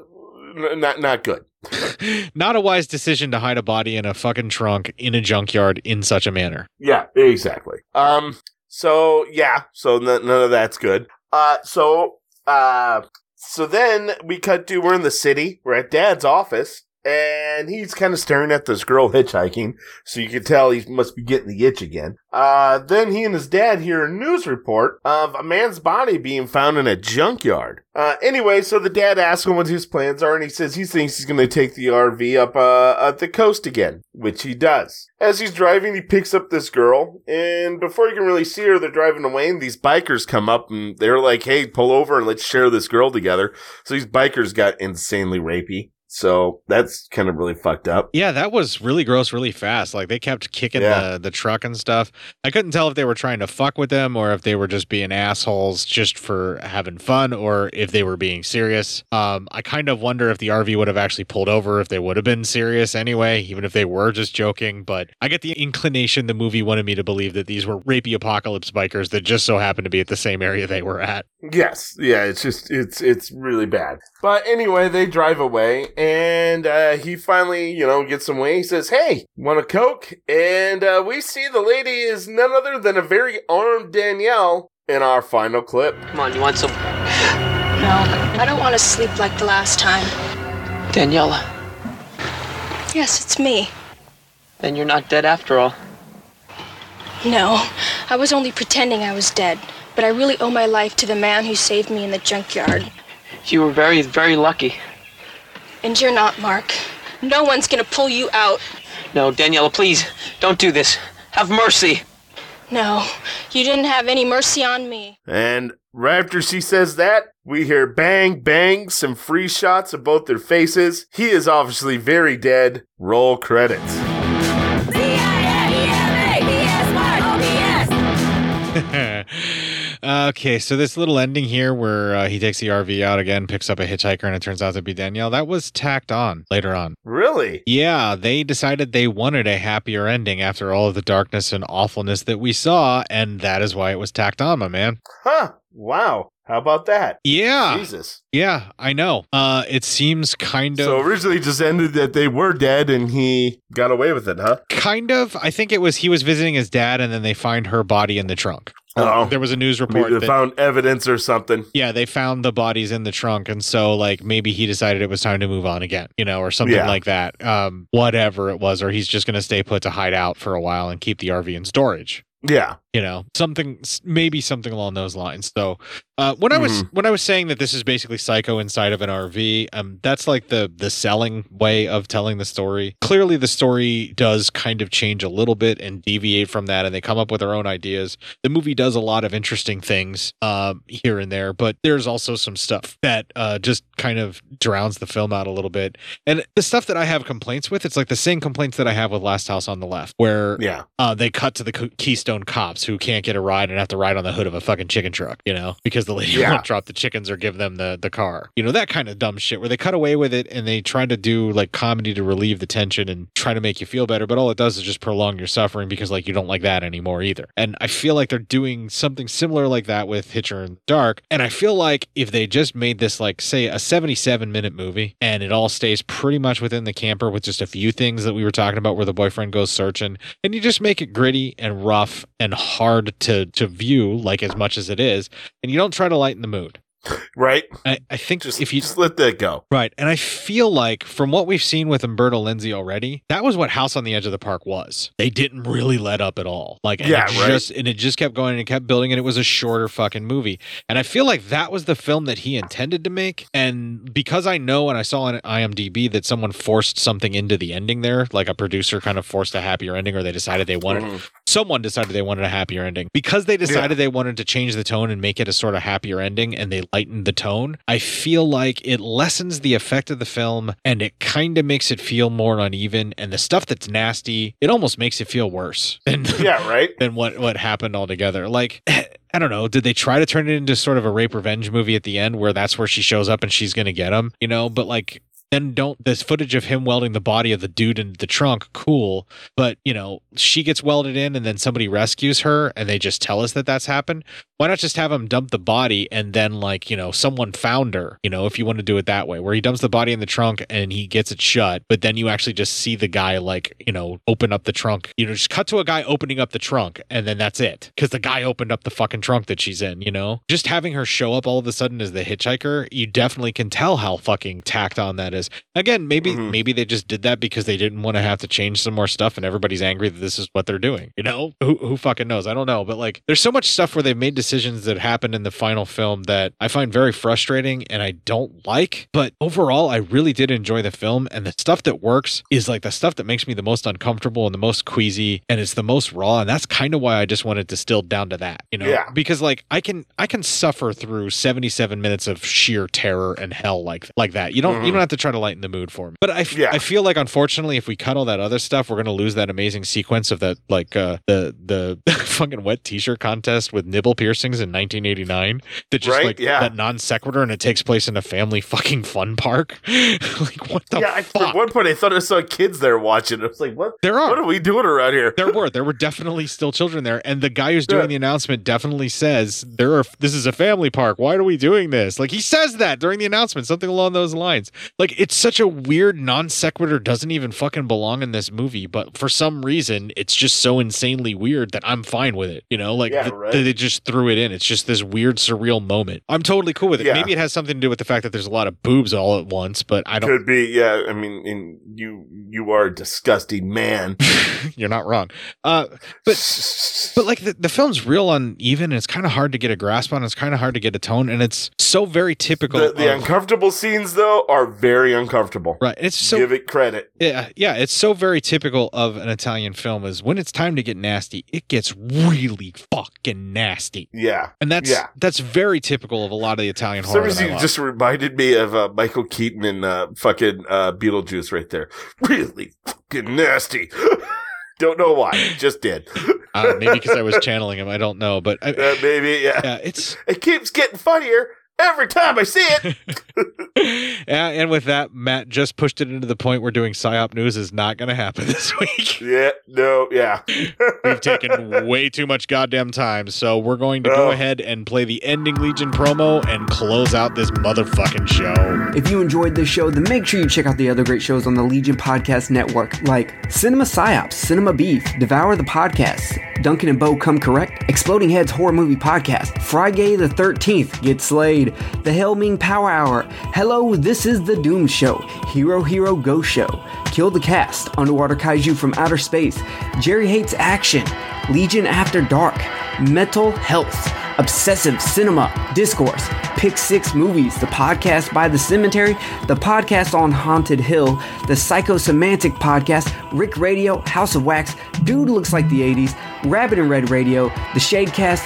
Speaker 2: not not good.
Speaker 1: Not a wise decision to hide a body in a fucking trunk in a junkyard in such a manner.
Speaker 2: Yeah, exactly. Um. So yeah. So n- none of that's good. Uh. So uh. So then we cut to we're in the city. We're at Dad's office, and he's kind of staring at this girl hitchhiking. So you can tell he must be getting the itch again. Uh. Then he and his dad hear a news report of a man's body being found in a junkyard. Uh. Anyway, so the dad asks him what his plans are, and he says he thinks he's going to take the RV up uh at the coast again, which he does. As he's driving, he picks up this girl, and before you can really see her, they're driving away, and these bikers come up, and they're like, hey, pull over and let's share this girl together. So these bikers got insanely rapey. So that's kind of really fucked up.
Speaker 1: Yeah, that was really gross, really fast. Like they kept kicking
Speaker 2: Yeah.
Speaker 1: the the truck and stuff. I couldn't tell if they were trying to fuck with them or if they were just being assholes just for having fun or if they were being serious. Um, I kind of wonder if the RV would have actually pulled over if they would have been serious anyway, even if they were just joking. But I get the inclination the movie wanted me to believe that these were rapey apocalypse bikers that just so happened to be at the same area they were at.
Speaker 2: Yes, yeah, it's just it's it's really bad. But anyway, they drive away, and uh, he finally, you know, gets some way. He says, "Hey, want a coke?" And uh, we see the lady is none other than a very armed Danielle in our final clip.
Speaker 12: Come on, you want some?
Speaker 13: No, I don't want to sleep like the last time.
Speaker 12: Daniela,
Speaker 13: Yes, it's me.
Speaker 12: then you're not dead after all.
Speaker 13: No, I was only pretending I was dead, but I really owe my life to the man who saved me in the junkyard.
Speaker 12: You were very, very lucky.
Speaker 13: And you're not, Mark. No one's gonna pull you out.
Speaker 12: No, Daniela, please, don't do this. Have mercy.
Speaker 13: No, you didn't have any mercy on me.
Speaker 2: And right after she says that, we hear bang bang, some free shots of both their faces. He is obviously very dead. Roll credits.
Speaker 1: Okay, so this little ending here where uh, he takes the RV out again, picks up a hitchhiker, and it turns out to be Danielle, that was tacked on later on.
Speaker 2: Really?
Speaker 1: Yeah, they decided they wanted a happier ending after all of the darkness and awfulness that we saw, and that is why it was tacked on, my man.
Speaker 2: Huh. Wow. How about that?
Speaker 1: Yeah.
Speaker 2: Jesus.
Speaker 1: Yeah, I know. Uh, it seems kind of.
Speaker 2: So originally it just ended that they were dead and he got away with it, huh?
Speaker 1: Kind of. I think it was he was visiting his dad, and then they find her body in the trunk.
Speaker 2: Oh.
Speaker 1: There was a news report
Speaker 2: they
Speaker 1: that
Speaker 2: found evidence or something.
Speaker 1: Yeah, they found the bodies in the trunk, and so like maybe he decided it was time to move on again, you know, or something
Speaker 2: Yeah.
Speaker 1: like that. Um, whatever it was, or he's just gonna stay put to hide out for a while and keep the RV in storage.
Speaker 2: Yeah.
Speaker 1: You know, something maybe something along those lines. So, uh, when I was
Speaker 2: Mhm.
Speaker 1: when I was saying that this is basically Psycho inside of an RV, um, that's like the the selling way of telling the story. Clearly, the story does kind of change a little bit and deviate from that, and they come up with their own ideas. The movie does a lot of interesting things um, here and there, but there's also some stuff that uh, just kind of drowns the film out a little bit. And the stuff that I have complaints with, it's like the same complaints that I have with Last House on the Left, where
Speaker 2: Yeah.
Speaker 1: uh, they cut to the Keystone cops who can't get a ride and have to ride on the hood of a fucking chicken truck, you know, because the lady
Speaker 2: Yeah.
Speaker 1: won't drop the chickens or give them the, the car. You know, that kind of dumb shit where they cut away with it and they try to do like comedy to relieve the tension and try to make you feel better, but all it does is just prolong your suffering because like you don't like that anymore either. And I feel like they're doing something similar like that with Hitcher in the Dark. And I feel like if they just made this like say a 77 minute movie and it all stays pretty much within the camper with just a few things that we were talking about where the boyfriend goes searching and you just make it gritty and rough and hard to to view like as much as it is and you don't try to lighten the mood
Speaker 2: right?
Speaker 1: I, I think
Speaker 2: just
Speaker 1: if you
Speaker 2: just let that go.
Speaker 1: Right. And I feel like from what we've seen with Umberto Lenzi already, that was what House on the Edge of the Park was. They didn't really let up at all. Like
Speaker 2: Yeah,
Speaker 1: it
Speaker 2: right.
Speaker 1: just and it just kept going and it kept building and it was a shorter fucking movie. And I feel like that was the film that he intended to make. And because I know and I saw on IMDb that someone forced something into the ending there, like a producer kind of forced a happier ending or they decided they wanted
Speaker 2: Mhm.
Speaker 1: Someone decided they wanted a happier ending because they decided they wanted to change the tone and make it a sort of happier ending and they lightened the tone i feel like it lessens the effect of the film and it kind of makes it feel more uneven and the stuff that's nasty it almost makes it feel worse than
Speaker 2: Yeah, right.
Speaker 1: than what what happened altogether like I don't know. Did they try to turn it into sort of a rape revenge movie at the end where that's where she shows up and she's going to get him, you know? But like, then don't this footage of him welding the body of the dude in the trunk, cool. But, you know, she gets welded in and then somebody rescues her and they just tell us that that's happened. Why not just have him dump the body and then, like, you know, someone found her, you know, if you want to do it that way, where he dumps the body in the trunk and he gets it shut, but then you actually just see the guy, like, you know, open up the trunk. You know, just cut to a guy opening up the trunk and then that's it. Because the guy opened up the fucking trunk that she's in, you know? Just having her show up all of a sudden as the hitchhiker, you definitely can tell how fucking tacked on that is. Again, maybe maybe they just did that because they didn't want to have to change some more stuff and everybody's angry that this is what they're doing. You know? Who who fucking knows? I don't know. But like there's so much stuff where they've made decisions that happened in the final film that I find very frustrating and I don't like. But overall, I really did enjoy the film and the stuff that works is like the stuff that makes me the most uncomfortable and the most queasy and it's the most raw. And that's kind of why I just wanted distilled down to that, you know?
Speaker 2: Yeah.
Speaker 1: Because like I can I can suffer through 77 minutes of sheer terror and hell like like that. You don't you
Speaker 2: Mhm.
Speaker 1: don't have to try to lighten the mood for me. But I feel like unfortunately if we cut all that other stuff, we're gonna lose that amazing sequence of that like uh the the fucking wet t-shirt contest with nibble piercings in 1989 that just
Speaker 2: Right,
Speaker 1: like
Speaker 2: yeah.
Speaker 1: that non sequitur and it takes place in a family fucking fun park. like what the
Speaker 2: yeah, I, at one point I thought I saw kids there watching. I was like, "What?
Speaker 1: There are.
Speaker 2: What are we doing around here?"
Speaker 1: There were there were definitely still children there, and the guy who's doing
Speaker 2: Yeah.
Speaker 1: the announcement definitely says there are. This is a family park. Why are we doing this? Like he says that during the announcement, something along those lines. Like it's such a weird non sequitur. Doesn't even fucking belong in this movie, but for some reason, it's just so insanely weird that I'm fine with it. You know, like
Speaker 2: Yeah,
Speaker 1: th-
Speaker 2: right.
Speaker 1: they just threw it in. It's just this weird surreal moment. I'm totally cool with it.
Speaker 2: Yeah.
Speaker 1: Maybe it has something to do with the fact that there's a lot of boobs all at once, but I don't.
Speaker 2: Could be, yeah. I mean, in, you you are a disgusting man.
Speaker 1: You're not wrong. Uh, but but like the, the film's real uneven and it's kind of hard to get a grasp on. It's kind of hard to get a tone, and it's so very typical.
Speaker 2: The, the
Speaker 1: of-
Speaker 2: uncomfortable scenes, though, are very uncomfortable.
Speaker 1: Right. It's so
Speaker 2: give it credit.
Speaker 1: yeah, yeah, it's so very typical of an Italian film. Is when it's time to get nasty, it gets really fucking nasty.
Speaker 2: Yeah,
Speaker 1: And that's
Speaker 2: yeah.
Speaker 1: that's very typical of a lot of the Italian
Speaker 2: some
Speaker 1: horror. I
Speaker 2: reason, you just reminded me of uh, Michael Keaton and uh, fucking uh, Beetlejuice right there. Really fucking nasty. Don't know why, just did.
Speaker 1: uh, maybe because I was channeling him. I don't know, but I,
Speaker 2: Uh, maybe, yeah.
Speaker 1: yeah, it's
Speaker 2: It keeps getting funnier every time I see it.
Speaker 1: yeah. And with that, Matt just pushed it into the point where doing psyop news is not going to happen this week.
Speaker 2: yeah, no, yeah.
Speaker 1: We've taken way too much goddamn time, so we're going to go
Speaker 2: Oh.
Speaker 1: ahead and play the ending Legion promo and close out this motherfucking show.
Speaker 14: If you enjoyed this show, then make sure you check out the other great shows on the Legion Podcast Network, like Cinema Psyops, Cinema Beef, Devour the Podcast, Duncan and Bo Come Correct, Exploding Heads Horror Movie Podcast, Friday the 13th, Get Slayed, The Helming Power Hour, Hello, This is the Doom Show, Hero Hero Go Show, Kill the Cast, Underwater Kaiju from Outer Space, Jerry Hates Action, Legion After Dark, Mental Health, Obsessive Cinema, Discourse, Pick Six Movies, the podcast by The Cemetery, the podcast on Haunted Hill, the Psychosemantic podcast, Rick Radio, House of Wax, Dude Looks Like the 80s, Rabbit and Red Radio, the Shadecast,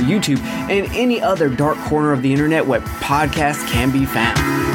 Speaker 14: YouTube, and any other dark corner of the internet where podcasts can be found.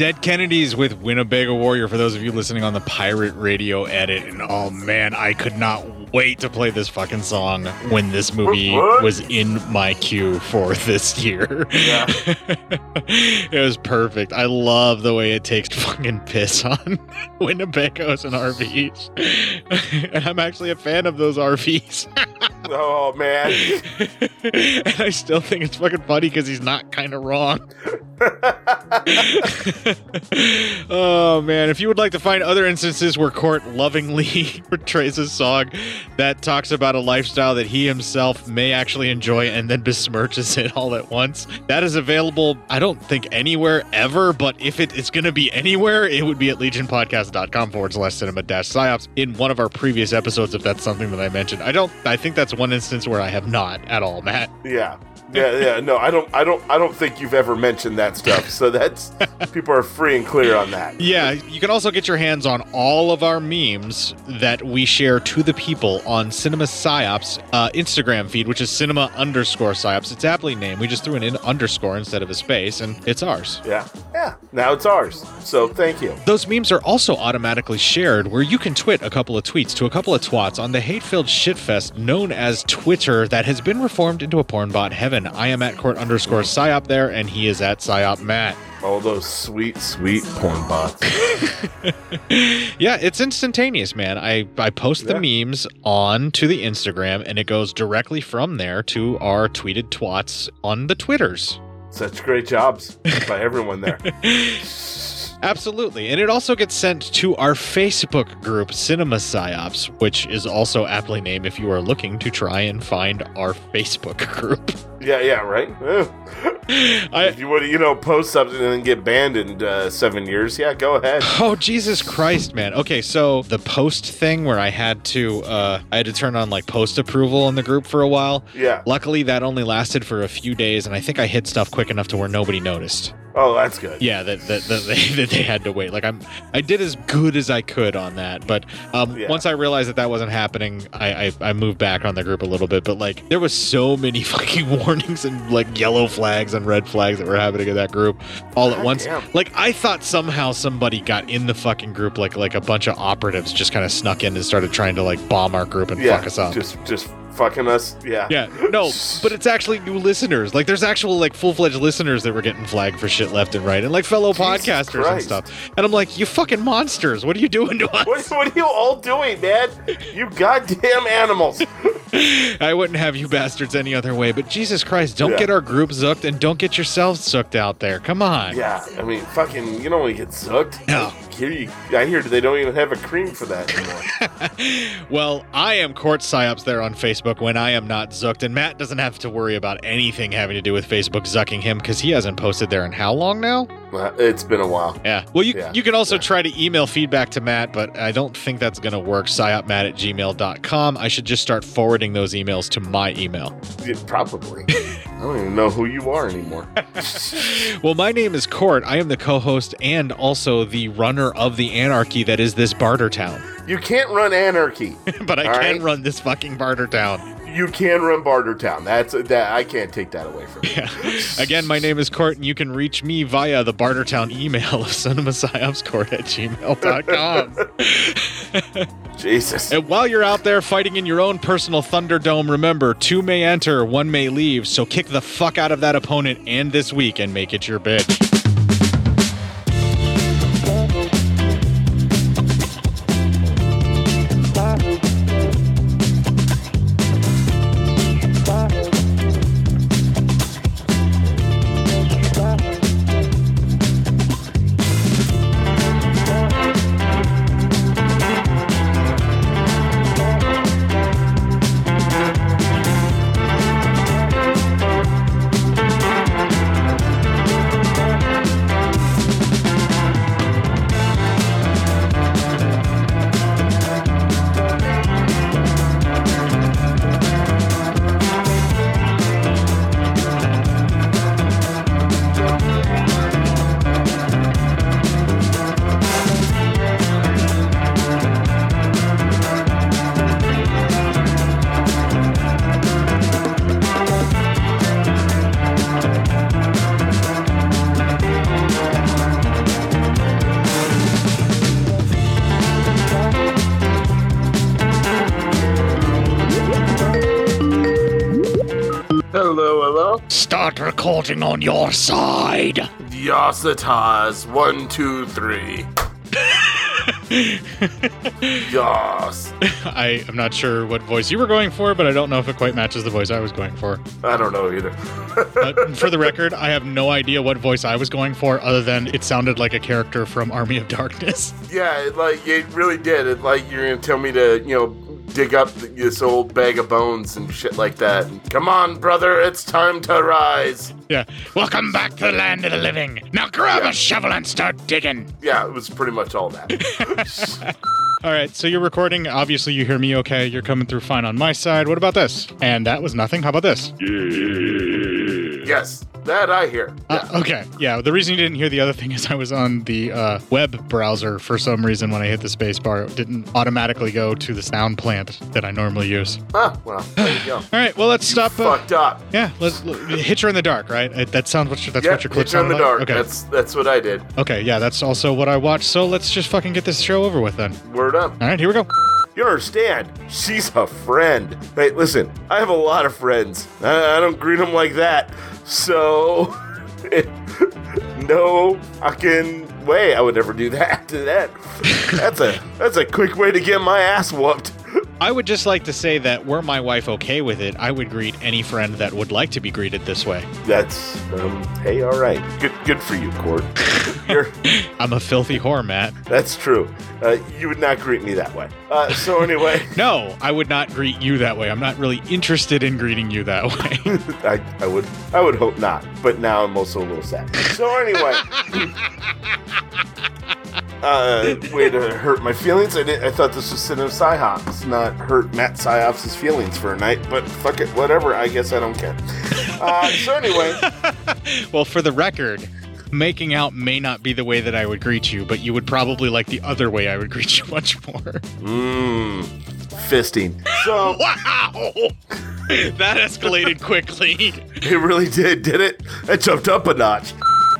Speaker 1: Dead Kennedys with Winnebago Warrior for those of you listening on the Pirate Radio edit. And oh man, I could not wait to play this fucking song when this movie was in my queue for this year.
Speaker 2: Yeah.
Speaker 1: it was perfect. I love the way it takes fucking piss on Winnebagos and RVs. and I'm actually a fan of those RVs.
Speaker 2: Oh man.
Speaker 1: and I still think it's fucking funny because he's not kind of wrong. oh man, if you would like to find other instances where Court lovingly portrays a song that talks about a lifestyle that he himself may actually enjoy and then besmirches it all at once, that is available, I don't think anywhere ever, but if it is going to be anywhere, it would be at legionpodcast.com forward slash cinema dash psyops in one of our previous episodes, if that's something that I mentioned. I don't, I think that's one instance where I have not at all, Matt.
Speaker 2: Yeah. Yeah, yeah, no, I don't, I don't, I don't think you've ever mentioned that stuff. So that's people are free and clear on that.
Speaker 1: Yeah, you can also get your hands on all of our memes that we share to the people on Cinema Psyops uh, Instagram feed, which is cinema underscore psyops. It's aptly named. We just threw an in underscore instead of a space, and it's ours.
Speaker 2: Yeah, yeah. Now it's ours. So thank you.
Speaker 1: Those memes are also automatically shared where you can twit a couple of tweets to a couple of twats on the hate filled shitfest known as Twitter that has been reformed into a porn bot heaven. I am at court underscore psyop there, and he is at psyop Matt.
Speaker 2: All those sweet, sweet porn bots.
Speaker 1: yeah, it's instantaneous, man. I, I post the memes on to the Instagram and it goes directly from there to our tweeted twats on the Twitters.
Speaker 2: Such great jobs by everyone there.
Speaker 1: Absolutely. And it also gets sent to our Facebook group, Cinema Psyops, which is also aptly named if you are looking to try and find our Facebook group.
Speaker 2: Yeah, yeah, right. if you would, you know, post something and then get banned in uh, seven years, yeah, go ahead.
Speaker 1: Oh Jesus Christ, man. Okay, so the post thing where I had to uh I had to turn on like post approval in the group for a while.
Speaker 2: Yeah.
Speaker 1: Luckily that only lasted for a few days and I think I hit stuff quick enough to where nobody noticed.
Speaker 2: Oh, that's good.
Speaker 1: Yeah, that, that, that, they, that they had to wait. Like I'm, I did as good as I could on that, but um,
Speaker 2: Yeah.
Speaker 1: once I realized that that wasn't happening, I, I I moved back on the group a little bit. But like, there was so many fucking warnings and like yellow flags and red flags that were happening in that group all at once.
Speaker 2: damn.
Speaker 1: Like I thought somehow somebody got in the fucking group, like like a bunch of operatives just kind of snuck in and started trying to like bomb our group and
Speaker 2: yeah,
Speaker 1: fuck us up.
Speaker 2: just, just fucking us. Yeah.
Speaker 1: Yeah, no, but it's actually new listeners. Like, there's actual like full fledged listeners that were getting flagged for shit left and right, and like fellow podcasters and stuff. And I'm like, you fucking monsters! What are you doing to us?
Speaker 2: What, what are you all doing, man? You goddamn animals.
Speaker 1: I wouldn't have you bastards any other way. But Jesus Christ, don't
Speaker 2: Yeah.
Speaker 1: get our group zooked and don't get yourselves zooked out there. Come on.
Speaker 2: Yeah, I mean, fucking, you don't want to get zooked.
Speaker 1: No.
Speaker 2: Here you, I hear they don't even have a cream for that anymore.
Speaker 1: Well, I am Court Psyops there on Facebook when I am not zooked, and Matt doesn't have to worry about anything having to do with Facebook zucking him because he hasn't posted there in how long now?
Speaker 2: It's been a while.
Speaker 1: Yeah. Well, you
Speaker 2: Yeah.
Speaker 1: you can also try to email feedback to Matt, but I don't think that's going to work. Psyopmatt at gmail.com. I should just start forwarding those emails to my email.
Speaker 2: Yeah, probably. I don't even know who you are anymore.
Speaker 1: Well, my name is Court. I am the co host and also the runner of the anarchy that is this barter town.
Speaker 2: You can't run anarchy,
Speaker 1: but I
Speaker 2: All
Speaker 1: can
Speaker 2: right?
Speaker 1: run this fucking barter town.
Speaker 2: You can run Bartertown. That's that. I can't take that away from you.
Speaker 1: Again, my name is Court, and you can reach me via the Bartertown email of cinemapsyopscourt at gmail.com.
Speaker 2: Jesus.
Speaker 1: And while you're out there fighting in your own personal Thunderdome, remember two may enter, one may leave. So kick the fuck out of that opponent and this week and make it your bitch. Recording on your side.
Speaker 2: Yasitas, one, two, three. Yas.
Speaker 1: I am not sure what voice you were going for, but I don't know if it quite matches the voice I was going for.
Speaker 2: I don't know either.
Speaker 1: But for the record, I have no idea what voice I was going for, other than it sounded like a character from Army of Darkness.
Speaker 2: Yeah, it, like it really did. It like you're gonna tell me to, you know, dig up this old bag of bones and shit like that. Come on, brother, it's time to rise.
Speaker 1: Yeah. Welcome back to the land of the living. Now grab a shovel and start digging.
Speaker 2: Yeah, it was pretty much all that.
Speaker 1: All right, so you're recording. Obviously, you hear me okay. You're coming through fine on my side. What about this? And that was nothing. How about this?
Speaker 2: Yes, that I hear.
Speaker 1: Uh, okay, yeah. The reason you didn't hear the other thing is I was on the uh, web browser for some reason when I hit the space bar. It didn't automatically go to the sound plant that I normally use.
Speaker 2: Ah, well, there you go.
Speaker 1: All right, well, let's stop. uh,
Speaker 2: Fucked up.
Speaker 1: yeah, let's l- hit her in the dark, right? Uh, That sounds what that's
Speaker 2: yeah,
Speaker 1: what your clip
Speaker 2: hit you in the
Speaker 1: sounded like?
Speaker 2: dark.
Speaker 1: Okay.
Speaker 2: That's that's what I did.
Speaker 1: Okay, yeah, that's also what I watched. So let's just fucking get this show over with then.
Speaker 2: Word up.
Speaker 1: All right, here we go.
Speaker 2: You understand. She's a friend. Hey, listen, I have a lot of friends. I, I don't greet them like that. So, no fucking way I would ever do that that. That's a that's a quick way to get my ass whooped.
Speaker 15: I would just like to say that were my wife okay with it, I would greet any friend that would like to be greeted this way.
Speaker 2: That's um. Hey, all right. Good good for you, Court. You're
Speaker 15: I'm a filthy whore, Matt.
Speaker 2: that's true. Uh, you would not greet me that way. Uh, so anyway,
Speaker 15: No, I would not greet you that way. I'm not really interested in greeting you that way.
Speaker 2: I, I would I would hope not. But now I'm also a little sad. So anyway. Uh, way to hurt my feelings. I did. I thought this was Sin of Cinema Psyops, not hurt Matt Psyops' feelings for a night. But fuck it, whatever. I guess I don't care. Uh, so anyway,
Speaker 15: well, for the record, making out may not be the way that I would greet you, but you would probably like the other way I would greet you much more.
Speaker 2: mmm, fisting. So
Speaker 15: wow, that escalated quickly.
Speaker 2: it really did, did it? It jumped up a notch.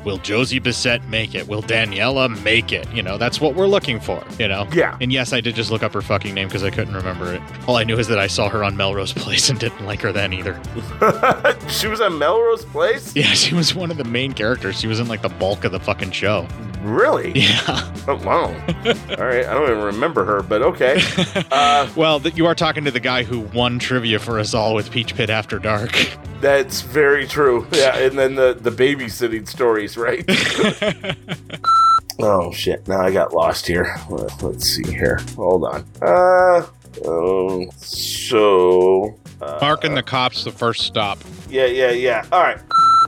Speaker 15: Will Josie Bissett make it? Will Daniela make it? You know, that's what we're looking for, you know?
Speaker 2: Yeah.
Speaker 15: And yes, I did just look up her fucking name because I couldn't remember it. All I knew is that I saw her on Melrose Place and didn't like her then either.
Speaker 2: she was on Melrose Place.
Speaker 15: Yeah, she was one of the main characters. She was in like the bulk of the fucking show.
Speaker 2: Really?
Speaker 15: Yeah.
Speaker 2: Oh, wow. All right. I don't even remember her, but okay. Uh,
Speaker 15: Well, th- you are talking to the guy who won trivia for us all with Peach Pit After Dark.
Speaker 2: That's very true. Yeah, and then the the babysitting stories, right? oh shit! Now I got lost here. Let- Let's see here. Hold on. Uh, um, so uh,
Speaker 15: Mark and the cops, the first stop.
Speaker 2: yeah, yeah, yeah. All right.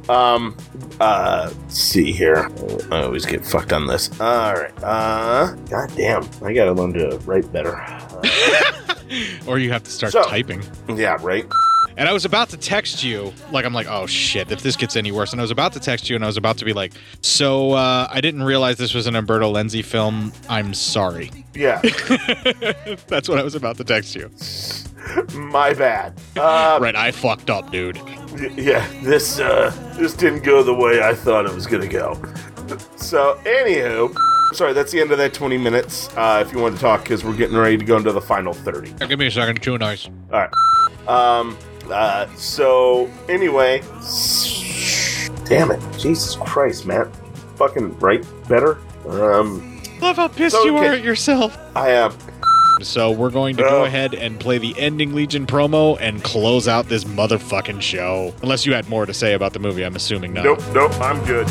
Speaker 2: Um, uh, let's see here. I always get fucked on this. All right. Uh, god damn, I gotta learn to write better.
Speaker 15: Or you have to start
Speaker 2: So-
Speaker 15: typing.
Speaker 2: Yeah, right.
Speaker 15: And I was about to text you, like, I'm like, oh shit, if this gets any worse. And I was about to text you, and I was about to be like, so uh, I didn't realize this was an Umberto Lenzi film. I'm sorry.
Speaker 2: Yeah,
Speaker 15: That's what I was about to text you.
Speaker 2: my bad. Uh,
Speaker 15: Right, I fucked up, dude.
Speaker 2: Y- yeah, this uh this didn't go the way I thought it was gonna go. So, anywho, sorry, that's the end of that 20 minutes. Uh, if you want to talk, because we're getting ready to go into the final 30.
Speaker 15: Give me a second, too nice.
Speaker 2: All right. Um. Uh. So anyway, damn it, Jesus Christ, man, fucking write better. Um.
Speaker 15: Love how pissed
Speaker 2: So
Speaker 15: you are at yourself.
Speaker 2: I am.
Speaker 15: So we're going to go
Speaker 2: Oh.
Speaker 15: ahead and play the ending Legion promo and close out this motherfucking show. Unless you had more to say about the movie, I'm assuming not.
Speaker 2: Nope. Nope. I'm good.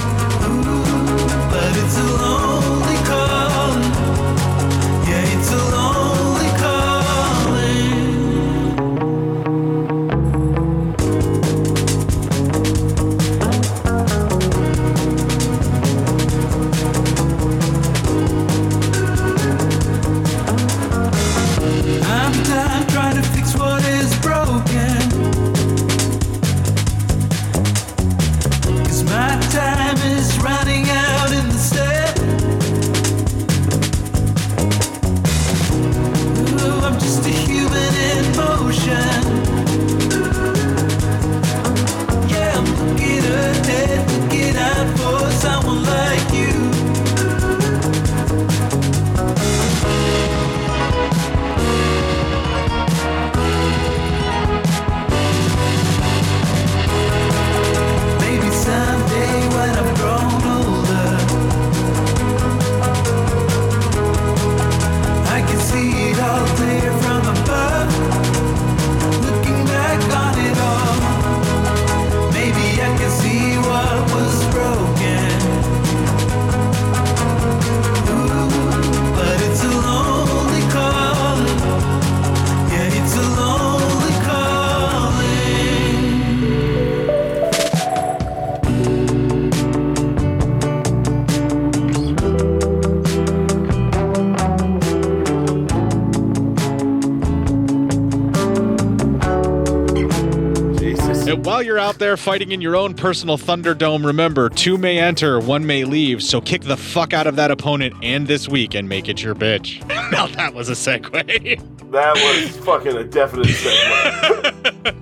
Speaker 1: There fighting in your own personal Thunderdome, remember two may enter, one may leave. So kick the fuck out of that opponent and this week and make it your bitch. now that was a segue.
Speaker 2: That was fucking a definite segue.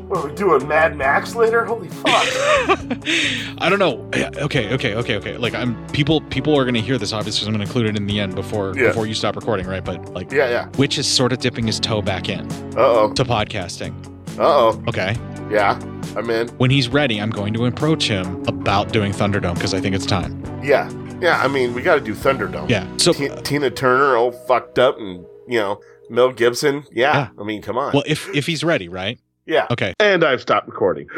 Speaker 2: what are we doing? Mad Max later? Holy fuck!
Speaker 1: I don't know. Okay, okay, okay, okay. Like I'm people people are gonna hear this obviously. I'm gonna include it in the end before
Speaker 2: Yeah.
Speaker 1: before you stop recording, right? But like,
Speaker 2: Yeah, yeah.
Speaker 1: Which is sort of dipping his toe back in.
Speaker 2: Uh oh.
Speaker 1: To podcasting.
Speaker 2: Uh oh.
Speaker 1: Okay.
Speaker 2: Yeah, I'm in.
Speaker 1: When he's ready, I'm going to approach him about doing Thunderdome because I think it's time.
Speaker 2: Yeah, yeah. I mean, we got to do Thunderdome.
Speaker 1: Yeah. So
Speaker 2: T- Tina Turner, all fucked up, and you know Mel Gibson. Yeah. I mean, come on.
Speaker 1: Well, if if he's ready, right?
Speaker 2: yeah.
Speaker 1: Okay.
Speaker 16: And I've stopped recording.